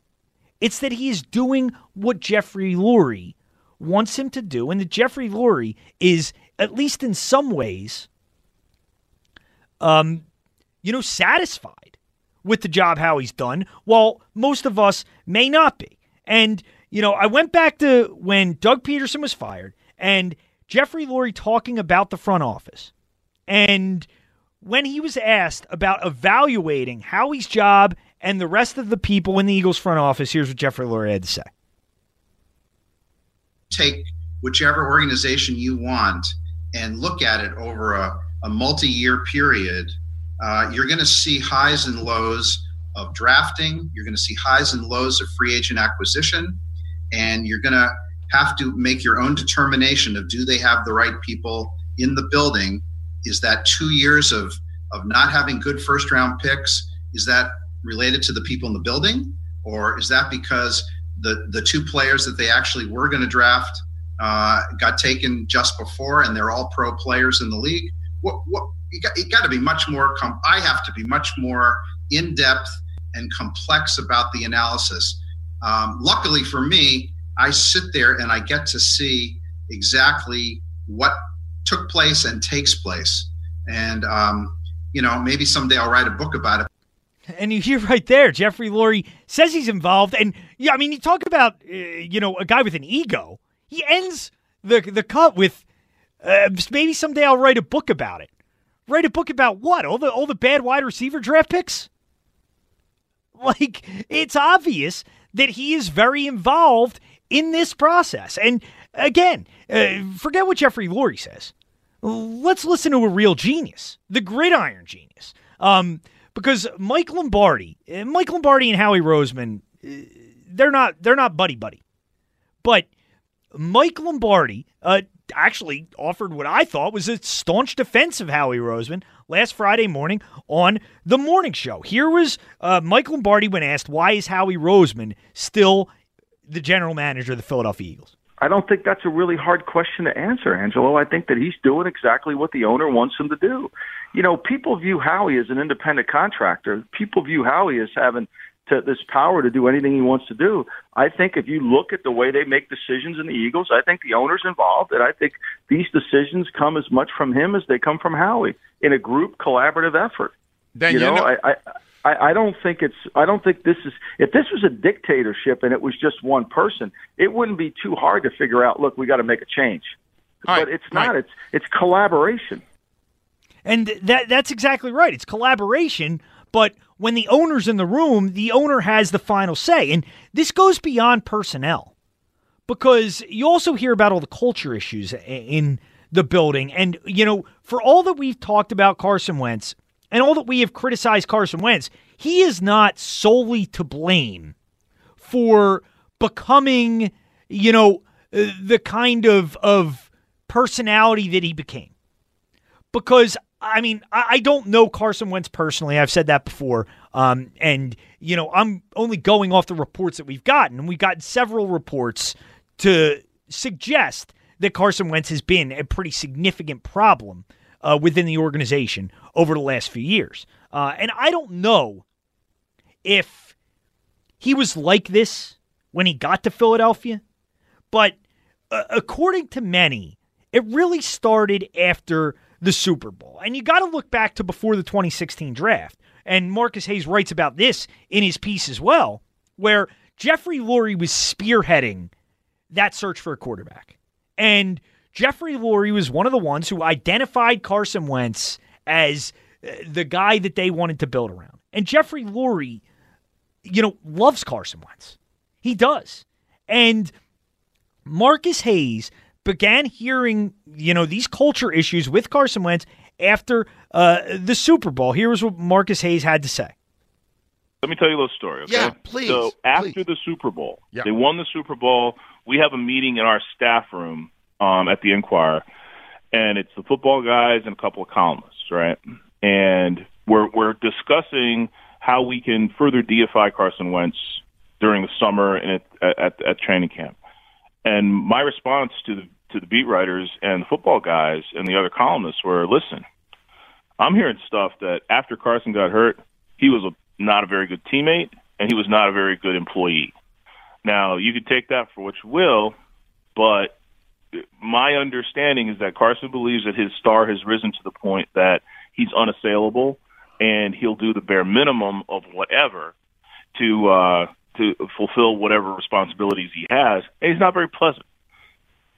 It's that he is doing what Jeffrey Lurie wants him to do, and that Jeffrey Lurie is, at least in some ways, um, you know, satisfied with the job how he's done, while most of us may not be. And, you know, I went back to when Doug Pederson was fired and Jeffrey Lurie talking about the front office. And when he was asked about evaluating Howie's job and the rest of the people in the Eagles front office, here's what Jeffrey Lurie had to say. Take whichever organization you want and look at it over a a multi-year period, uh, you're going to see highs and lows of drafting. You're going to see highs and lows of free agent acquisition, and you're going to have to make your own determination of do they have the right people in the building. Is that two years of of not having good first round picks? Is that related to the people in the building, or is that because the the two players that they actually were going to draft uh, got taken just before, and they're all pro players in the league? what, what you got, you got to be much more. Com- I have to be much more in depth and complex about the analysis. Um, luckily for me, I sit there and I get to see exactly what took place and takes place. And um, you know, maybe someday I'll write a book about it. And you hear right there, Jeffrey Lurie says he's involved, and yeah, I mean, you talk about uh, you know a guy with an ego. He ends the the cut with uh, maybe someday I'll write a book about it. Write a book about what? All the all the bad wide receiver draft picks? Like it's obvious that he is very involved in this process. And again, uh, forget what Jeffrey Lurie says. Let's listen to a real genius, the gridiron genius. Um, because Mike Lombardi, uh, Mike Lombardi and Howie Roseman, uh, they're not they're not buddy buddy, but Mike Lombardi uh, actually offered what I thought was a staunch defense of Howie Roseman last Friday morning on the morning show. Here was uh, Mike Lombardi when asked why is Howie Roseman still the general manager of the Philadelphia Eagles. I don't think that's a really hard question to answer, Angelo. I think that he's doing exactly what the owner wants him to do. You know, people view Howie as an independent contractor. People view Howie as having to this power to do anything he wants to do. I think if you look at the way they make decisions in the Eagles, I think the owner's involved, and I think these decisions come as much from him as they come from Howie in a group collaborative effort. Then you you know, know- I, I I, I don't think it's. I don't think this is. If this was a dictatorship and it was just one person, it wouldn't be too hard to figure out. Look, we got to make a change. but it's not. It's it's collaboration. And that that's exactly right. It's collaboration, but when the owner's in the room, the owner has the final say. And this goes beyond personnel. Because you also hear about all the culture issues in the building. And, you know, for all that we've talked about Carson Wentz and all that we have criticized Carson Wentz, he is not solely to blame for becoming, you know, uh, the kind of of personality that he became because I mean I, don't know Carson Wentz personally. I've said that before, um, and you know I'm only going off the reports that we've gotten, and we've gotten several reports to suggest that Carson Wentz has been a pretty significant problem uh, within the organization over the last few years, uh, and I don't know if he was like this when he got to Philadelphia, but uh, according to many, it really started after the Super Bowl. And you got to look back to before the 2016 draft. And Marcus Hayes writes about this in his piece as well, where Jeffrey Lurie was spearheading that search for a quarterback. And Jeffrey Lurie was one of the ones who identified Carson Wentz as uh, the guy that they wanted to build around. And Jeffrey Lurie, you know, loves Carson Wentz. He does. And Marcus Hayes began hearing, you know, these culture issues with Carson Wentz after uh, the Super Bowl. Here's what Marcus Hayes had to say. Let me tell you a little story. Okay? Yeah, please, So after the Super Bowl, Yeah. they won the Super Bowl. We have a meeting in our staff room um, at the Enquirer, and it's the football guys and a couple of columnists, right? And we're we're discussing how we can further deify Carson Wentz during the summer and at, at, at training camp. And my response to the to the beat writers and the football guys and the other columnists were, listen, I'm hearing stuff that after Carson got hurt, he was a, not a very good teammate and he was not a very good employee. Now, you could take that for what you will, but my understanding is that Carson believes that his star has risen to the point that he's unassailable and he'll do the bare minimum of whatever to uh, to fulfill whatever responsibilities he has, and he's not very pleasant.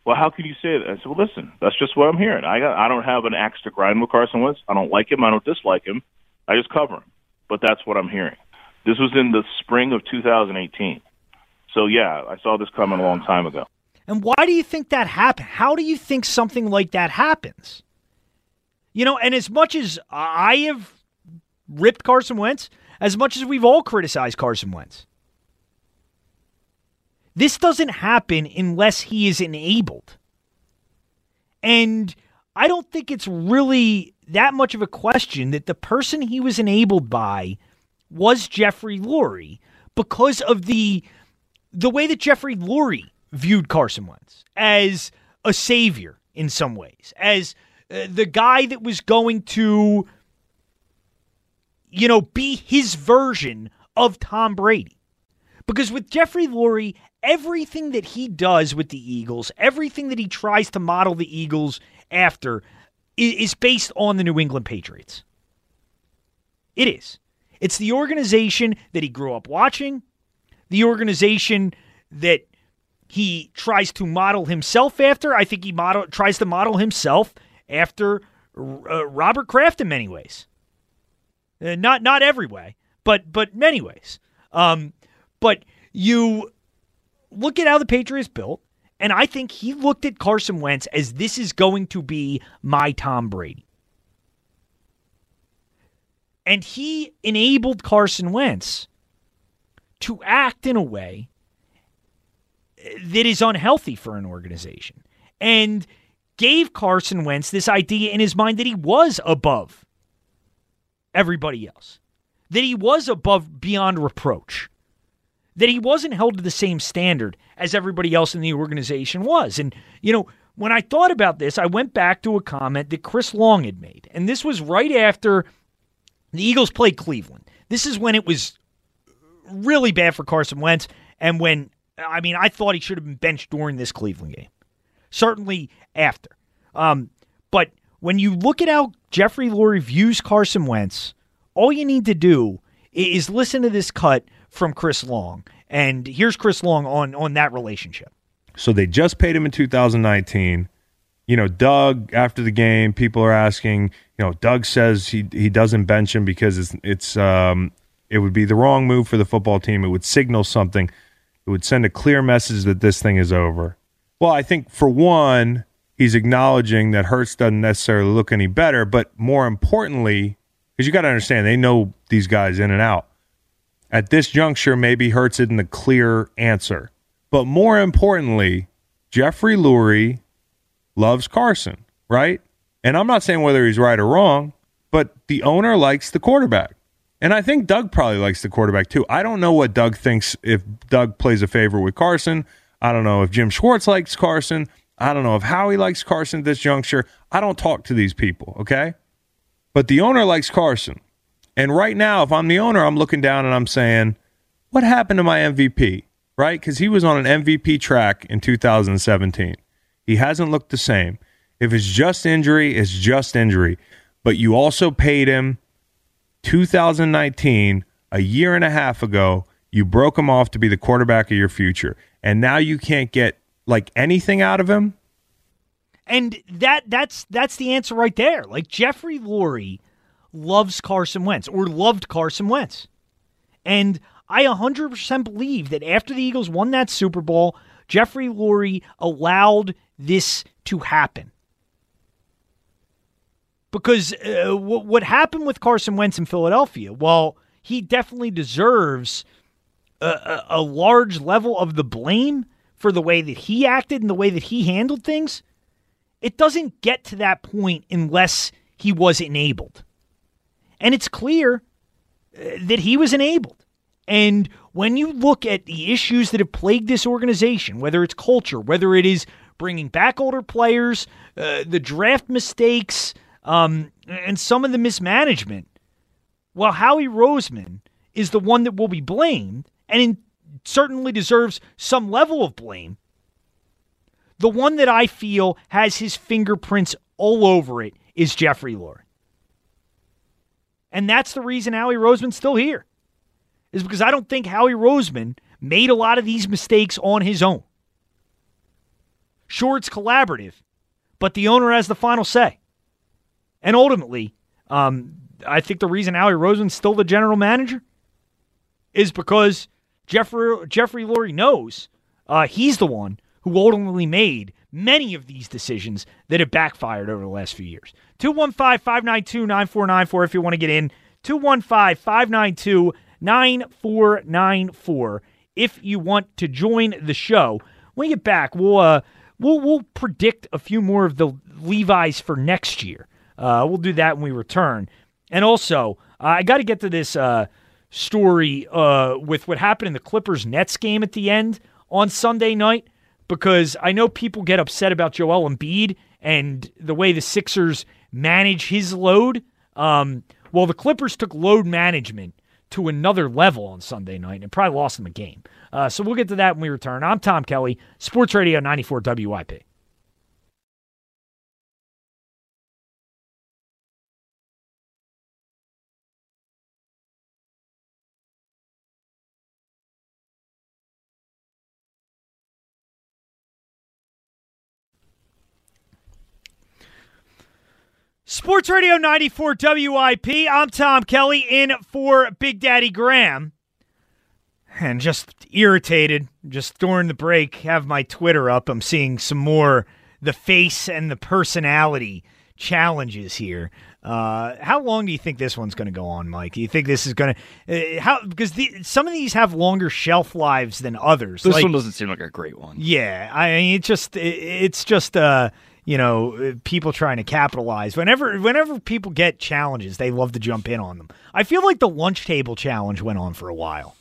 Well, how can you say that? I said, well, listen, that's just what I'm hearing. I got, I don't have an axe to grind with Carson Wentz. I don't like him. I don't dislike him. I just cover him. But that's what I'm hearing. This was in the spring of 2018. So yeah, I saw this coming a long time ago. And why do you think that happened? How do you think something like that happens? You know, and as much as I have ripped Carson Wentz, as much as we've all criticized Carson Wentz, this doesn't happen unless he is enabled. And I don't think it's really that much of a question that the person he was enabled by was Jeffrey Lurie because of the the way that Jeffrey Lurie viewed Carson Wentz as a savior in some ways, as uh, the guy that was going to, you know, be his version of Tom Brady. Because with Jeffrey Lurie, everything that he does with the Eagles, everything that he tries to model the Eagles after, is based on the New England Patriots. It is. It's the organization that he grew up watching, the organization that he tries to model himself after. I think he model tries to model himself after uh, Robert Kraft in many ways. Uh, not not every way, but but many ways. Um, but you look at how the Patriots built, and I think he looked at Carson Wentz as this is going to be my Tom Brady. And he enabled Carson Wentz to act in a way that is unhealthy for an organization and gave Carson Wentz this idea in his mind that he was above everybody else, that he was above beyond reproach, that he wasn't held to the same standard as everybody else in the organization was. And, you know, when I thought about this, I went back to a comment that Chris Long had made. And this was right after the Eagles played Cleveland. This is when it was really bad for Carson Wentz and when I mean, I thought he should have been benched during this Cleveland game. Certainly after. Um, but when you look at how Jeffrey Lurie views Carson Wentz, all you need to do is listen to this cut from Chris Long. And here's Chris Long on on that relationship. So they just paid him in 2019. You know, Doug after the game, people are asking, you know, Doug says he he doesn't bench him because it's it's um it would be the wrong move for the football team. It would signal something. It would send a clear message that this thing is over. Well, I think for one, he's acknowledging that Hurts doesn't necessarily look any better, but more importantly, because you got to understand, they know these guys in and out. At this juncture, maybe Hurts isn't a clear answer. But more importantly, Jeffrey Lurie loves Carson, right? And I'm not saying whether he's right or wrong, but the owner likes the quarterback. And I think Doug probably likes the quarterback too. I don't know what Doug thinks if Doug plays a favor with Carson. I don't know if Jim Schwartz likes Carson. I don't know if Howie likes Carson at this juncture. I don't talk to these people, okay? But the owner likes Carson. And right now, if I'm the owner, I'm looking down and I'm saying, what happened to my MVP? Right? Because he was on an MVP track in 2017. He hasn't looked the same. If it's just injury, it's just injury. But you also paid him 2019, a year and a half ago, you broke him off to be the quarterback of your future. And now you can't get like anything out of him. And that that's that's the answer right there. Like Jeffrey Lurie loves Carson Wentz or loved Carson Wentz. And I 100% believe that after the Eagles won that Super Bowl, Jeffrey Lurie allowed this to happen because uh, w- what happened with Carson Wentz in Philadelphia, well, he definitely deserves a, a, a, large level of the blame for the way that he acted and the way that he handled things. It doesn't get to that point unless he was enabled. And it's clear uh, that he was enabled. And when you look at the issues that have plagued this organization, whether it's culture, whether it is bringing back older players, uh, the draft mistakes, um, and some of the mismanagement. Well, Howie Roseman is the one that will be blamed and in, certainly deserves some level of blame. The one that I feel has his fingerprints all over it is Jeffrey Lurie. And that's the reason Howie Roseman's still here. Is because I don't think Howie Roseman made a lot of these mistakes on his own. Sure, it's collaborative, but the owner has the final say. And ultimately, um, I think the reason Howie Roseman's still the general manager is because Jeffrey Jeffrey Lurie knows uh, he's the one who ultimately made many of these decisions that have backfired over the last few years. 215 592 9494 if you want to get in. 215 592 9494 if you want to join the show. When we get back, we'll, uh, we'll, we'll predict a few more of the Levi's for next year. Uh, we'll do that when we return. And also, uh, I got to get to this uh, story uh, with what happened in the Clippers Nets game at the end on Sunday night because I know people get upset about Joel Embiid and the way the Sixers manage his load. Um, well, the Clippers took load management to another level on Sunday night and probably lost them a game. Uh, so we'll get to that when we return. I'm Tom Kelly, Sports Radio 94 WIP. Sports Radio 94 WIP. I'm Tom Kelly in for Big Daddy Graham. And just irritated, just during the break, have my Twitter up. I'm seeing some more the face and the personality challenges here. Uh, how long do you think this one's going to go on, Mike? Do you think this is going to uh, how because the, some of these have longer shelf lives than others? This Like- one doesn't seem like a great one. yeah, I mean, it's just it, it's just uh you know uh, people trying to capitalize. Whenever whenever people get challenges, they love to jump in on them. I feel like the lunch table challenge went on for a while.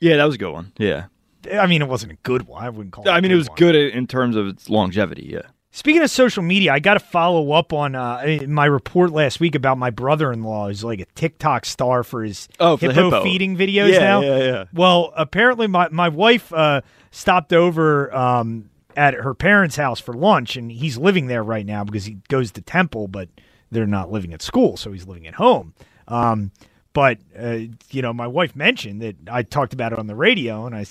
Yeah, that was a good one. Yeah. I mean, it wasn't a good one. I wouldn't call it. I mean, it was one. good in terms of its longevity. Yeah. Speaking of social media, I got to follow up on uh, my report last week about my brother-in-law who's like a TikTok star for his Oh, for hippo, hippo. feeding videos Yeah, now. yeah, yeah. Well, apparently my my wife uh, stopped over um, at her parents' house for lunch, and he's living there right now because he goes to Temple, but they're not living at school, so he's living at home. Um, but uh, you know, my wife mentioned that I talked about it on the radio, and I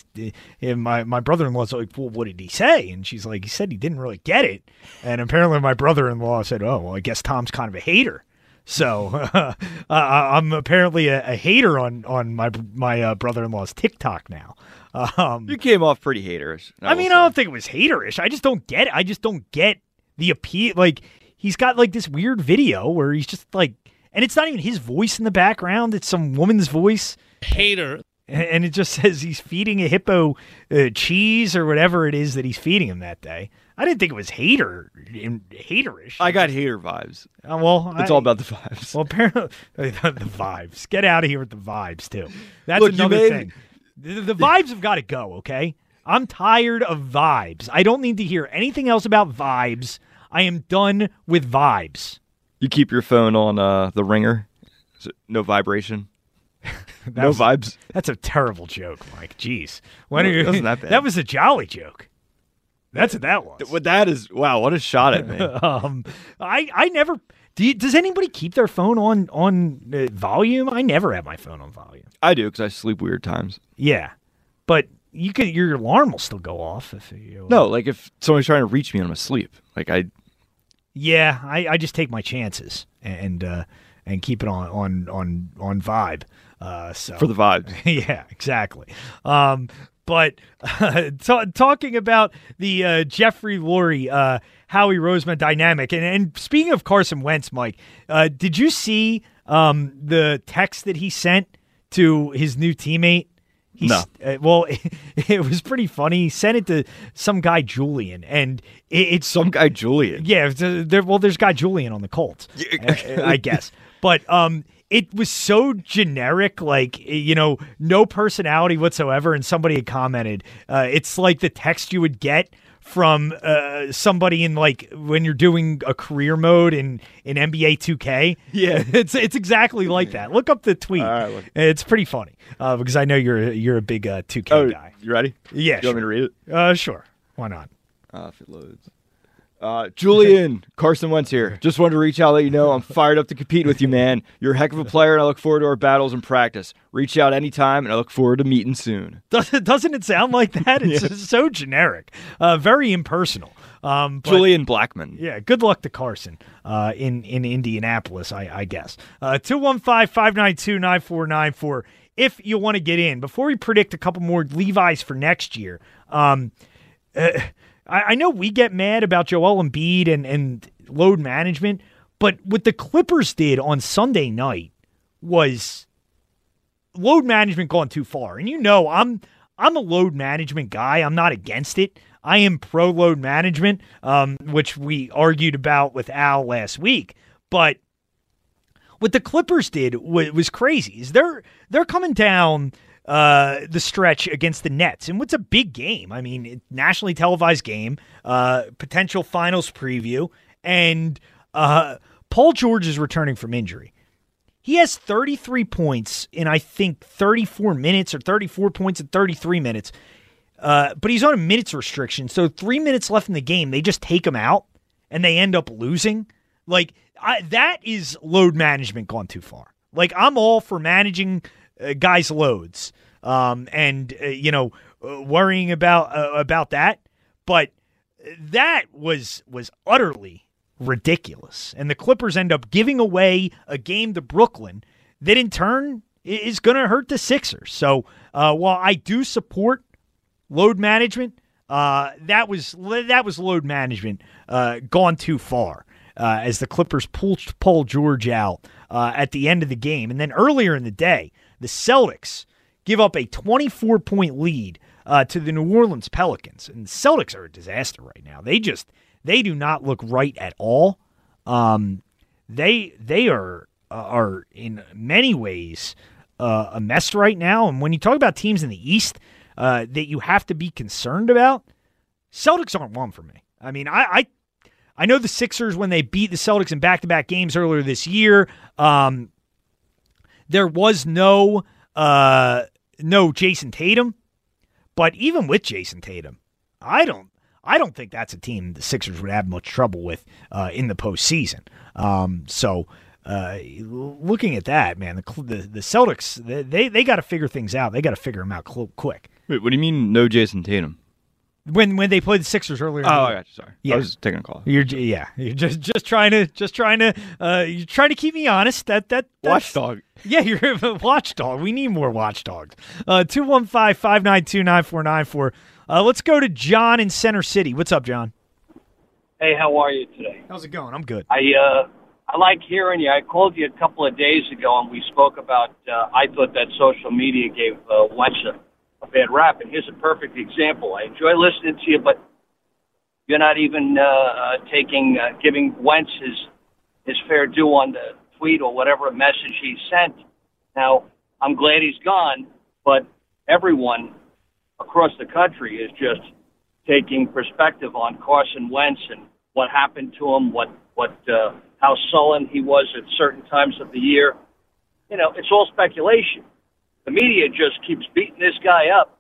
and my my brother in law's like, "Well, what did he say?" And she's like, "He said he didn't really get it." And apparently, my brother in law said, "Oh, well, I guess Tom's kind of a hater." So uh, I'm apparently a, a hater on on my my uh, brother in law's TikTok now. Um, You came off pretty haterish. I mean, I don't think it was haterish. I just don't get it. I just don't get the appeal. Like he's got like this weird video where he's just like, and it's not even his voice in the background. It's some woman's voice. Hater. And and it just says he's feeding a hippo uh, cheese or whatever it is that he's feeding him that day. I didn't think it was hater haterish. I got hater vibes. Uh, well, it's I- all about the vibes. Well, apparently the vibes. Get out of here with the vibes too. That's Look, you another made- thing. The, the vibes have got to go. Okay, I'm tired of vibes. I don't need to hear anything else about vibes. I am done with vibes. You keep your phone on uh, the ringer. No vibration. No was- vibes. That's a terrible joke, Mike. Jeez, when No, are you? that bad. That was a jolly joke. That's what that was. What that is? Wow, what a shot at me. um, I I never. Do you, does anybody keep their phone on on uh, volume? I never have my phone on volume. I do because I sleep weird times. Yeah, but you could your alarm will still go off if you. No, like if somebody's trying to reach me and I'm asleep, like I Yeah, I, I just take my chances and uh, and keep it on on on on vibe. Uh, so For the vibes. yeah, exactly. Um, but uh, ta- talking about the uh, Jeffrey Lurie, uh, Howie Roseman dynamic, and, and speaking of Carson Wentz, Mike, uh, did you see um, the text that he sent to his new teammate? He's, No. Uh, well, it, was pretty funny. He sent it to some guy Julian, and it, it's some guy Julian. Yeah, uh, there, well, there's guy Julian on the Colts, uh, I guess. But um, it was so generic, like you know, no personality whatsoever. And somebody had commented, uh, it's like the text you would get from uh, somebody in like when you're doing a career mode in in NBA 2K. Yeah. it's it's exactly like that. Look up the tweet. It's pretty funny uh, because I know you're you're a big uh, 2K Oh, guy. you ready? Yeah, You want me to read it? Uh, sure. Why not? Uh, if it loads. Uh, Julian, Carson Wentz here. Just wanted to reach out, let you know I'm fired up to compete with you, man. You're a heck of a player, and I look forward to our battles in practice. Reach out anytime, and I look forward to meeting soon. Doesn't doesn't it sound like that? It's Yeah. so generic, uh, very impersonal. Um, but- Julian Blackmon. Yeah, good luck to Carson uh, in in Indianapolis, I, I guess. Uh, 215-592-9494 if you want to get in. Before we predict a couple more Levi's for next year, um, uh, I, I know we get mad about Joel Embiid and, and load management, but what the Clippers did on Sunday night was load management gone too far. And you know, I'm I'm a load management guy. I'm not against it. I am pro load management, um, which we argued about with Al last week. But what the Clippers did was, was crazy. Is they're they're coming down uh, the stretch against the Nets, and what's a big game? I mean, nationally televised game, uh, potential finals preview, and uh, Paul George is returning from injury. He has 33 points in I think 34 minutes or 34 points in 33 minutes. Uh, but he's on a minutes restriction, so three minutes left in the game, they just take him out and they end up losing. Like I, that is load management gone too far. Like I'm all for managing uh, guys' loads, um, and uh, you know uh, worrying about uh, about that, but that was was utterly ridiculous. And the Clippers end up giving away a game to Brooklyn that in turn is going to hurt the Sixers. So uh, while I do support load management, uh, that was that was load management uh, gone too far uh, as the Clippers pulled Paul George out at the end of the game, and then earlier in the day, the Celtics give up a 24 point lead uh, to the New Orleans Pelicans, and the Celtics are a disaster right now. They just they do not look right at all. Um, they they are are in many ways uh, a mess right now. And when you talk about teams in the East uh, that you have to be concerned about, Celtics aren't one for me. I mean, I, I I know the Sixers when they beat the Celtics in back to back games earlier this year. Um, there was no uh, no Jayson Tatum, but even with Jayson Tatum, I don't I don't think that's a team the Sixers would have much trouble with uh, in the postseason. Um, so. Uh, looking at that, man, the the, the Celtics they they got to figure things out. They got to figure them out quick. Wait, what do you mean no Jayson Tatum? When when they played the Sixers earlier. Oh, I got you. Sorry, Yeah. I was taking a call. You're yeah. You're just just trying to just trying to uh you're trying to keep me honest. That that that's- Watchdog. Yeah, you're a watchdog. We need more watchdogs. Uh 215-592-9494. Uh let's go to John in Center City. What's up, John? Hey, how are you today? How's it going? I'm good. I uh, I like hearing you. I called you a couple of days ago, and we spoke about. Uh, I thought that social media gave uh, Wentz a, bad rap, and here's a perfect example. I enjoy listening to you, but you're not even uh, uh, taking uh, giving Wentz his his fair due on the tweet or whatever message he sent. Now, I'm glad he's gone, but everyone across the country is just taking perspective on Carson Wentz and what happened to him, what what uh, how sullen he was at certain times of the year. You know, it's all speculation. The media just keeps beating this guy up.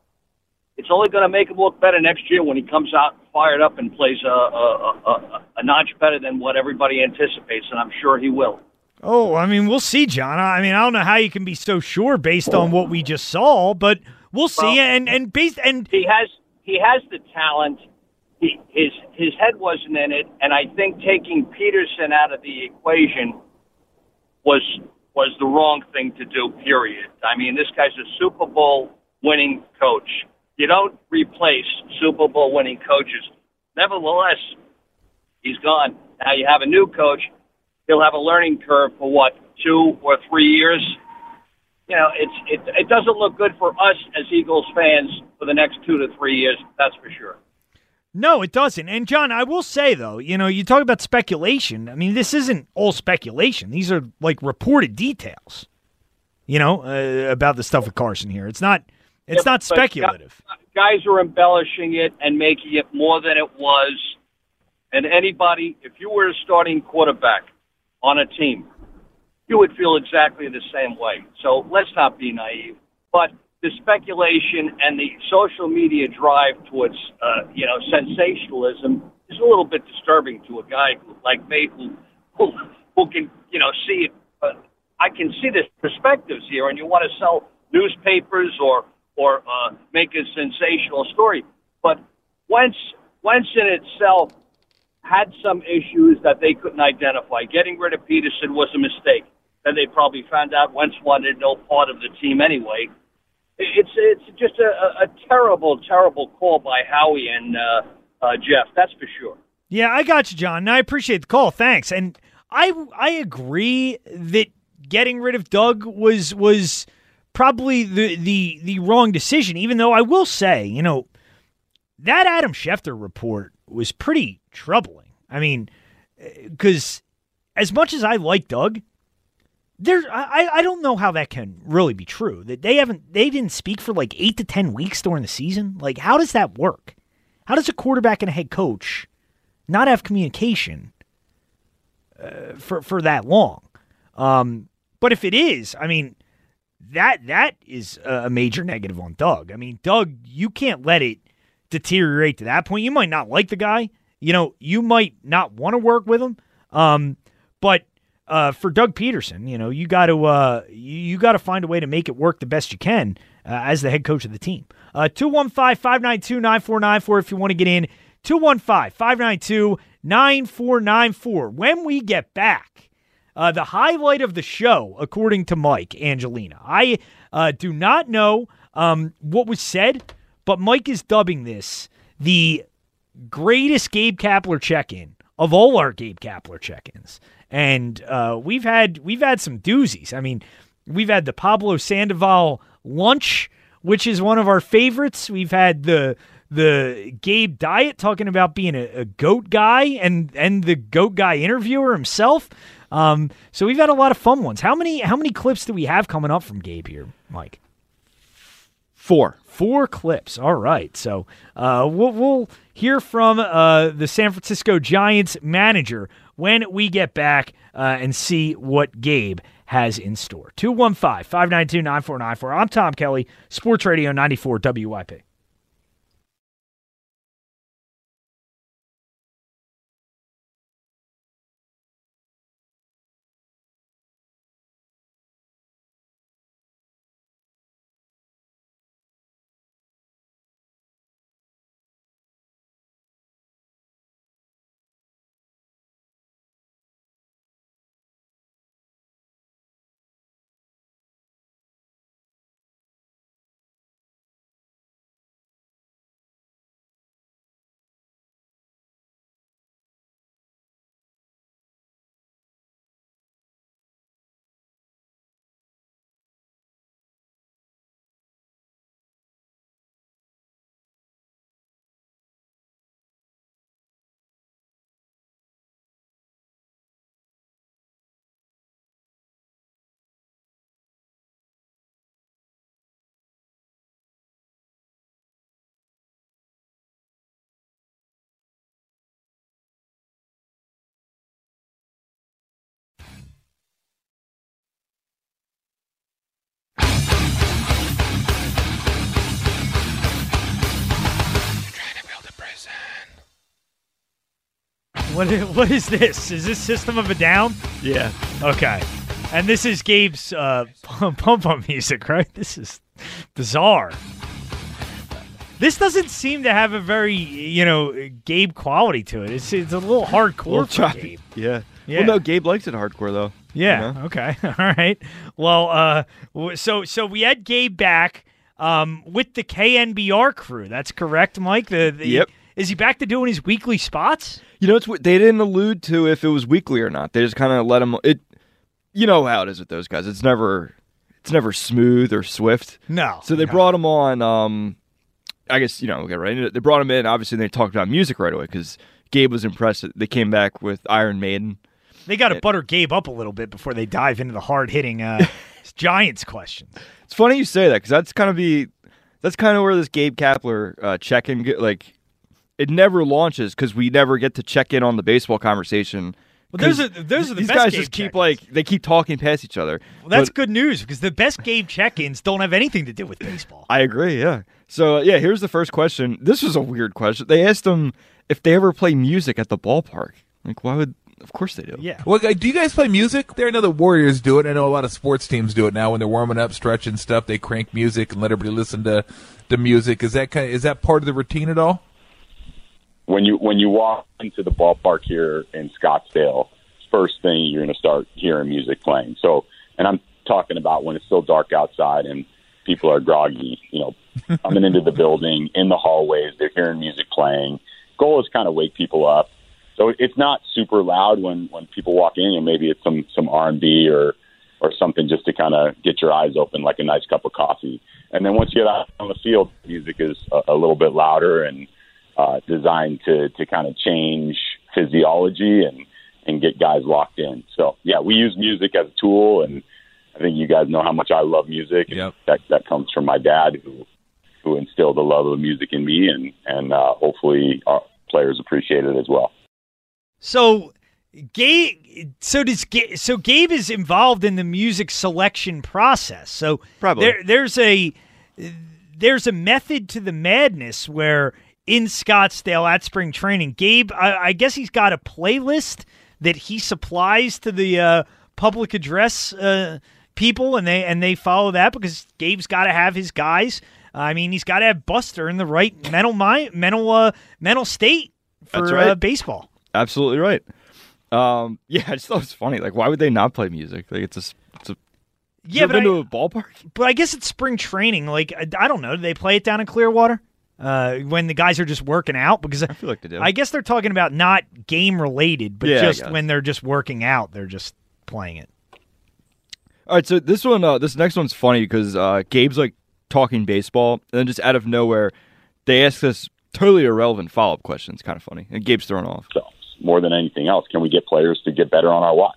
It's only going to make him look better next year when he comes out fired up and plays a, a, a, a notch better than what everybody anticipates, and I'm sure he will. Oh, I mean, we'll see, John. I mean, I don't know how you can be so sure based on what we just saw, but we'll see. Well, and and based and he has he has the talent. He, his his head wasn't in it, and I think taking Pederson out of the equation was was the wrong thing to do. Period. I mean, this guy's a Super Bowl winning coach. You don't replace Super Bowl winning coaches. Nevertheless, he's gone. Now you have a new coach. He'll have a learning curve for what two or three years. You know, it's it it doesn't look good for us as Eagles fans for the next two to three years. That's for sure. No, it doesn't. And John, I will say though, you know, you talk about speculation. I mean, this isn't all speculation. These are like reported details. You know, uh, about the stuff with Carson here. It's not. It's Yeah, not speculative. Guys are embellishing it and making it more than it was. And anybody, if you were a starting quarterback on a team, you would feel exactly the same way. So let's not be naive. But the speculation and the social media drive towards, uh, you know, sensationalism is a little bit disturbing to a guy like me who, who, who can, you know, see it. Uh, I can see the perspectives here, and you want to sell newspapers or or uh, make a sensational story. But Wentz, Wentz in itself had some issues that they couldn't identify. Getting rid of Pederson was a mistake. Then they probably found out Wentz wanted no part of the team anyway. It's it's just a, a terrible, terrible call by Howie and uh, uh, Jeff. That's for sure. Yeah, I got you, John. I appreciate the call. Thanks. And I I agree that getting rid of Doug was was probably the the the wrong decision. Even though I will say, you know, that Adam Schefter report was pretty troubling. I mean, because as much as I like Doug, there I I don't know how that can really be true. That they haven't they didn't speak for like eight to ten weeks during the season. Like, how does that work? How does a quarterback and a head coach not have communication uh, for for that long? Um, but if it is, I mean, that that is a major negative on Doug. I mean, Doug, you can't let it deteriorate to that point. You might not like the guy. You know, you might not want to work with him. Um, but uh, for Doug Pederson, you know, you got to uh, you, got to find a way to make it work the best you can uh, as the head coach of the team. Uh, 215 592 9494 if you want to get in 215 592 9494. When we get back, uh, the highlight of the show, according to Mike Angelina. I uh, do not know um, what was said, but Mike is dubbing this the greatest Gabe Kapler check-in of all our Gabe Kapler check-ins, and uh, we've had we've had some doozies. I mean, we've had the Pablo Sandoval lunch, which is one of our favorites. We've had the the Gabe Diet talking about being a, a goat guy and and the goat guy interviewer himself. Um, so we've had a lot of fun ones. How many how many clips do we have coming up from Gabe here, Mike? Four. Four clips. All right. So uh, we'll, we'll hear from uh, the San Francisco Giants manager when we get back uh, and see what Gabe has in store. 215 592 9494. I'm Tom Kelly, Sports Radio 94 WIP. What is, what is this? Is this System of a Down? Yeah. Okay. And this is Gabe's uh, pump up music, right? This is bizarre. This doesn't seem to have a very, you know, Gabe quality to it. It's, it's a little hardcore Little for. Gabe. Yeah. Yeah. Well, no, Gabe likes it hardcore though. Yeah. You know? Okay. All right. Well, uh, so so we had Gabe back um, with the KNBR crew. That's correct, Mike. The, the Yep. Is he back to doing his weekly spots? You know, it's what- they didn't allude to if it was weekly or not. They just kind of let him. It, you know how it is with those guys. It's never, it's never smooth or swift. No. So they brought him on. Um, I guess you know. Okay, right. They brought him in. Obviously, they talked about music right away because Gabe was impressed. that They came back with Iron Maiden. They got to butter Gabe up a little bit before they dive into the hard hitting uh, Giants questions. It's funny you say that because that's kind of be that's kind of where this Gabe Kapler uh, check in like it never launches because we never get to check in on the baseball conversation. Well, those 'Cause are those are the these best guys Gabe just keep like they keep talking past each other. Well, that's But good news because the best game check-ins don't have anything to do with baseball. I agree. Yeah. So yeah, here's the first question. This was a weird question. They asked them if they ever play music at the ballpark. Like, why would? Of course they do. Yeah. Well, do you guys play music? There, I know the Warriors do it. I know a lot of sports teams do it now when they're warming up, stretching stuff. They crank music and let everybody listen to the music. Is that kind of, is that part of the routine at all? When you when you walk into the ballpark here in Scottsdale, first thing you're going to start hearing music playing. So, and I'm talking about when it's still dark outside and people are groggy, you know, coming into the building in the hallways, they're hearing music playing. Goal is kind of wake people up. So it's not super loud when when people walk in. You know, maybe it's some some R and B or or something just to kind of get your eyes open, like a nice cup of coffee. And then once you get out on the field, music is a, a little bit louder and uh, designed to to kind of change physiology and and get guys locked in. So yeah, we use music as a tool, and I think you guys know how much I love music. Yep. That that comes from my dad who who instilled the love of music in me, and and uh, hopefully our players appreciate it as well. So Gabe, so does Ga- so Gabe is involved in the music selection process. So Probably. there, there's a there's a method to the madness where in Scottsdale at spring training, Gabe, I, I guess he's got a playlist that he supplies to the uh, public address uh, people, and they and they follow that because Gabe's got to have his guys. I mean, he's got to have Buster in the right mental mind, mental uh, mental state for That's right. uh, baseball. Absolutely right. Um, yeah, I just thought it was funny. Like, why would they not play music? Like, it's a, it's a. Yeah, but been I- to a ballpark? But I guess it's spring training. Like I, I don't know. Do they play it down in Clearwater uh, when the guys are just working out? Because I feel like they do. I guess they're talking about not game related, but Yeah, just when they're just working out, they're just playing it. All right, so this one, uh, this next one's funny because uh, Gabe's like talking baseball, and then just out of nowhere, they ask this totally irrelevant follow up question. It's kind of funny, and Gabe's thrown off. So More than anything else, can we get players to get better on our watch?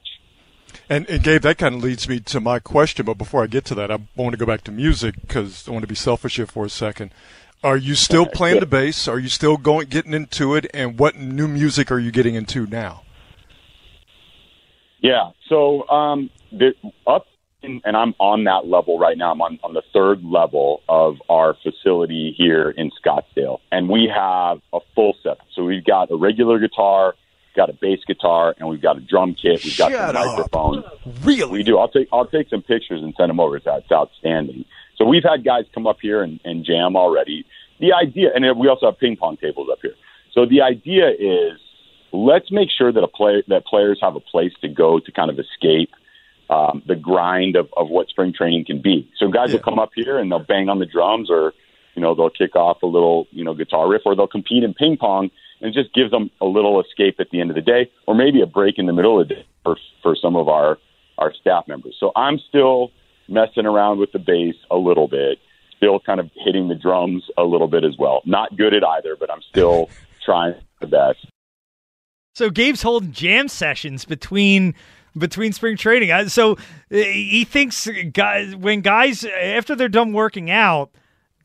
And, and Gabe, that kind of leads me to my question. But before I get to that, I want to go back to music because I want to be selfish here for a second. Are you still playing the bass? Are you still going getting into it? And what new music are you getting into now? Yeah. So um, the, up, in, and I'm on that level right now. I'm on, on the third level of our facility here in Scottsdale, and we have a full setup. So we've got a regular guitar, got a bass guitar, and we've got a drum kit. We've got Shut some up. microphones. Really? We do. I'll take I'll take some pictures and send them over. It's, it's outstanding. So we've had guys come up here and, and jam already. The idea, and we also have ping pong tables up here. So the idea is let's make sure that a play that players have a place to go to kind of escape um, the grind of, of what spring training can be. So guys will come up here and they'll bang on the drums or you know they'll kick off a little you know guitar riff or they'll compete in ping pong and it just gives them a little escape at the end of the day or maybe a break in the middle of the day for for some of our our staff members. So I'm still messing around with the bass a little bit, still kind of hitting the drums a little bit as well. Not good at either, but I'm still trying the best. So Gabe's holding jam sessions between between spring training. So uh, he thinks guys when guys after they're done working out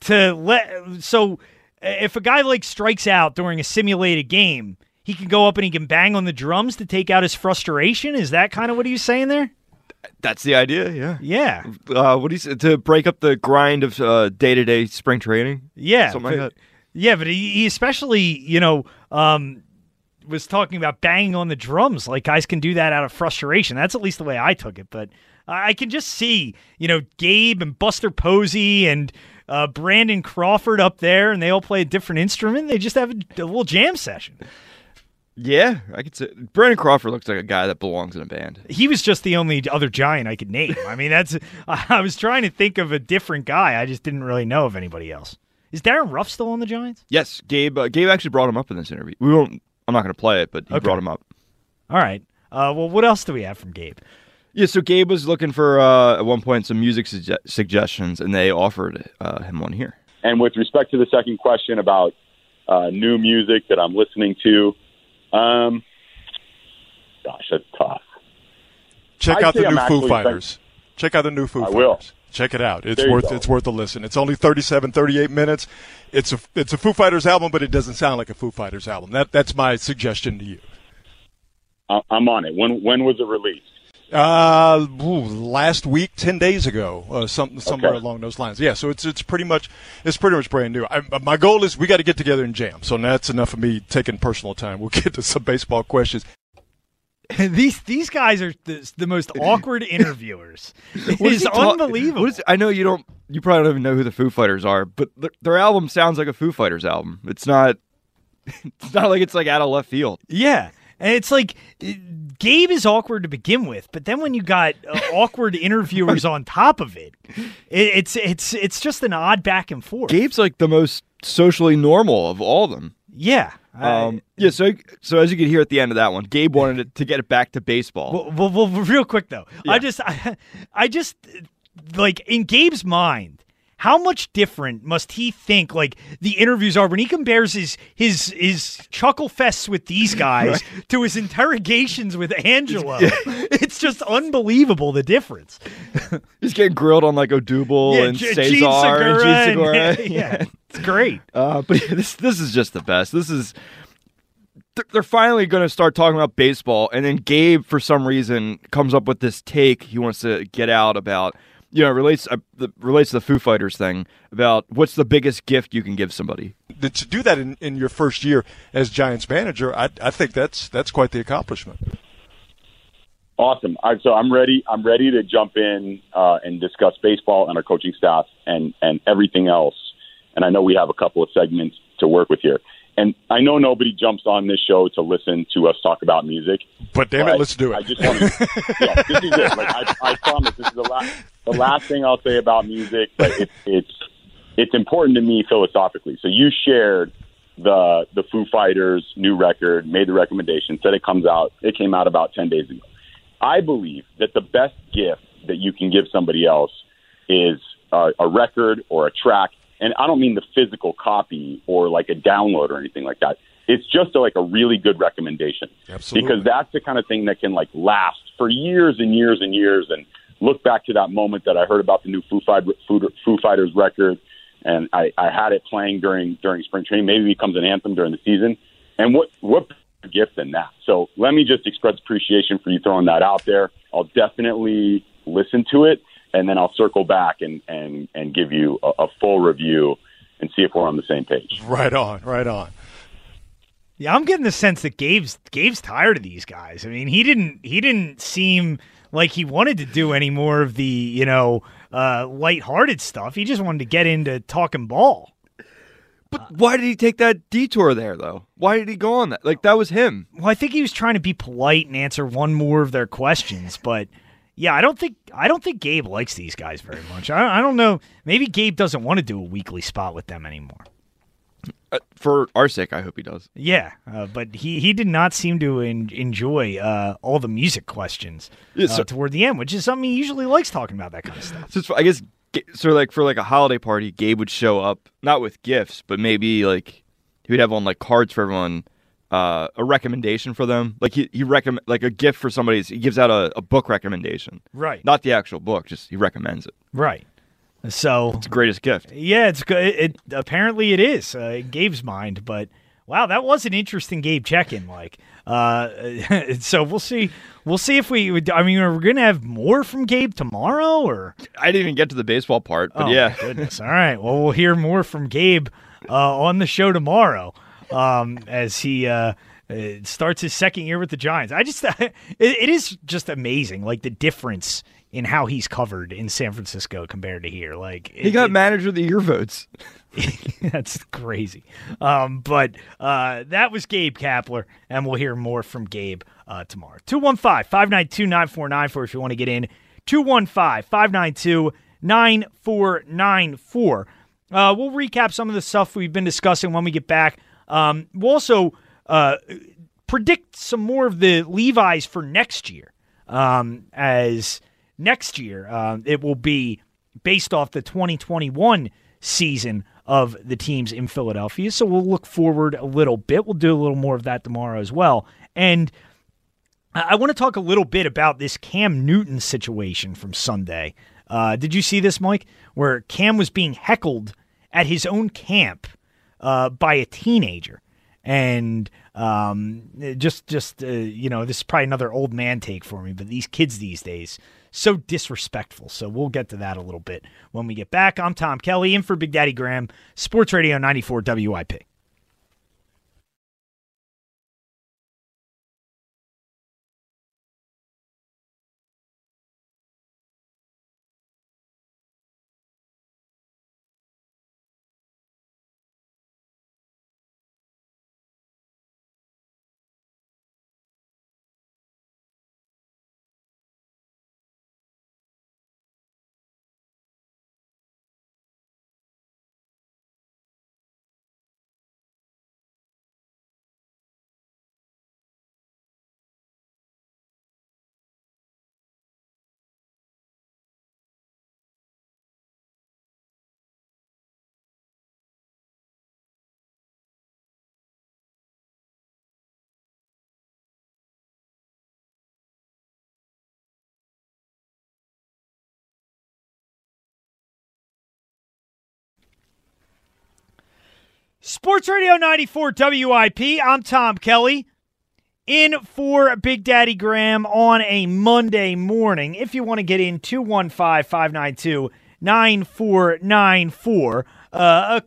to let so uh, if a guy like strikes out during a simulated game, he can go up and he can bang on the drums to take out his frustration. Is that kind of what he's saying there? That's the idea. Yeah. Yeah. Uh, what do you say to break up the grind of day to day spring training? Yeah, something like that. Yeah, but he, he especially, you know, um, was talking about banging on the drums. Like guys can do that out of frustration. That's at least the way I took it. But I I can just see, you know, Gabe and Buster Posey and uh, Brandon Crawford up there, and they all play a different instrument. They just have a, a little jam session. Yeah, I could say Brandon Crawford looks like a guy that belongs in a band. He was just the only other giant I could name. I mean, that's. I was trying to think of a different guy. I just didn't really know of anybody else. Is Darin Ruf still on the Giants? Yes, Gabe. Uh, Gabe actually brought him up in this interview. We won't. I'm not going to play it, but he Okay. brought him up. All right. Uh, well, what else do we have from Gabe? Yeah, so Gabe was looking for uh, at one point some music sugge- suggestions, and they offered uh, him one here. And with respect to the second question about uh, new music that I'm listening to, um, gosh, that's tough. Check I'd out the I'm new Foo Fighters. Check out the new Foo I Fighters. will. Check it out. It's There worth it's worth a listen. It's only 37 38 minutes. It's a it's a Foo Fighters album but it doesn't sound like a Foo Fighters album. That that's my suggestion to you. I'm on it. When when was it released? Uh, ooh, last week, ten days ago, uh, some, somewhere Okay. along those lines. Yeah, so it's it's pretty much it's pretty much brand new. I, my goal is we got to get together and jam. So that's enough of me taking personal time. We'll get to some baseball questions. these these guys are the, the most awkward interviewers. It is What is is he ta- unbelievable. what is- I know you don't. You probably don't even know who the Foo Fighters are, but th- their album sounds like a Foo Fighters album. It's not. It's not like it's like out of left field. Yeah. And it's like uh, Gabe is awkward to begin with, but then when you got uh, awkward interviewers on top of it, it, it's it's it's just an odd back and forth. Gabe's like the most socially normal of all of them. Yeah. Um, yeah. So so as you could hear at the end of that one, Gabe wanted to get it back to baseball. Well, well, well real quick though, I just, I, I just like in Gabe's mind, how much different must he think like the interviews are when he compares his his his chuckle fests with these guys to his interrogations with Angelo? it's just unbelievable the difference. He's getting grilled on like Odubel Yeah, and G- Cesar Jean and Segura Jean and- Segura. yeah, it's great. Uh, but yeah, this this is just the best. This is they're finally going to start talking about baseball, and then Gabe, for some reason, comes up with this take he wants to get out about. You know, relates uh, the, relates to the Foo Fighters thing about what's the biggest gift you can give somebody. To do that in, in your first year as Giants manager, I, I think that's that's quite the accomplishment. Awesome. All right, so I'm ready. I'm ready to jump in uh, and discuss baseball and our coaching staff and and everything else and I know we have a couple of segments to work with here. And I know nobody jumps on this show to listen to us talk about music. But damn it, let's do it. I just want to. yeah, this is it. Like I, I promise, this is the last the last thing I'll say about music. But it's it's it's important to me philosophically. So you shared the the Foo Fighters new record, made the recommendation, said it comes out. It came out about ten days ago. I believe that the best gift that you can give somebody else is a, a record or a track and I don't mean the physical copy or like a download or anything like that. It's just a, like a really good recommendation. Absolutely. Because that's the kind of thing that can like last for years and years and years and look back to that moment that I heard about the new Foo, Foo, Foo Fighters record and I, I had it playing during during spring training. Maybe it becomes an anthem during the season. And what what gift than that? So let me just express appreciation for you throwing that out there. I'll definitely listen to it and then I'll circle back and and and give you a, a full review and see if we're on the same page. Right on, right on. Yeah, I'm getting the sense that Gabe's Gabe's tired of these guys. I mean, he didn't he didn't seem like he wanted to do any more of the you know uh, lighthearted stuff. He just wanted to get into talking ball. But why did he take that detour there, though? Why did he go on that? Like that was him. Well, I think he was trying to be polite and answer one more of their questions, but yeah, I don't think I don't think Gabe likes these guys very much. I, I don't know. Maybe Gabe doesn't want to do a weekly spot with them anymore. Uh, for our sake, I hope he does. Yeah, uh, but he, he did not seem to en- enjoy uh, all the music questions Yeah, so- uh, toward the end, which is something he usually likes talking about that kind of stuff. So it's, I guess so. Like for like a holiday party, Gabe would show up not with gifts, but maybe like he would have on like cards for everyone, uh, a recommendation for them. Like he he recommend like a gift for somebody. He gives out a, a book recommendation, Right. Not the actual book, just he recommends it. Right. So it's the greatest gift. Yeah, it's good. It, apparently it is uh, Gabe's mind, but wow, that was an interesting Gabe check-in. Like, uh, so we'll see. We'll see if we. I mean, we're we going to have more from Gabe tomorrow, or I didn't even get to the baseball part, but oh, yeah, goodness. All right. Well, we'll hear more from Gabe uh, on the show tomorrow um, as he. Uh, uh, starts his second year with the Giants. I just, it, it is just amazing, like the difference in how he's covered in San Francisco compared to here. Like he it- got manager of the year votes. That's crazy. Um, but uh, that was Gabe Kapler, and we'll hear more from Gabe uh, tomorrow. 215 592 9494 if you want to get in. 215 592 9494. Uh, We'll recap some of the stuff we've been discussing when we get back. Um, we'll also uh, predict some more of the Levi's for next year. Um, as next year, uh, it will be based off the 2021 season of the teams in Philadelphia. So we'll look forward a little bit. We'll do a little more of that tomorrow as well. And I want to talk a little bit about this Cam Newton situation from Sunday. Uh, did you see this, Mike? Where Cam was being heckled at his own camp uh, by a teenager, and um, just, just uh, you know, this is probably another old man take for me, but these kids these days so disrespectful. So we'll get to that a little bit when we get back. I'm Tom Kelly, in for Big Daddy Graham, Sports Radio 94 WIP. Sports Radio 94 WIP. I'm Tom Kelly. In for Big Daddy Graham on a Monday morning. If you want to get in, 215 592 9494. Uh,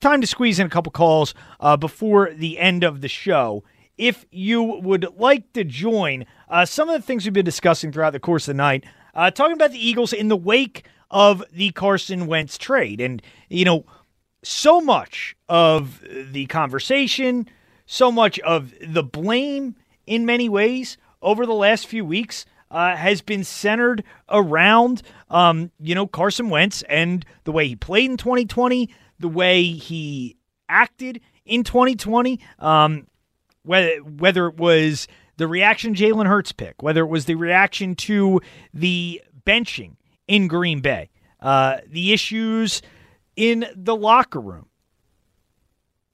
Time to squeeze in a couple calls uh, before the end of the show. If you would like to join, uh, some of the things we've been discussing throughout the course of the night, uh, talking about the Eagles in the wake of the Carson Wentz trade. And, you know, so much of the conversation, so much of the blame in many ways over the last few weeks uh, has been centered around, um, you know, Carson Wentz and the way he played in 2020, the way he acted in 2020, um, whether, whether it was the reaction Jalen Hurts pick, whether it was the reaction to the benching in Green Bay, uh, the issues in the locker room,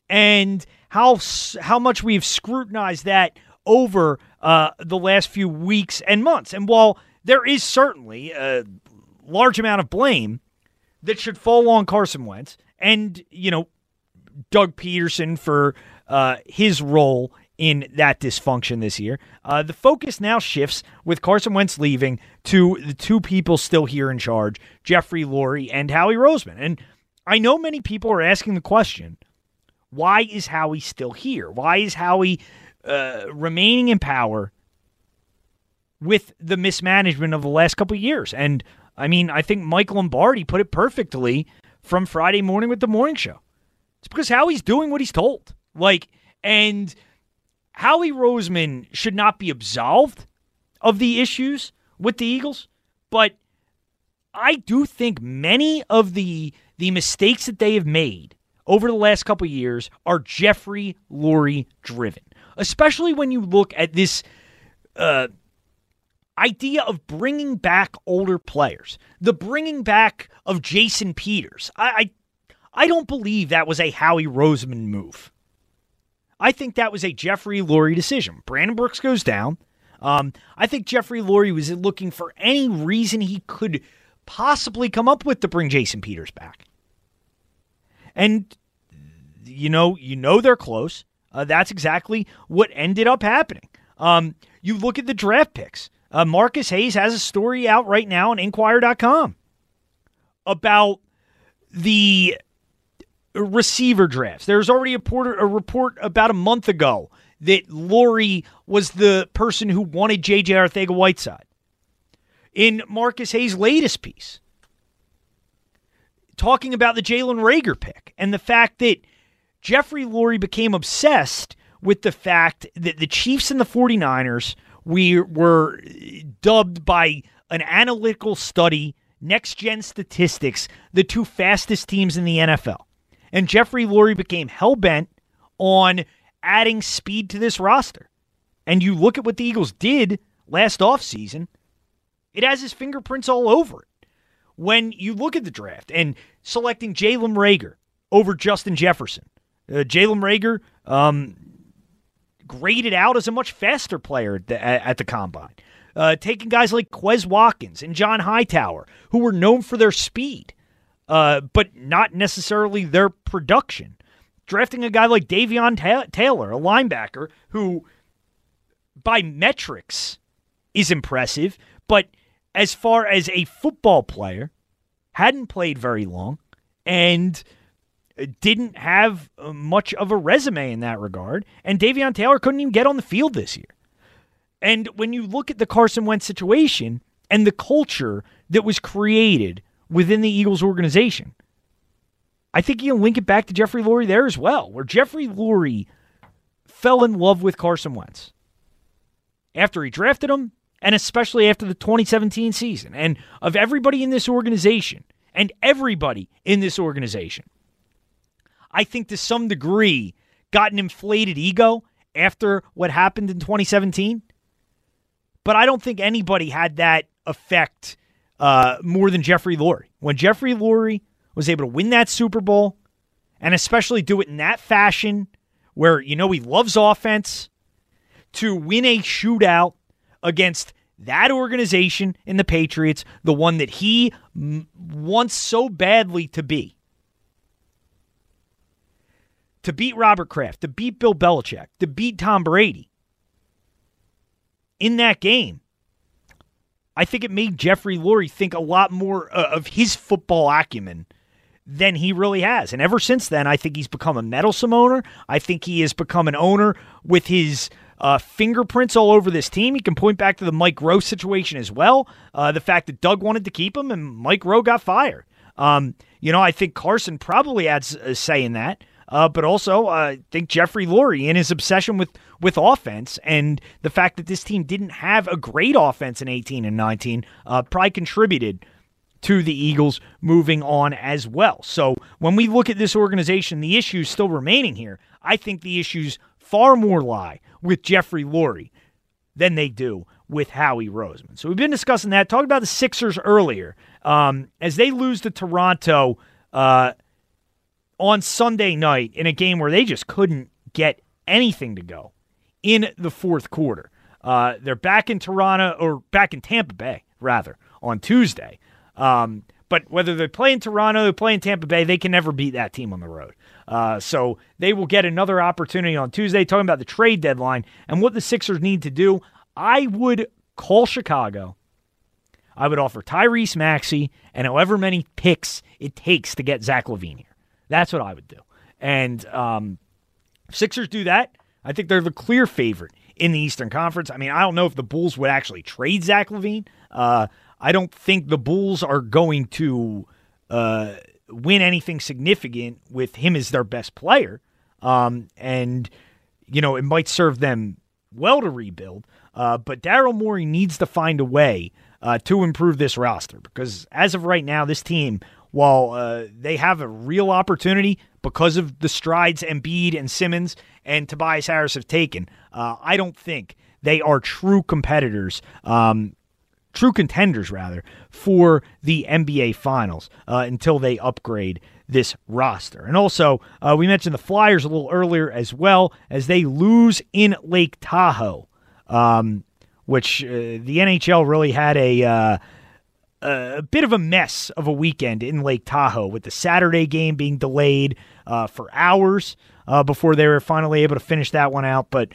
and how how much we've scrutinized that over uh, the last few weeks and months. And while there is certainly a large amount of blame that should fall on Carson Wentz and you know Doug Pederson for uh, his role in that dysfunction this year. Uh, the focus now shifts with Carson Wentz leaving to the two people still here in charge, Jeffrey Lurie and Howie Roseman. And I know many people are asking the question why is Howie still here? Why is Howie uh, remaining in power with the mismanagement of the last couple of years? And I mean, I think Mike Lombardi put it perfectly from Friday morning with the morning show. It's because Howie's doing what he's told. Like, and Howie Roseman should not be absolved of the issues with the Eagles, but I do think many of the the mistakes that they have made over the last couple years are Jeffrey Lurie driven, especially when you look at this uh, idea of bringing back older players, the bringing back of Jason Peters. I, I, I don't believe that was a Howie Roseman move. I think that was a Jeffrey Lurie decision. Brandon Brooks goes down. Um, I think Jeffrey Lurie was looking for any reason he could possibly come up with to bring Jason Peters back. And you know, you know they're close. Uh, that's exactly what ended up happening. Um, you look at the draft picks. Uh, Marcus Hayes has a story out right now on Inquirer.com about the receiver drafts. There's already a report, a report about a month ago that Lurie was the person who wanted J.J. Arcega Whiteside. In Marcus Hayes' latest piece, talking about the Jalen Reagor pick and the fact that Jeffrey Lurie became obsessed with the fact that the Chiefs and the 49ers we were dubbed by an analytical study, next gen statistics, the two fastest teams in the NFL. And Jeffrey Lurie became hell bent on adding speed to this roster. And you look at what the Eagles did last offseason, it has his fingerprints all over it. When you look at the draft and selecting Jalen Reagor over Justin Jefferson, uh, Jalen Reagor um, graded out as a much faster player at the, at the combine. Uh, taking guys like Quez Watkins and John Hightower, who were known for their speed uh, but not necessarily their production. Drafting a guy like Davion Ta- Taylor, a linebacker, who by metrics is impressive, but as far as a football player, hadn't played very long and didn't have uh, much of a resume in that regard. And Davion Taylor couldn't even get on the field this year. And when you look at the Carson Wentz situation and the culture that was created within the Eagles organization. I think you can link it back to Jeffrey Lurie there as well, where Jeffrey Lurie fell in love with Carson Wentz after he drafted him, and especially after the 2017 season. And of everybody in this organization, and everybody in this organization, I think to some degree got an inflated ego after what happened in 2017. But I don't think anybody had that effect uh, more than Jeffrey Lurie. When Jeffrey Lurie was able to win that Super Bowl, and especially do it in that fashion, where you know he loves offense, to win a shootout against that organization in the Patriots, the one that he wants so badly to be. To beat Robert Kraft, to beat Bill Belichick, to beat Tom Brady in that game I think it made Jeffrey Lurie think a lot more uh, of his football acumen than he really has. And ever since then, I think he's become a meddlesome owner. I think he has become an owner with his uh, fingerprints all over this team. He can point back to the Mike Groh situation as well. Uh, the fact that Doug wanted to keep him and Mike Groh got fired. Um, you know, I think Carson probably adds a say in that. Uh, but also, uh, I think Jeffrey Lurie and his obsession with with offense and the fact that this team didn't have a great offense in 18 and 19 uh, probably contributed to the Eagles moving on as well. So when we look at this organization, the issues still remaining here. I think the issues far more lie with Jeffrey Lurie than they do with Howie Roseman. So we've been discussing that. Talked about the Sixers earlier. Um, as they lose to Toronto uh, on Sunday night in a game where they just couldn't get anything to go in the fourth quarter. Uh, they're back in Toronto or back in Tampa Bay rather on Tuesday. Um, but whether they play in Toronto, they play in Tampa Bay, they can never beat that team on the road. Uh, so they will get another opportunity on Tuesday. Talking about the trade deadline and what the Sixers need to do, I would call Chicago. I would offer Tyrese Maxey and however many picks it takes to get Zach LaVine here. That's what I would do. And um, Sixers do that. I think they're the clear favorite in the Eastern Conference. I mean, I don't know if the Bulls would actually trade Zach LaVine. Uh, I don't think the Bulls are going to uh, win anything significant with him as their best player. Um, and, you know, it might serve them well to rebuild. Uh, but Daryl Morey needs to find a way uh, to improve this roster because as of right now, this team, while uh, they have a real opportunity because of the strides Embiid and Simmons and Tobias Harris have taken, uh, I don't think they are true competitors. Um, true contenders rather for the NBA Finals uh, until they upgrade this roster. And also, uh, we mentioned the Flyers a little earlier as well as they lose in Lake Tahoe, um, which uh, the NHL really had a. Uh, a bit of a mess of a weekend in Lake Tahoe with the Saturday game being delayed uh, for hours uh, before they were finally able to finish that one out. But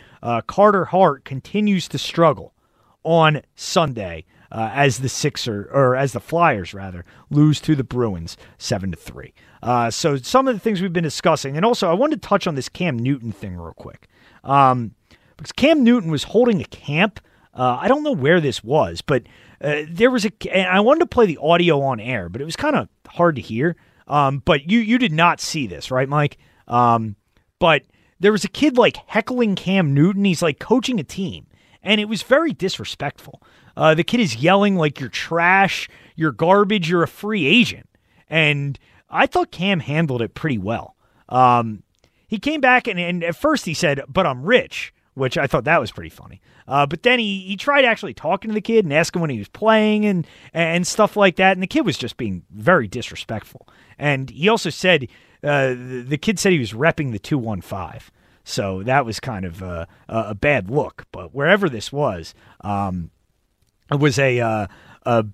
Carter Hart continues to struggle on Sunday uh, as the Sixer or as the Flyers rather lose to the Bruins seven to three. Uh, so some of the things we've been discussing, and also I wanted to touch on this Cam Newton thing real quick, um, because Cam Newton was holding a camp. Uh, I don't know where this was, but uh, there was a. I wanted to play the audio on air, but it was kind of hard to hear. Um, but you you did not see this, right, Mike? Um, but there was a kid like heckling Cam Newton. He's like coaching a team, and it was very disrespectful. Uh, the kid is yelling like you're trash, you're garbage, you're a free agent. And I thought Cam handled it pretty well. Um, he came back and, and at first he said, but I'm rich, which I thought that was pretty funny. Uh, but then he, he tried actually talking to the kid and asking when he was playing and, and stuff like that. And the kid was just being very disrespectful. And he also said, uh, the, kid said he was repping the 215. So that was kind of a, a bad look. But wherever this was, um, it was a uh, a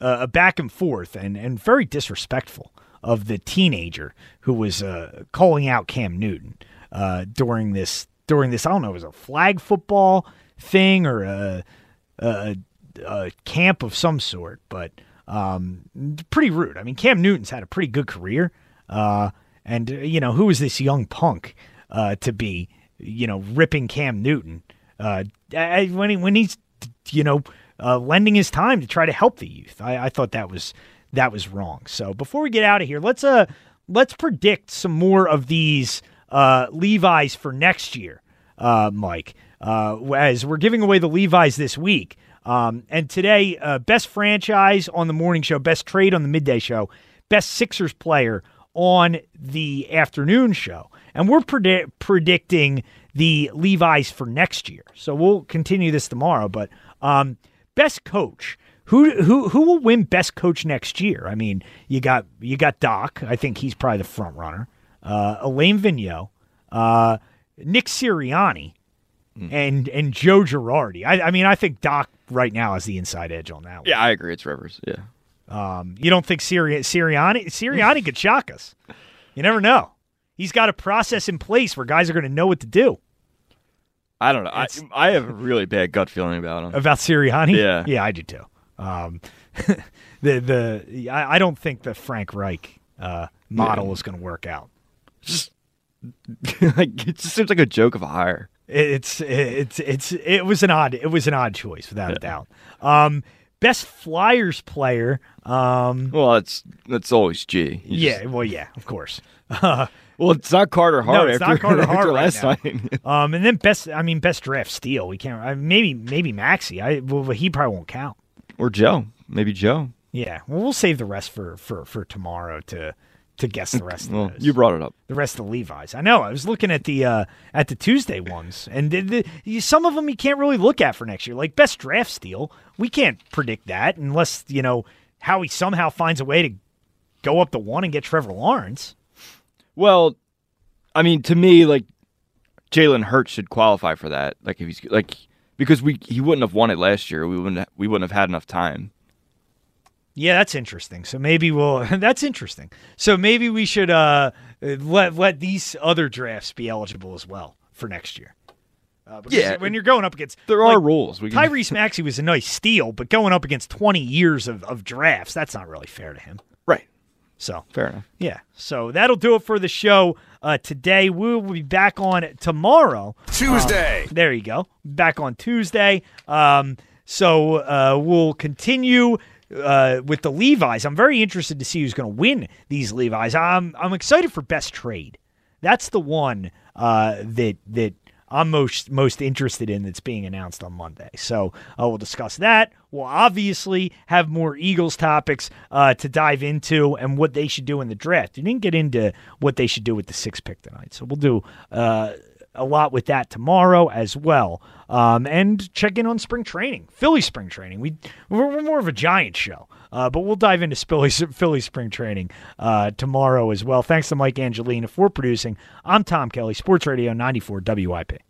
a back and forth and and very disrespectful of the teenager who was uh, calling out Cam Newton uh, during this during this I don't know it was a flag football thing or a, a, a camp of some sort, but um, pretty rude. I mean, Cam Newton's had a pretty good career, uh, and you know who is this young punk uh, to be you know ripping Cam Newton uh, when he, when he's you know, uh, lending his time to try to help the youth. I, I thought that was that was wrong. So before we get out of here, let's uh let's predict some more of these uh, Levi's for next year, uh, Mike. Uh, as we're giving away the Levi's this week. Um, and today, uh, best franchise on the morning show, best trade on the midday show, best Sixers player on the afternoon show. And we're predi- predicting the Levi's for next year. So we'll continue this tomorrow. But um, best coach. Who who who will win best coach next year? I mean, you got you got Doc. I think he's probably the front runner. Uh, Alain Vigneault, uh, Nick Sirianni, mm. and and Joe Girardi. I, I mean, I think Doc right now has the inside edge on that. One. Yeah, I agree. It's Rivers. Yeah. Um, you don't think Siri- Sirianni Sirianni could shock us? You never know. He's got a process in place where guys are going to know what to do. I don't know. I, I have a really bad gut feeling about him. About Sirianni? Yeah. Yeah, I do too. Um, the the I, I, don't think the Frank Reich uh, model yeah. is going to work out. Just like it just seems like a joke of a hire. It's it's it's it was an odd it was an odd choice without yeah. a doubt. Um, best Flyers player. Um, well, that's that's always G. You yeah, just- well, yeah, of course. Uh, well, it's not Carter Hart. no, it's after, not Carter Hart right last now. night. um, and then best, I mean, best draft steal. We can't. I, maybe, maybe Maxey. I well, he probably won't count. or Joe, maybe Joe. Yeah, well, we'll save the rest for for for tomorrow to to guess the rest. Well, those. you brought it up. the rest of the Levi's. I know. I was looking at the uh, at the Tuesday ones, and the, the, some of them you can't really look at for next year. Like best draft steal, we can't predict that unless you know how he somehow finds a way to go up to one and get Trevor Lawrence. Well, I mean, to me, like Jalen Hurts should qualify for that. Like if he's like because we he wouldn't have won it last year. We wouldn't we wouldn't have had enough time. Yeah, that's interesting. So maybe we'll. that's interesting. So maybe we should uh, let let these other drafts be eligible as well for next year. Uh, Yeah, when you're going up against There are rules. We can- Tyrese Maxey was a nice steal, but going up against 20 years of, of drafts, that's not really fair to him. Right. So fair enough. Yeah. So that'll do it for the show uh, today. We will be back on tomorrow. Tuesday. Um, there you go. Back on Tuesday. Um, so uh, we'll continue uh, with the Levi's. I'm very interested to see who's going to win these Levi's. I'm I'm excited for best trade. That's the one uh, that that I'm most most interested in that's being announced on Monday. So uh, we'll discuss that. We'll obviously have more Eagles topics uh, to dive into and what they should do in the draft. We didn't get into what they should do with the six pick tonight, so we'll do uh, a lot with that tomorrow as well. Um, and check in on spring training, Philly spring training. We we're, we're more of a giant show, uh, but we'll dive into Philly Philly spring training uh, tomorrow as well. Thanks to Mike Angelina for producing. I'm Tom Kelly, Sports Radio 94 WIP.